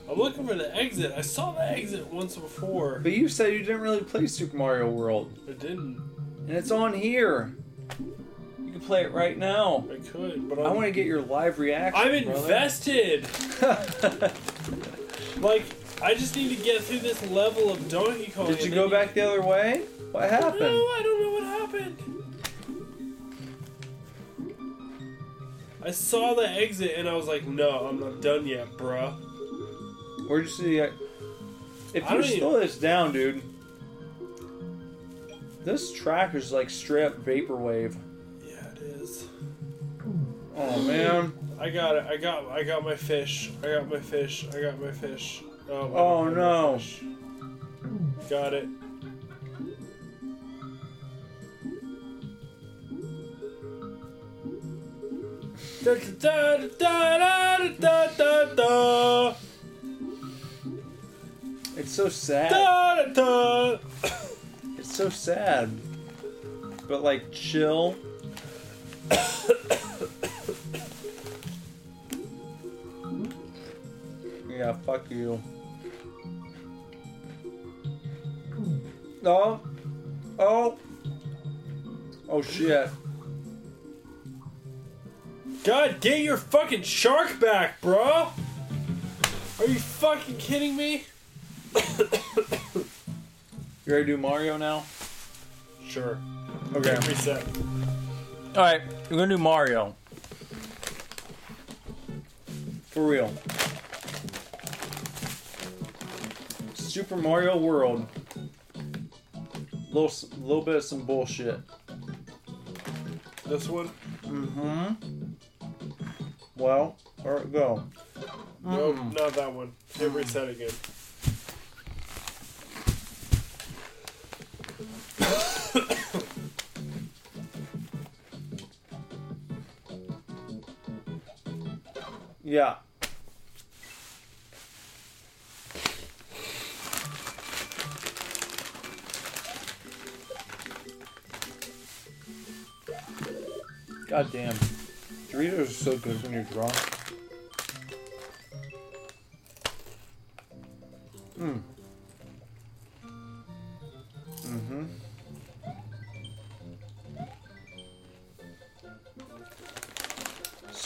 I'm looking for the exit. I saw the exit once before. But you said you didn't really play Super Mario World. I didn't. And it's on here. You can play it right now. I could, but I I'm, want to get your live reaction. I'm brother. invested. Like, I just need to get through this level of Donkey Kong. Did you go back the other way? What happened? No. I don't know what happened. I saw the exit and I was like, no, I'm not done yet, bruh. Where'd you see it? If you slow this down, dude, this track is like straight up vaporwave. Yeah, it is. Oh man. I got it. I got. I got my fish. I got my fish. I got my fish. Oh, Oh, no. fish. Got it. Da, da, da, da, da, da, da, da. It's so sad. Da, da, da. It's so sad. But like chill. yeah, fuck you. Oh. Oh. Oh shit. God, get your fucking shark back, bro. Are you fucking kidding me? You ready to do Mario now? Sure. Okay. Reset. All right, we're gonna do Mario. For real. Super Mario World. Little, little bit of some bullshit. This one? Mm-hmm. Well, where it go? Nope, not that one. Hit reset again. Yeah. God damn. Doritos are so good when you're drunk. Mm. Mm-hmm.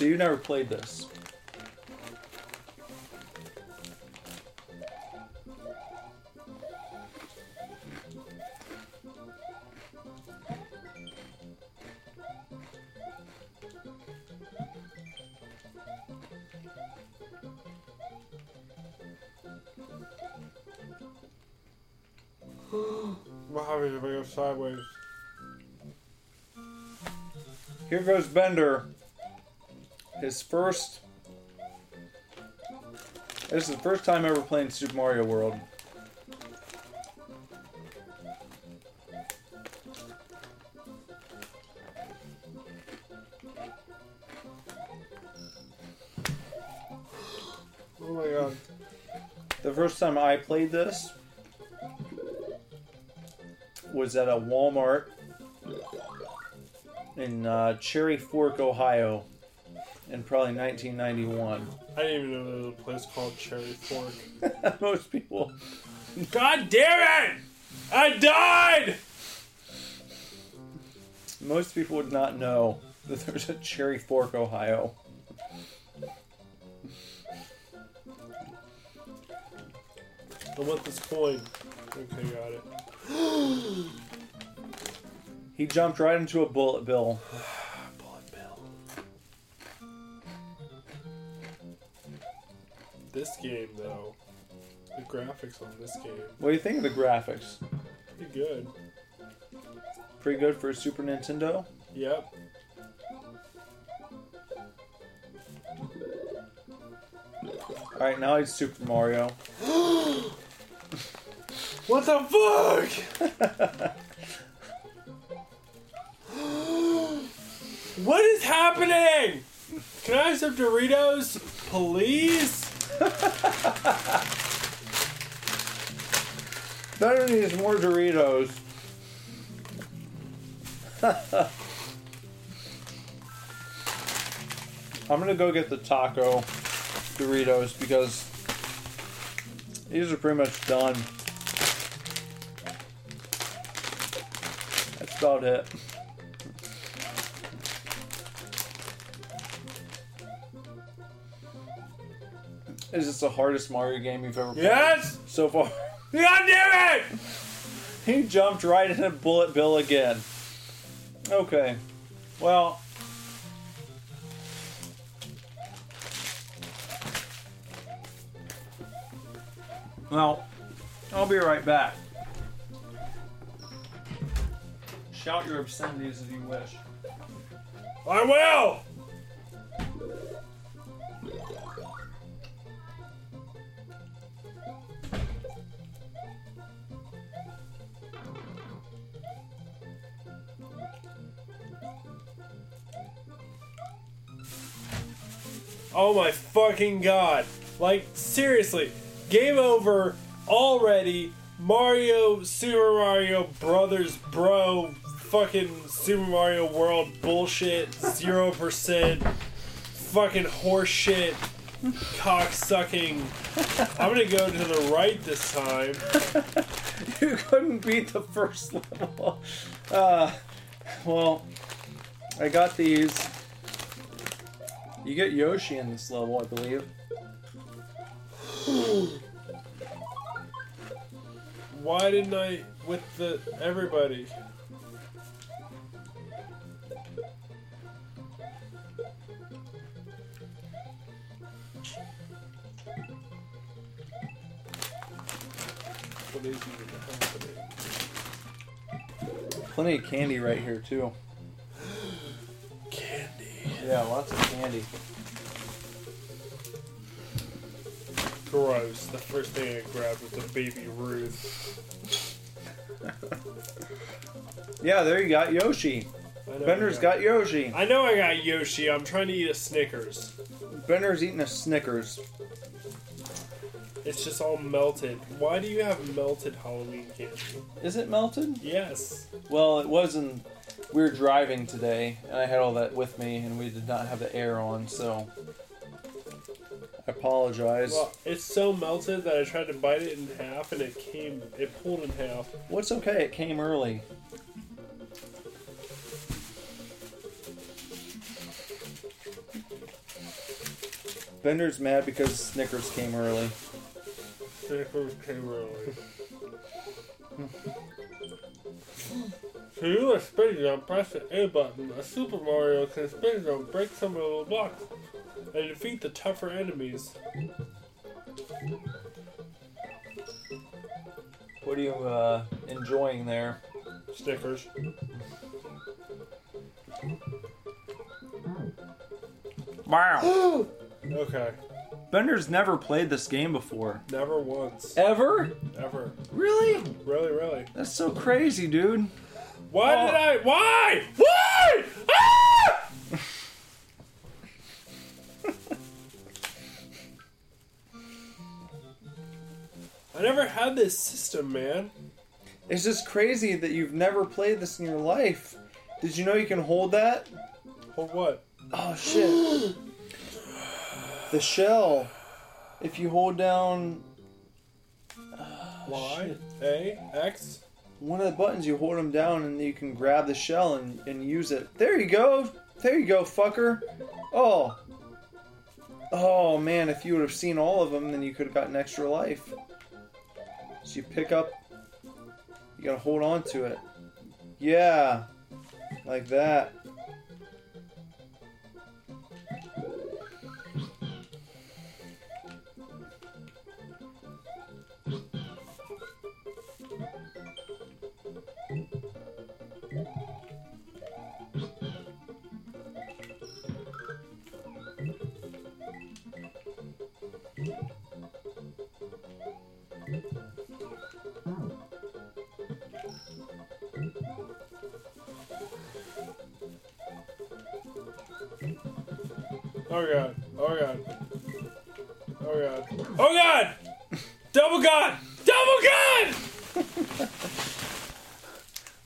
So you never played this? What happens if I go sideways? Here goes Bender. His first. This is the first time ever playing Super Mario World. Oh my god. The first time I played this was at a Walmart in uh, Cherry Fork, Ohio, in probably 1991. I didn't even know there was a place called Cherry Fork. Most people God damn it! I died! Most people would not know that there's a Cherry Fork, Ohio. I want this coin. Okay, got it. He jumped right into a bullet bill. This game, though, the graphics on this game, What do you think of the graphics? pretty good. Pretty good for a Super Nintendo. Yep. All right, now it's Super Mario. What the fuck? what is happening? Can I have some Doritos, please? Bender needs more Doritos. I'm gonna go get the taco Doritos because these are pretty much done. That's about it. Is this the hardest Mario game you've ever played Yes! so far? God damn it! He jumped right into Bullet Bill again. Okay. Well. Well, I'll be right back. Shout your obscenities if you wish. I will! Oh my fucking god. Like, seriously, game over already. Mario, Super Mario Brothers, bro, fucking Super Mario World bullshit, 0%, fucking horseshit, cock sucking. I'm gonna go to the right this time. You couldn't beat the first level. Uh, well, I got these. You get Yoshi in this level, I believe. Why didn't I with the everybody? What is even happening? Plenty of candy right here too. Candy. Yeah, lots of candy. Gross. The first thing I grabbed was the baby Ruth. Yeah, there you got Yoshi. I know Bender's I got Yoshi. I know I got Yoshi. I'm trying to eat a Snickers. Bender's eating a Snickers. It's just all melted. Why do you have melted Halloween candy? Is it melted? Yes. Well, it wasn't. We were driving today, and I had all that with me, and we did not have the air on, so I apologize. Well, it's so melted that I tried to bite it in half and it came, it pulled in half. What's okay? It came early. Bender's mad because Snickers came early. Snickers came early. To use a spin jump, press the A button. A Super Mario can spin jump, break some of the blocks, and defeat the tougher enemies. What are you uh, enjoying there? Snickers. Wow. Okay. Bender's never played this game before. Never once. Ever? Ever. Really? Really, really. That's so crazy, dude. Why Oh. did I? Why? Why? Ah! I never had this system, man. It's just crazy that you've never played this in your life. Did you know you can hold that? Hold what? Oh shit. the shell. If you hold down Y, A, X. one of the buttons, you hold them down and you can grab the shell and, and use it. There you go. There you go, fucker. Oh. Oh man, if you would have seen all of them, then you could have gotten extra life. So you pick up, you gotta hold on to it. Yeah. Like that. Oh god. Oh god. Oh god. Oh god! Double god! Double god!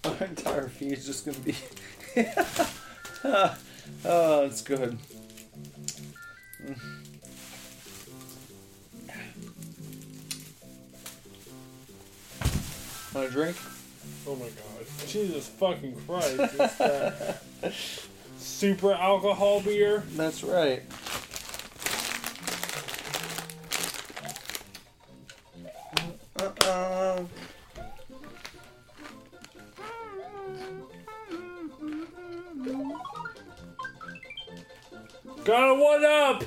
Our entire feed is just gonna be. oh, it's good. Want a drink? Oh my god. Jesus fucking Christ. Super alcohol beer. That's right. Got a one up!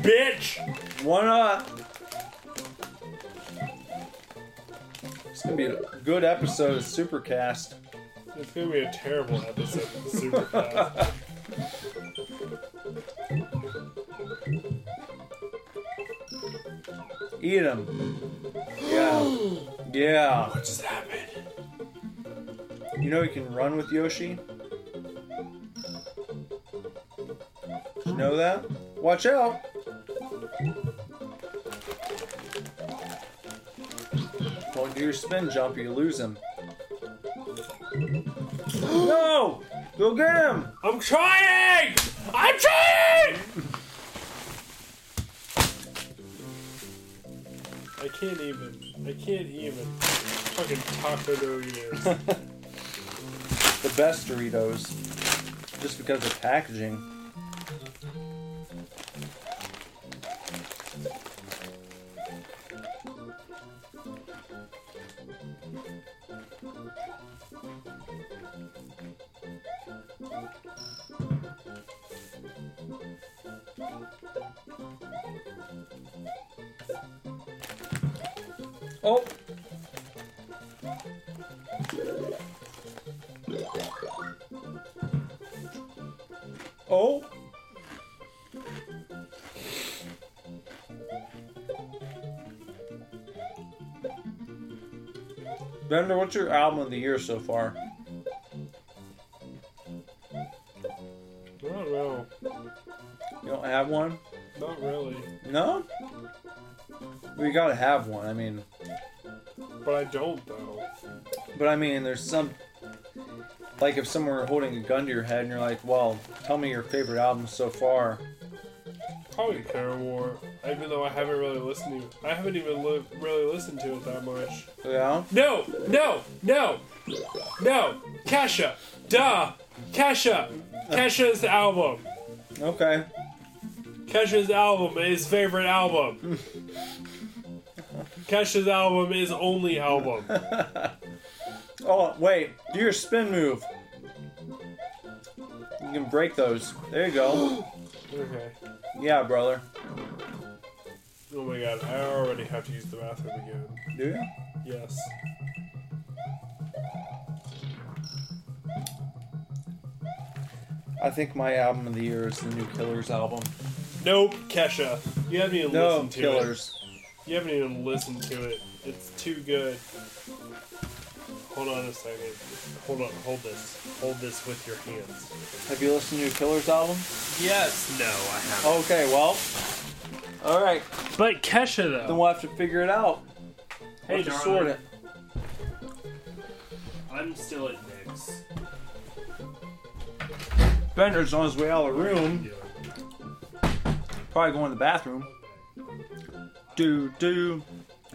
Bitch! One up. It's gonna be a good episode of Supercast. It's gonna be a terrible episode of Supercast. Eat them. Yeah. Yeah. what just happened? You know you can run with Yoshi? You know that? Watch out! Don't do your spin jump or you lose him. No! Go get him! I'm trying! I'm trying! Can't even. I can't even. Fucking taco Doritos. The best Doritos. Just because of packaging. Bender, what's your album of the year so far? I don't know. You don't have one? Not really. No? We gotta have one. I mean, But I don't though. but I mean, there's some. Like if someone were holding a gun to your head and you're like, well, tell me your favorite album so far. Probably Paramore. Even though I haven't really listened to, I haven't even li- really listened to it that much. Yeah? No, no, no, no. Kesha, duh. Kesha. Kesha's album. Okay. Kesha's album is favorite album. Kesha's album is only album. Oh, wait. Do your spin move. You can break those. There you go. Okay. Yeah, brother. Oh my god, I already have to use the bathroom again. Do you? Yes. I think my album of the year is the new Killers album. Nope, Kesha. You haven't even No, listened to Killers. it. You haven't even listened to it. It's too good. Hold on a second. Hold on. Hold this. Hold this with your hands. Have you listened to Killers album? Yes. No, I haven't. Okay, well. Alright, But Kesha though. then we'll have to figure it out. hey, We'll have to sort it. I'm still at Nick's. Bender's on his way out of the room. Probably going to the bathroom. Do do.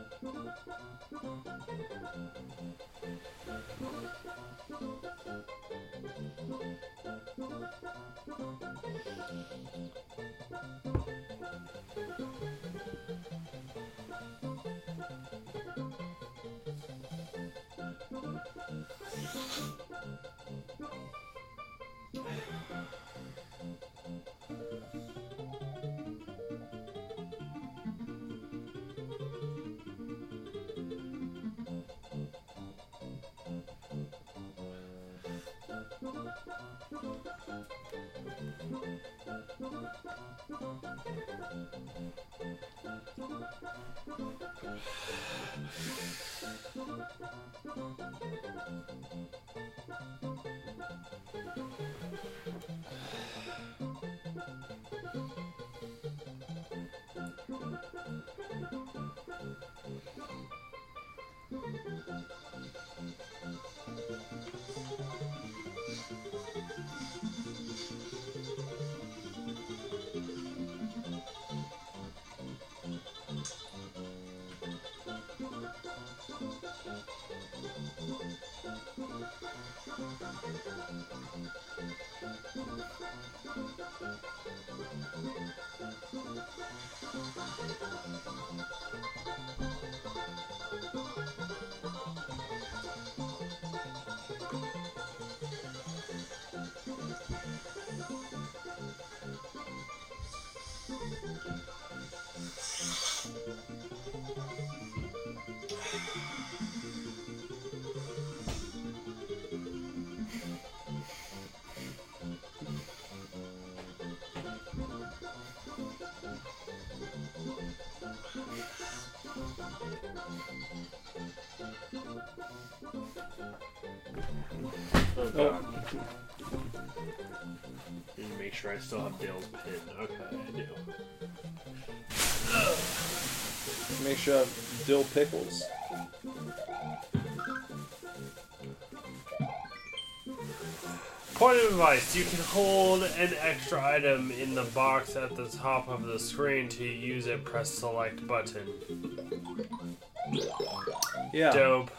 Thank you. Thank you. Thank you. Oh, God. Need to make sure I still have Dale's pin. Okay, I do. Make sure I have dill pickles. Point of advice: You can hold an extra item in the box at the top of the screen to use it. Press select button. Yeah. Dope.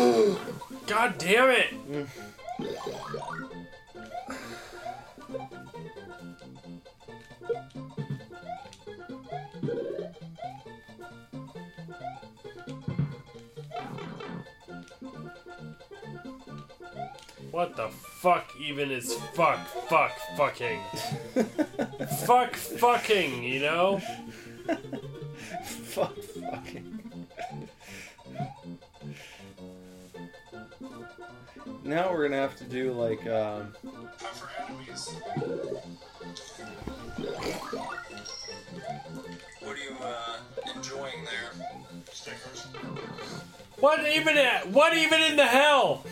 God damn it! What the fuck even is fuck, fuck, fucking? fuck, fucking, you know? Fuck fucking. Now we're gonna have to do like um What are you uh, enjoying there? Stickers. What even? What even in the hell?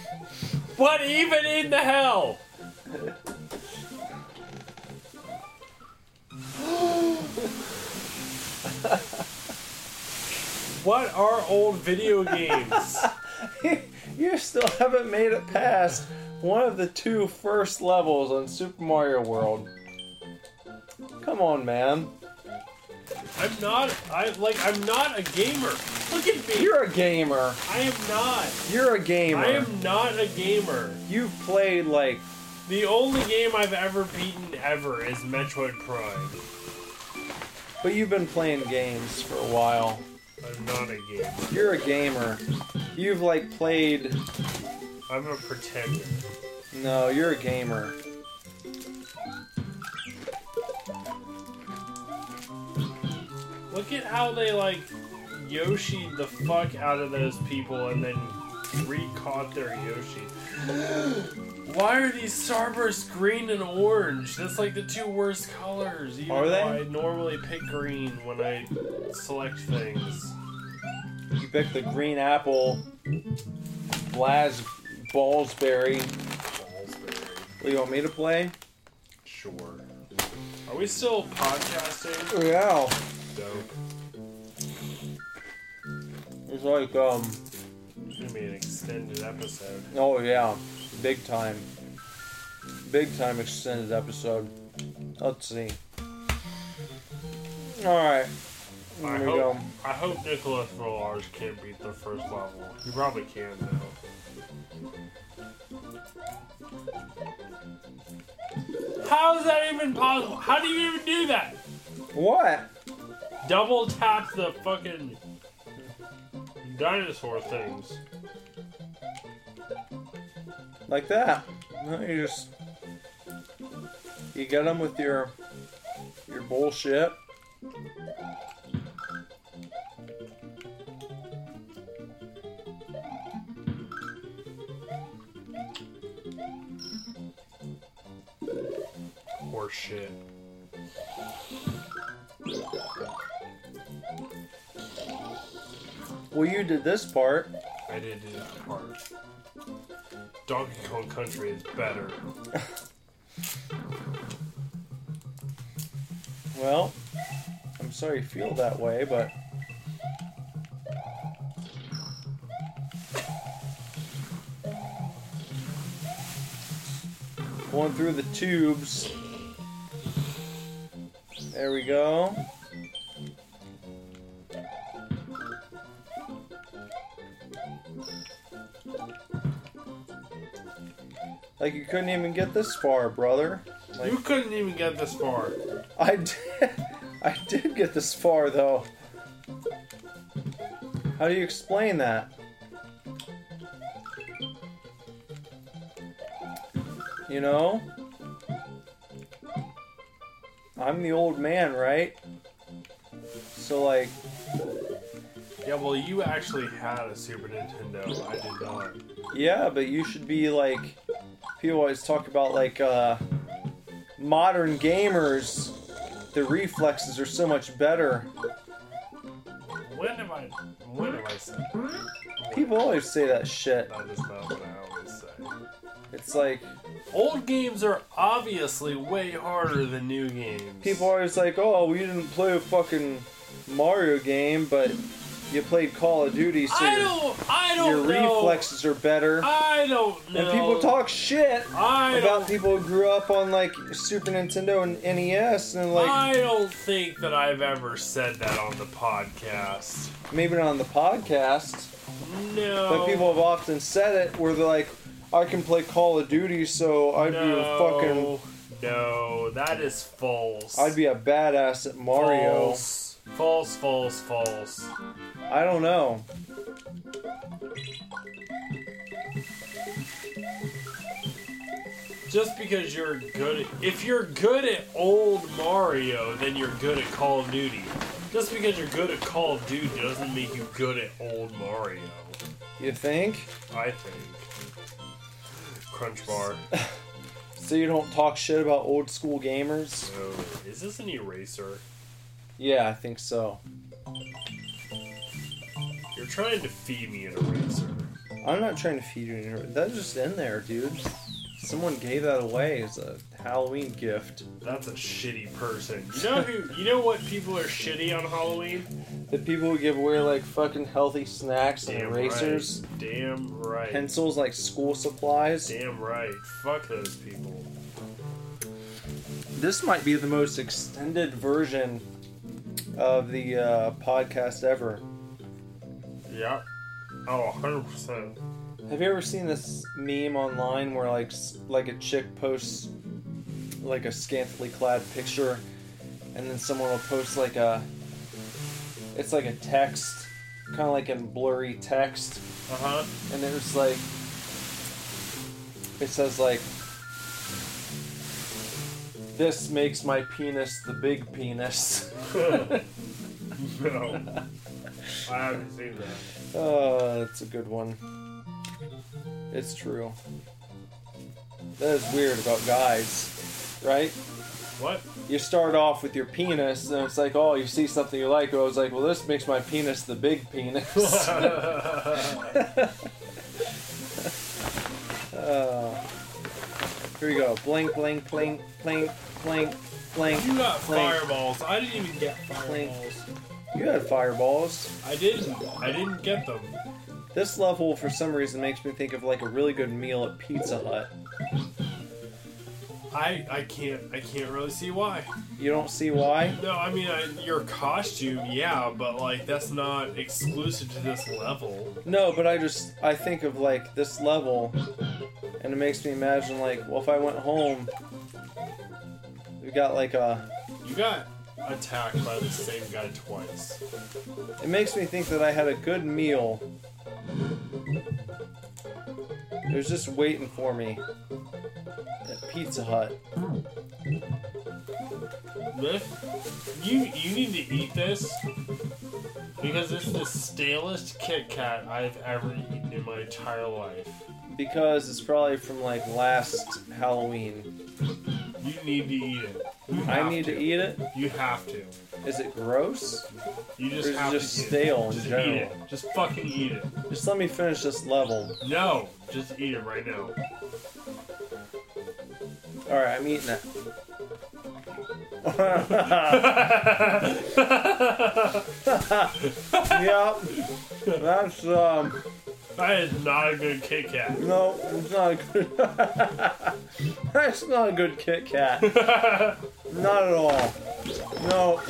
What even in the hell? what are old video games? you still haven't made it past one of the two first levels on Super Mario World. Come on, man. I'm not. I like. I'm not a gamer. Look at me. You're a gamer. I am not. You're a gamer. I am not a gamer. You've played like The only game I've ever beaten ever is Metroid Prime. but you've been playing games for a while. I'm not a gamer. You're a gamer. You've like played I'm a pretender. No, you're a gamer. Look at how they like Yoshi the fuck out of those people and then recaught their Yoshi. Why are these starbursts green and orange? That's like the two worst colors. Even Are they? I normally pick green when I select things. You picked the green apple, Blaz Ballsberry. Ballsberry. You want me to play? Sure. Are we still podcasting? Yeah. Dope. It's like, um, It's gonna be an extended episode. oh yeah, big time. Big time extended episode. Let's see. Alright. I Here we hope, go. I hope Nicholas Rollars can't beat the first level. He probably can though. How is that even possible? How do you even do that? What? Double tap the fucking dinosaur things. Like that. You just you get them with your your bullshit. Horse shit. Well, you did this part. I did do that part. Donkey Kong Country is better. Well, I'm sorry you feel that way, but going through the tubes. There we go. Like you couldn't even get this far, brother. Like, You couldn't even get this far. I did. I did get this far though. How do you explain that? You know? I'm the old man, right? So like, Yeah, well, you actually had a Super Nintendo. I did not. yeah, but you should be like people always talk about like uh modern gamers the reflexes are so much better. When have I? When have I said that? People always say that shit. That is not what I always say. It's like Old games are obviously way harder than new games. people are always like, "Oh, we didn't play a fucking Mario game, but you played Call of Duty, so I your, don't. I don't know. reflexes are better." I don't know. And people talk shit I about don't. people who grew up on like Super Nintendo and NES, and like I don't think that I've ever said that on the podcast. maybe not on the podcast, No. but people have often said it where they're like, "I can play Call of Duty, so I'd be a fucking, no, no, that is false. I'd be a badass at Mario." False. False, false, false. I don't know. Just because you're good at, if you're good at old Mario, then you're good at Call of Duty. Just because you're good at Call of Duty doesn't make you good at old Mario. You think? I think. Crunch bar. So you don't talk shit about old school gamers? Oh, is this an eraser? Yeah, I think so. You're trying to feed me an eraser. I'm not trying to feed you. any- That's just in there, dude. Someone gave that away as a Halloween gift. That's a shitty person. You know who? You know what people are shitty on Halloween? The people who give away like fucking healthy snacks and Damn erasers, right. Damn right. pencils like school supplies. Damn right. Fuck those people. This might be the most extended version of the uh, podcast ever. Yep. Oh, 100%. Have you ever seen this meme online where like like a chick posts like a scantily clad picture, and then someone will post like a it's like a text, kind of like in blurry text, Uh huh. and there's like it says like this makes my penis the big penis. no. I haven't seen that. Oh, that's a good one. It's true. That is weird about guys, right? What? You start off with your penis, and it's like, oh, you see something you like. I was like, well, this makes my penis the big penis. uh, here we go. Blink, blink, blink, blink, blink, blink. You got blink. fireballs. I didn't even get fireballs. You had fireballs. I didn't. I didn't get them. This level, for some reason, makes me think of like a really good meal at Pizza Hut. I I can't I can't really see why. You don't see why? No, I mean I, your costume, yeah, but like that's not exclusive to this level. No, but I just I think of like this level, and it makes me imagine like, well, if I went home, we got like a. You got attacked by the same guy twice. It makes me think that I had a good meal. It was just waiting for me at Pizza Hut. Hmm. You you need to eat this because it's the stalest Kit Kat I've ever eaten in my entire life. Because it's probably from like last Halloween. You need to eat it. You I need to eat it. You have to. Is it gross? You just Or have just to eat stale it. in Just general? eat it. Just fucking eat it. Just let me finish this level. No, just eat it right now. Alright, I'm eating it. Yep. That's um That is not a good Kit Kat. no, it's not a good That's not a good Kit Kat. Not at all. No.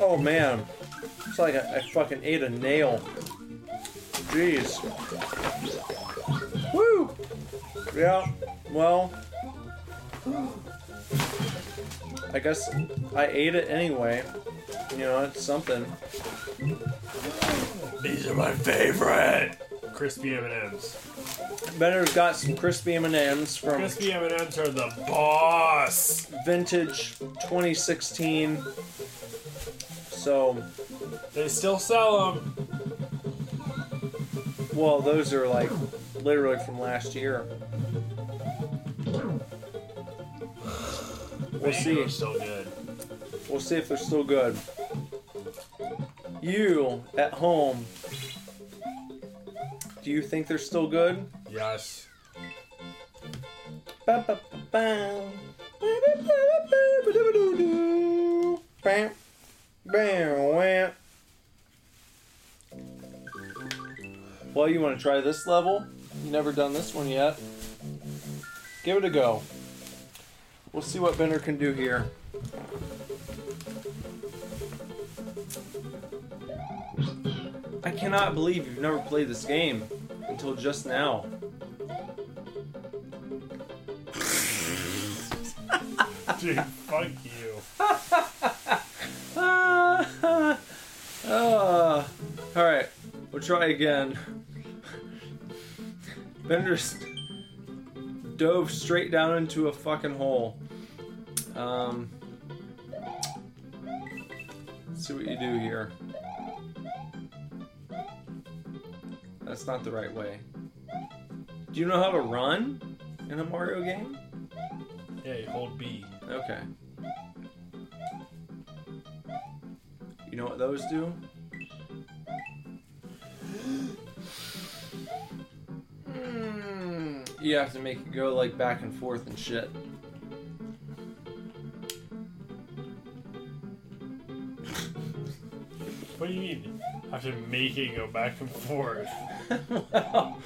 Oh man. It's like I, I fucking ate a nail. Jeez. Woo! Yeah, well. I guess I ate it anyway. You know, it's something. These are my favorite. Crispy M&Ms. Bender's got some crispy M&Ms from Crispy M&Ms are the boss. vintage 2016. So, They still sell them. well, those are like literally from last year. We'll see. Are Still good. We'll see if they're still good. You at home, do you think they're still good? Yes. Bam. Bam. Well, you want to try this level? You never done this one yet. Give it a go. We'll see what Bender can do here. I cannot believe you've never played this game until just now. Dude, fuck you. Ah, ah. all right, we'll try again. Bender's dove straight down into a fucking hole. Um, let's see what you do here. That's not the right way. Do you know how to run in a Mario game? Yeah, you hold B. Okay. You know what those do? Mm, you have to make it go like back and forth and shit. What do you mean? I have to make it go back and forth. well,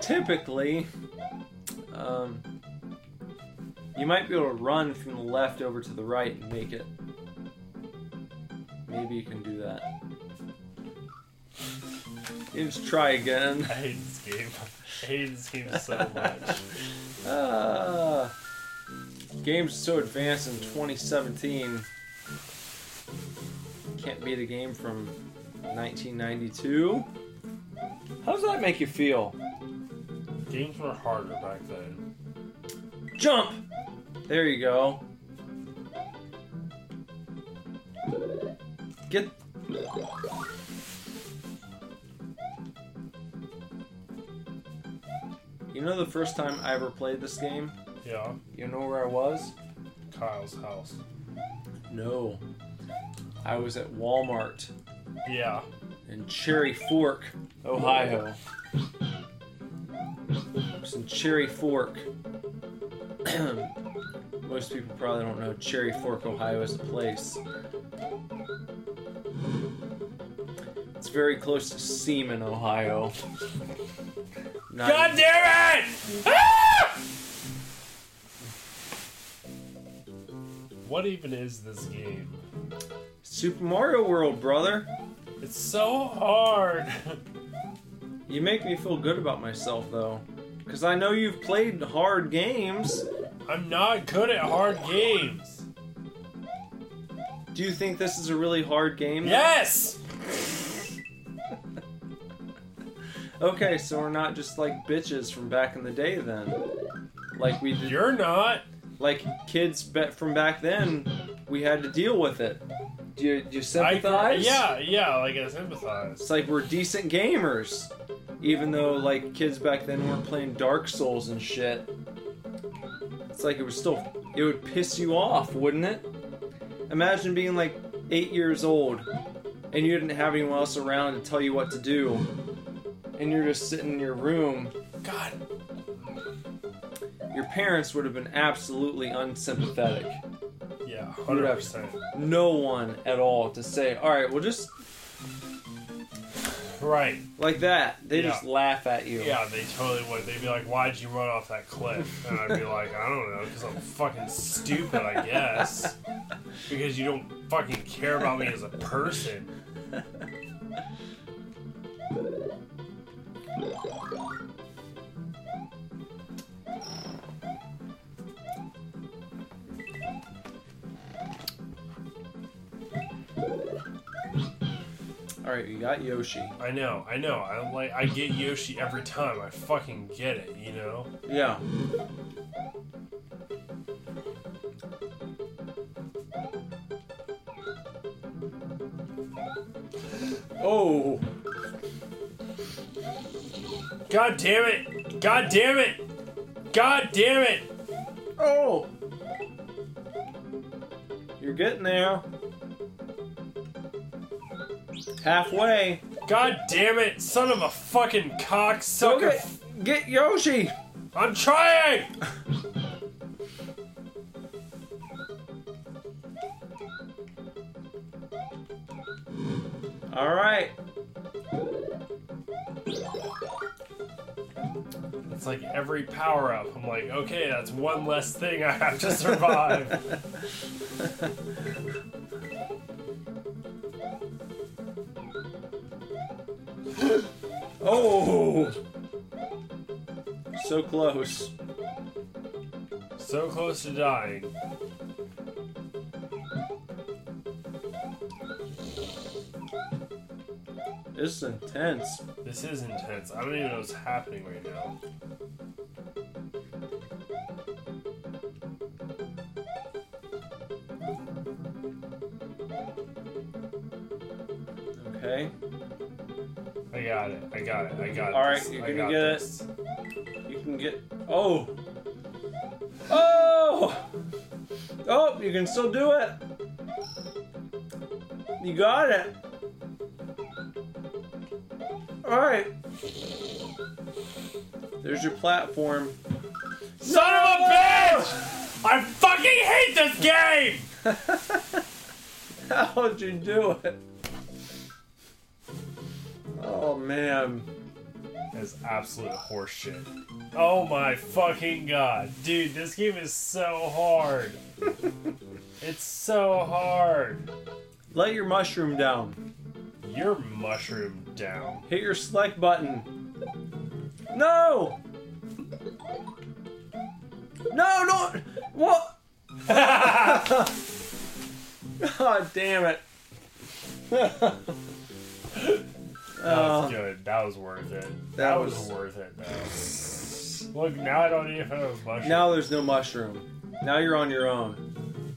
typically, um, you might be able to run from the left over to the right and make it. Maybe you can do that. You just try again. I hate this game. I hate this game so much. Ah, games so advanced in 2017. Can't beat a game from 1992. How does that make you feel? Games were harder back then. Jump! There you go. Get. You know the first time I ever played this game? Yeah. You know where I was? Kyle's house. No. I was at Walmart Yeah. in Cherry Fork, Ohio. It was in Cherry Fork. Most people probably don't know Cherry Fork, Ohio is a place. It's very close to Seaman, Ohio. Not God damn it! Ah! What even is this game? Super Mario World, brother. It's so hard. You make me feel good about myself, though. Because I know you've played hard games. I'm not good at hard games. Do you think this is a really hard game? Yes! Okay, so we're not just like bitches from back in the day then. Like we did, You're not. like kids be- from back then, we had to deal with it. Do you, do you I, sympathize? yeah, yeah, like I sympathize. It's like we're decent gamers, even though like kids back then weren't playing Dark Souls and shit. It's like it was still, it would piss you off, wouldn't it? Imagine being like eight years old, and you didn't have anyone else around to tell you what to do, and you're just sitting in your room. God, your parents would have been absolutely unsympathetic. Yeah, would hundred have- percent. No one at all to say, all right, well, just Right. like that. They Yeah. just laugh at you. Yeah, they totally would. They'd be like, "Why'd you run off that cliff?" And I'd be like, "I don't know, because I'm fucking stupid, I guess. Because you don't fucking care about me as a person." All right, you got Yoshi. I know, I know. I like, I get Yoshi every time. I fucking get it, you know. Yeah. Oh, God damn it! God damn it! God damn it! Oh! You're getting there. Halfway. God damn it, son of a fucking cocksucker. Get, get Yoshi! I'm trying! Alright. It's like every power up. I'm like, okay, that's one less thing I have to survive. Oh. So close. so close to dying. This is intense. This is intense. I don't even know what's happening right now. I got it. I got it. All right, you're I gonna got get this. You can get. Oh. Oh. Oh, you can still do it. You got it. All right. There's your platform. Son of a bitch! I fucking hate this game! How'd you do it? Oh man. That's absolute horseshit. Oh my fucking god. Dude, this game is so hard. it's so hard. Let your mushroom down. Your mushroom down. Hit your select button. No! No, no! What? God damn it. That was Oh, uh, good. That was worth it. That That, was, was- worth it, though. Look, now I don't even have a mushroom. now there's no mushroom. Now you're on your own.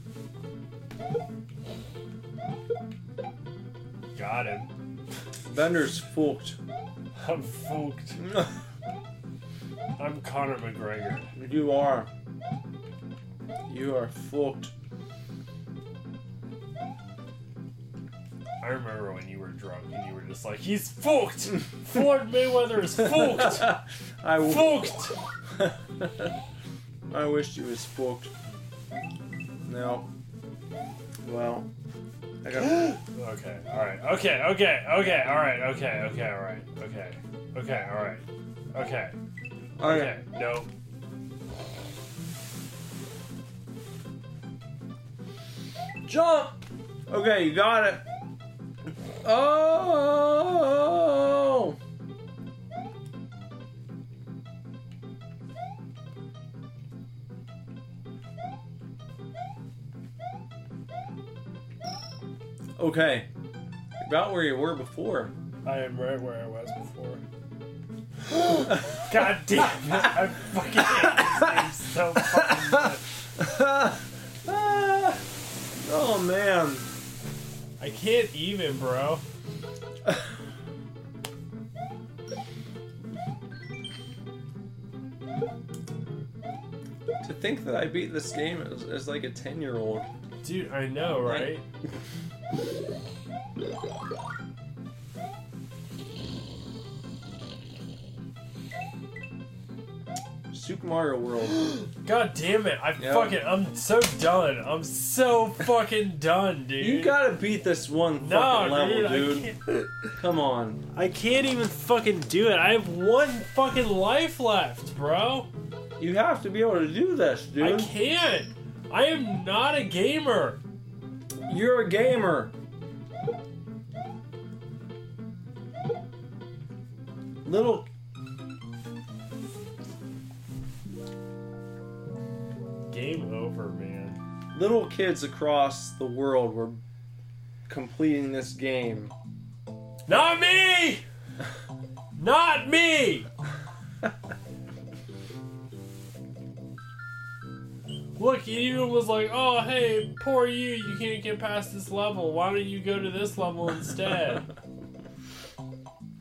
Got him. Bender's fucked. I'm fucked. I'm Conor McGregor. you are. You are fucked. I remember when you were drunk and you were just like, he's fucked! Floyd Mayweather is fucked! I, w- Fucked! I wished you was fucked. No. Well, I got. Okay, alright, okay, okay, okay, alright, okay, okay, alright, okay, okay, alright, okay, okay, no. Jump! Okay, you got it. Oh! Okay. You're about where you were before. I am right where I was before. God damn it, I fucking hate this game so fucking much. Oh man. I can't even, bro. To think that I beat this game as, as like a 10 year old. Dude, I know, right? Super Mario World. God damn it, I Yeah. fucking, I'm so done. I'm so fucking done, dude. You gotta beat this one no, fucking level, dude, I dude. can't, Come on. I can't even fucking do it. I have one fucking life left, bro. You have to be able to do this, dude. I dude. can't. I am not a gamer. You're a gamer. Little Game over, man. little kids across the world were completing this game. Not me! Not me! Look, he even was like, oh, hey, poor you, you can't get past this level. Why don't you go to this level instead?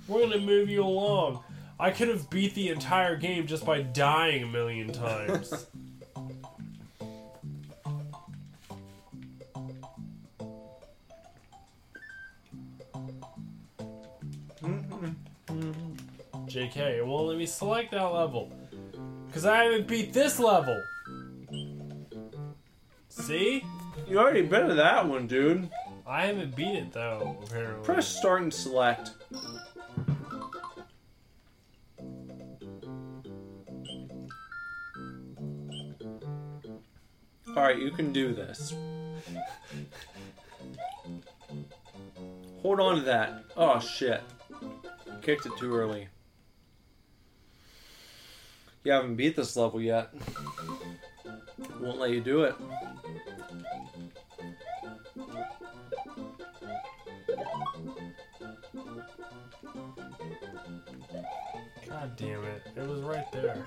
We're gonna move you along. I could have beat the entire game just by dying a million times. JK, it won't let me select that level. Because I haven't beat this level. See? You already been to that one, dude. I haven't beat it though, apparently. Press start and select. Alright, you can do this. Hold on to that. Oh shit. Kicked it too early. You haven't beat this level yet. Won't let you do it. God damn it. It was right there.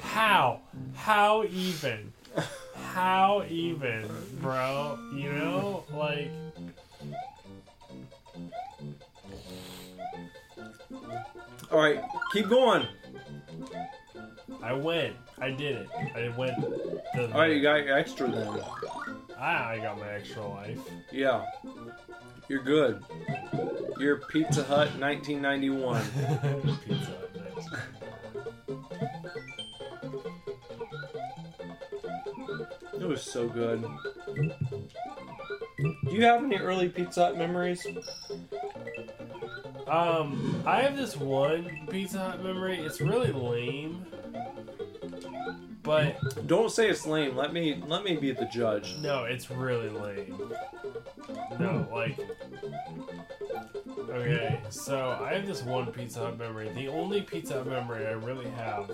How? How even? How even, bro? You know? Like. Alright, keep going. I went. I did it. I went. The, Alright, you got your extra then. Ah, I got my extra life. Yeah. You're good. You're Pizza Hut 1991. Pizza Hut, nice. It was so good. Do you have any early Pizza Hut memories? Um, I have this one Pizza Hut memory. It's really lame, but Don't say it's lame. Let me let me be the judge. no, it's really lame. No, like. Okay, so I have this one Pizza Hut memory. The only Pizza Hut memory I really have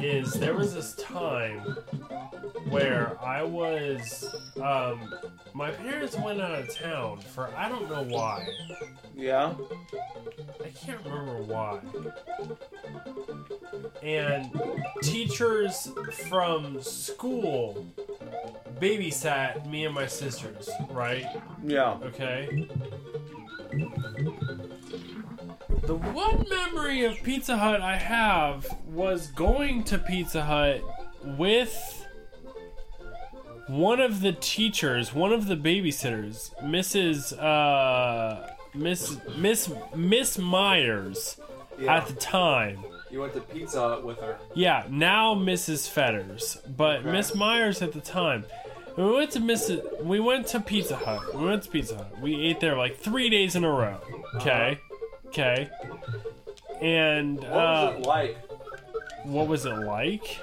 is there was this time where I was, um, my parents went out of town for I don't know why. Yeah? I can't remember why. And teachers from school babysat me and my sisters, right? Yeah. Okay. The one memory of Pizza Hut I have was going to Pizza Hut with one of the teachers, one of the babysitters, Mrs. Uh, Miss Miss Miss Myers at the time. You went to Pizza Hut with her. Yeah, now Mrs. Fetters, but Okay. Miss Myers at the time. We went to Miss. We went to Pizza Hut. We went to Pizza Hut. We ate there like three days in a row. Okay, okay. And What uh, was it like? what was it like?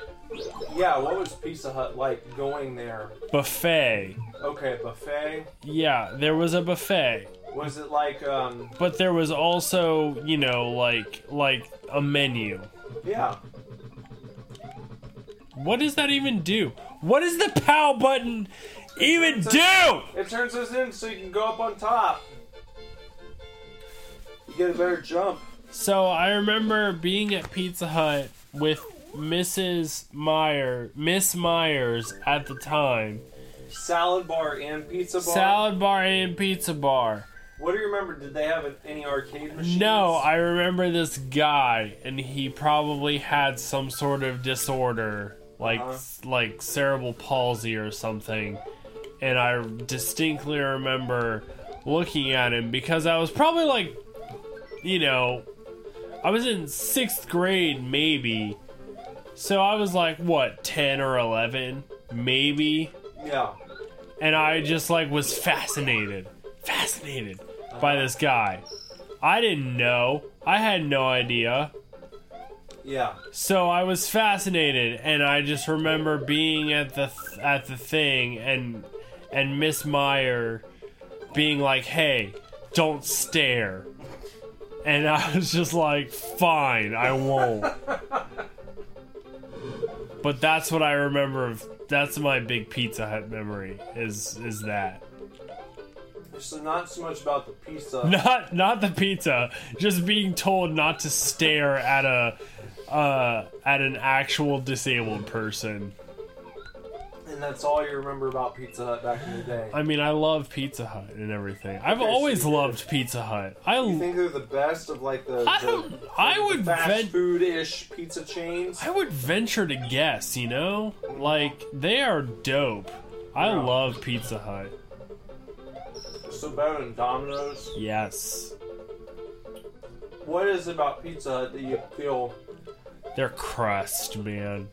Yeah, what was Pizza Hut like going there? Buffet. Okay, buffet. Yeah, there was a buffet, Was it like um but there was also, you know, like like a menu. yeah. What does that even do? What does the POW button even do? It turns us in so you can go up on top. You get a better jump. So I remember being at Pizza Hut with Mrs. Meyer, Miss Myers at the time. Salad bar and pizza bar. Salad bar and pizza bar. What do you remember? Did they have any arcade machines? No, I remember this guy, and he probably had some sort of disorder, like Uh-huh. like cerebral palsy or something. And I distinctly remember looking at him because I was probably like, you know, I was in sixth grade maybe. So I was like, what, 10 or 11? Maybe Yeah. and I just like was fascinated, fascinated by this guy. I didn't know. I had no idea. Yeah. So I was fascinated, and I just remember being at the at the thing, and and Miss Meyer being like, "Hey, don't stare," and I was just like, "Fine, I won't." but that's what I remember. Of, that's my big Pizza Hut memory. Is is that So not so much about the pizza. not not the pizza, just being told not to stare at a uh, at an actual disabled person. And that's all you remember about Pizza Hut back in the day. I mean, I love Pizza Hut and everything. I've always loved Pizza Hut. I You think they're the best of like the, I the- don't. I the would fast ven- food-ish pizza chains? I would venture to guess. You know, like they are dope. I Yeah. love Pizza Hut. So better than Domino's. Yes. What is it about Pizza Hut that you feel? Their crust, man.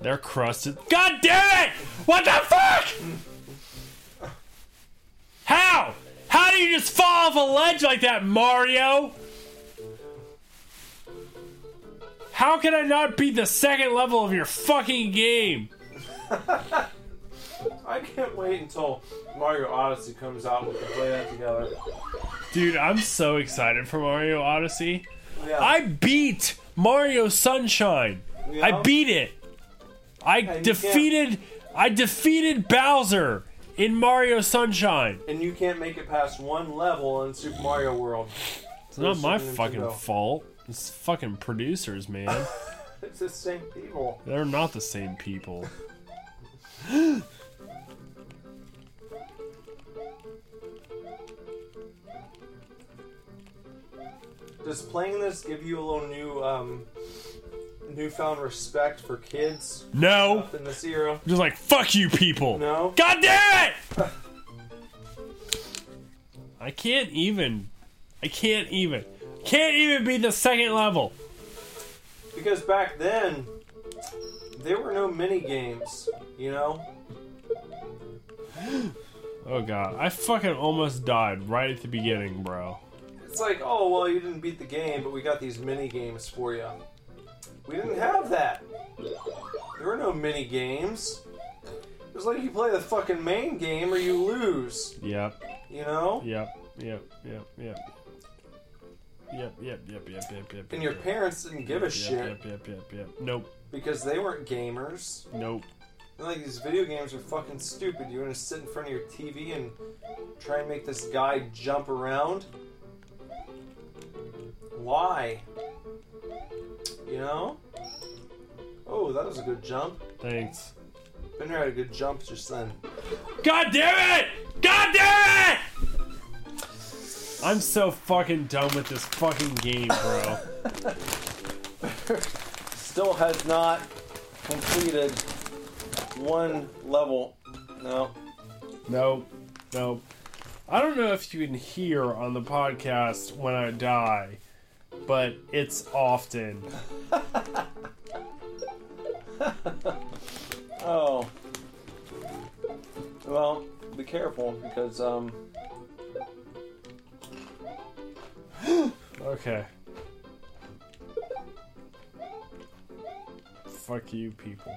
They're is. God damn it! What the fuck? How? How do you just fall off a ledge like that, Mario? How can I not beat the second level of your fucking game? I can't wait until Mario Odyssey comes out. We can play that together. Dude, I'm so excited for Mario Odyssey. Yeah. I beat Mario Sunshine. Yeah. I beat it. I can't- defeated I defeated Bowser in Mario Sunshine. and you can't make it past one level in Super Mario World. It's not my fucking fault. It's fucking producers, man. It's the same people. They're not the same people. Does playing this give you a little new, um, newfound respect for kids No. in this era? I'm just like fuck you people. No. God damn it! I can't even. I can't even. Can't even beat the second level. Because back then, there were no mini games. You know. Oh god, I fucking almost died right at the beginning, bro. It's like, oh well, you didn't beat the game, but we got these mini games for you. We didn't have that. There were no mini games. It was like you play the fucking main game or you lose. Yep, You know. yep, yep, yep, yep. Yep, yep, yep, yep, yep, yep. Yep. And your yep, parents didn't give a yep, shit Yep, yep, yep, yep. Nope, because they weren't gamers. nope. They're like these video games are fucking stupid. You're gonna sit in front of your TV and try and make this guy jump around. Why? You know? Oh, that was a good jump. Thanks. Bender had a good jump just then. God damn it! God damn it! I'm so fucking done with this fucking game, bro. Still has not completed one level. No. Nope, nope. I don't know if you can hear on the podcast when I die, but it's often. Oh. Well, be careful because um Okay. Fuck you, people.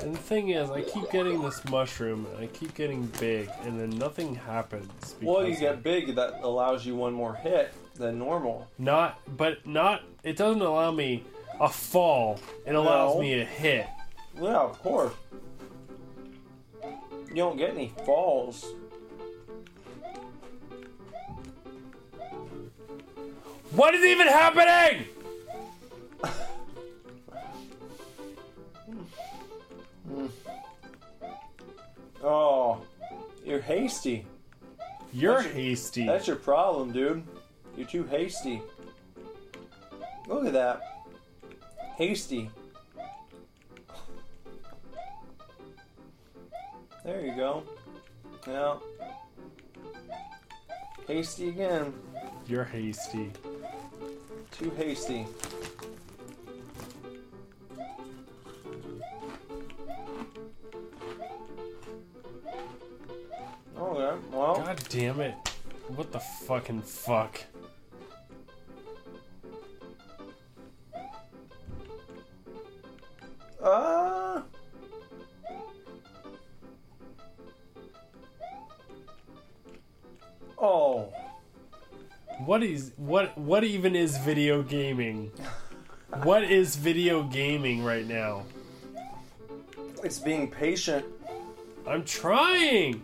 And the thing is, I keep getting this mushroom, and I keep getting big, and then nothing happens. well you get big that allows you one more hit than normal. Not, but not. It doesn't allow me a fall. It allows No. me a hit. Yeah, of course. You don't get any falls. What is even happening? Oh, you're hasty. You're That's your- hasty. That's your problem, dude. You're too hasty. Look at that. Hasty. There you go. Now, hasty again. You're hasty. Too hasty. Okay, well, God damn it. What the fucking fuck? Uh, oh, What is what what even is video gaming? What is video gaming right now? it's being patient. I'm trying.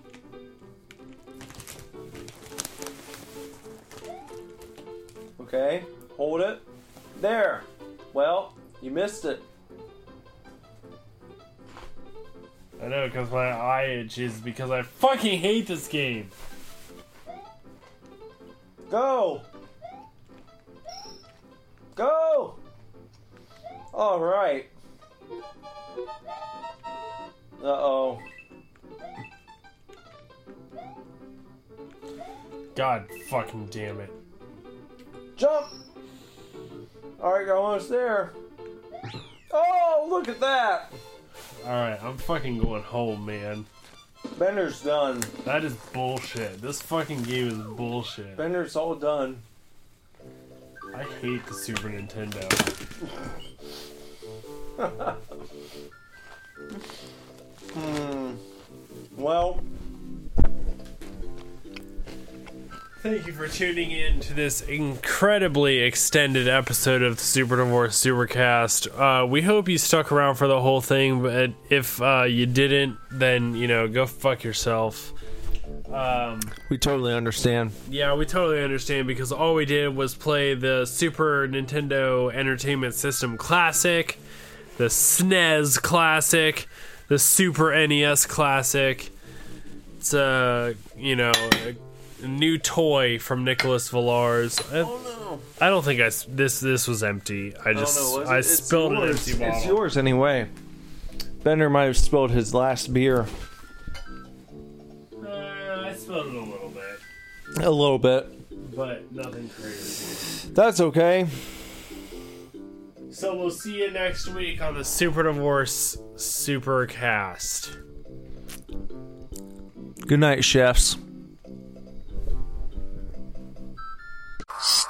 Okay, hold it. There. Well, you missed it. I know because my eye itches because I fucking hate this game. Go. Go. All right. Uh oh. God fucking damn it. Jump! Alright, got almost there. Oh, look at that! Alright, I'm fucking going home, man. Bender's done. That is bullshit. This fucking game is bullshit. Bender's all done. I hate the Super Nintendo. Hmm. Well, Thank you for tuning in to this incredibly extended episode of the Super Divorce Supercast. Uh, we hope you stuck around for the whole thing, but if uh, you didn't, then you know, go fuck yourself. Um, we totally understand. yeah, we totally understand because all we did was play the Super Nintendo Entertainment System Classic, the SNES Classic, the Super NES Classic. It's a you know a new toy from Nicholas Villars. I, Oh no. I don't think I s- this this was empty. I just oh, no, I it? It's spilled an empty bottle. It's yours anyway. Bender might have spilled his last beer. Uh, I spilled it a little bit, A little bit. but nothing crazy. That's okay. So we'll see you next week on the Super Divorce Supercast. Good night, chefs. Shh.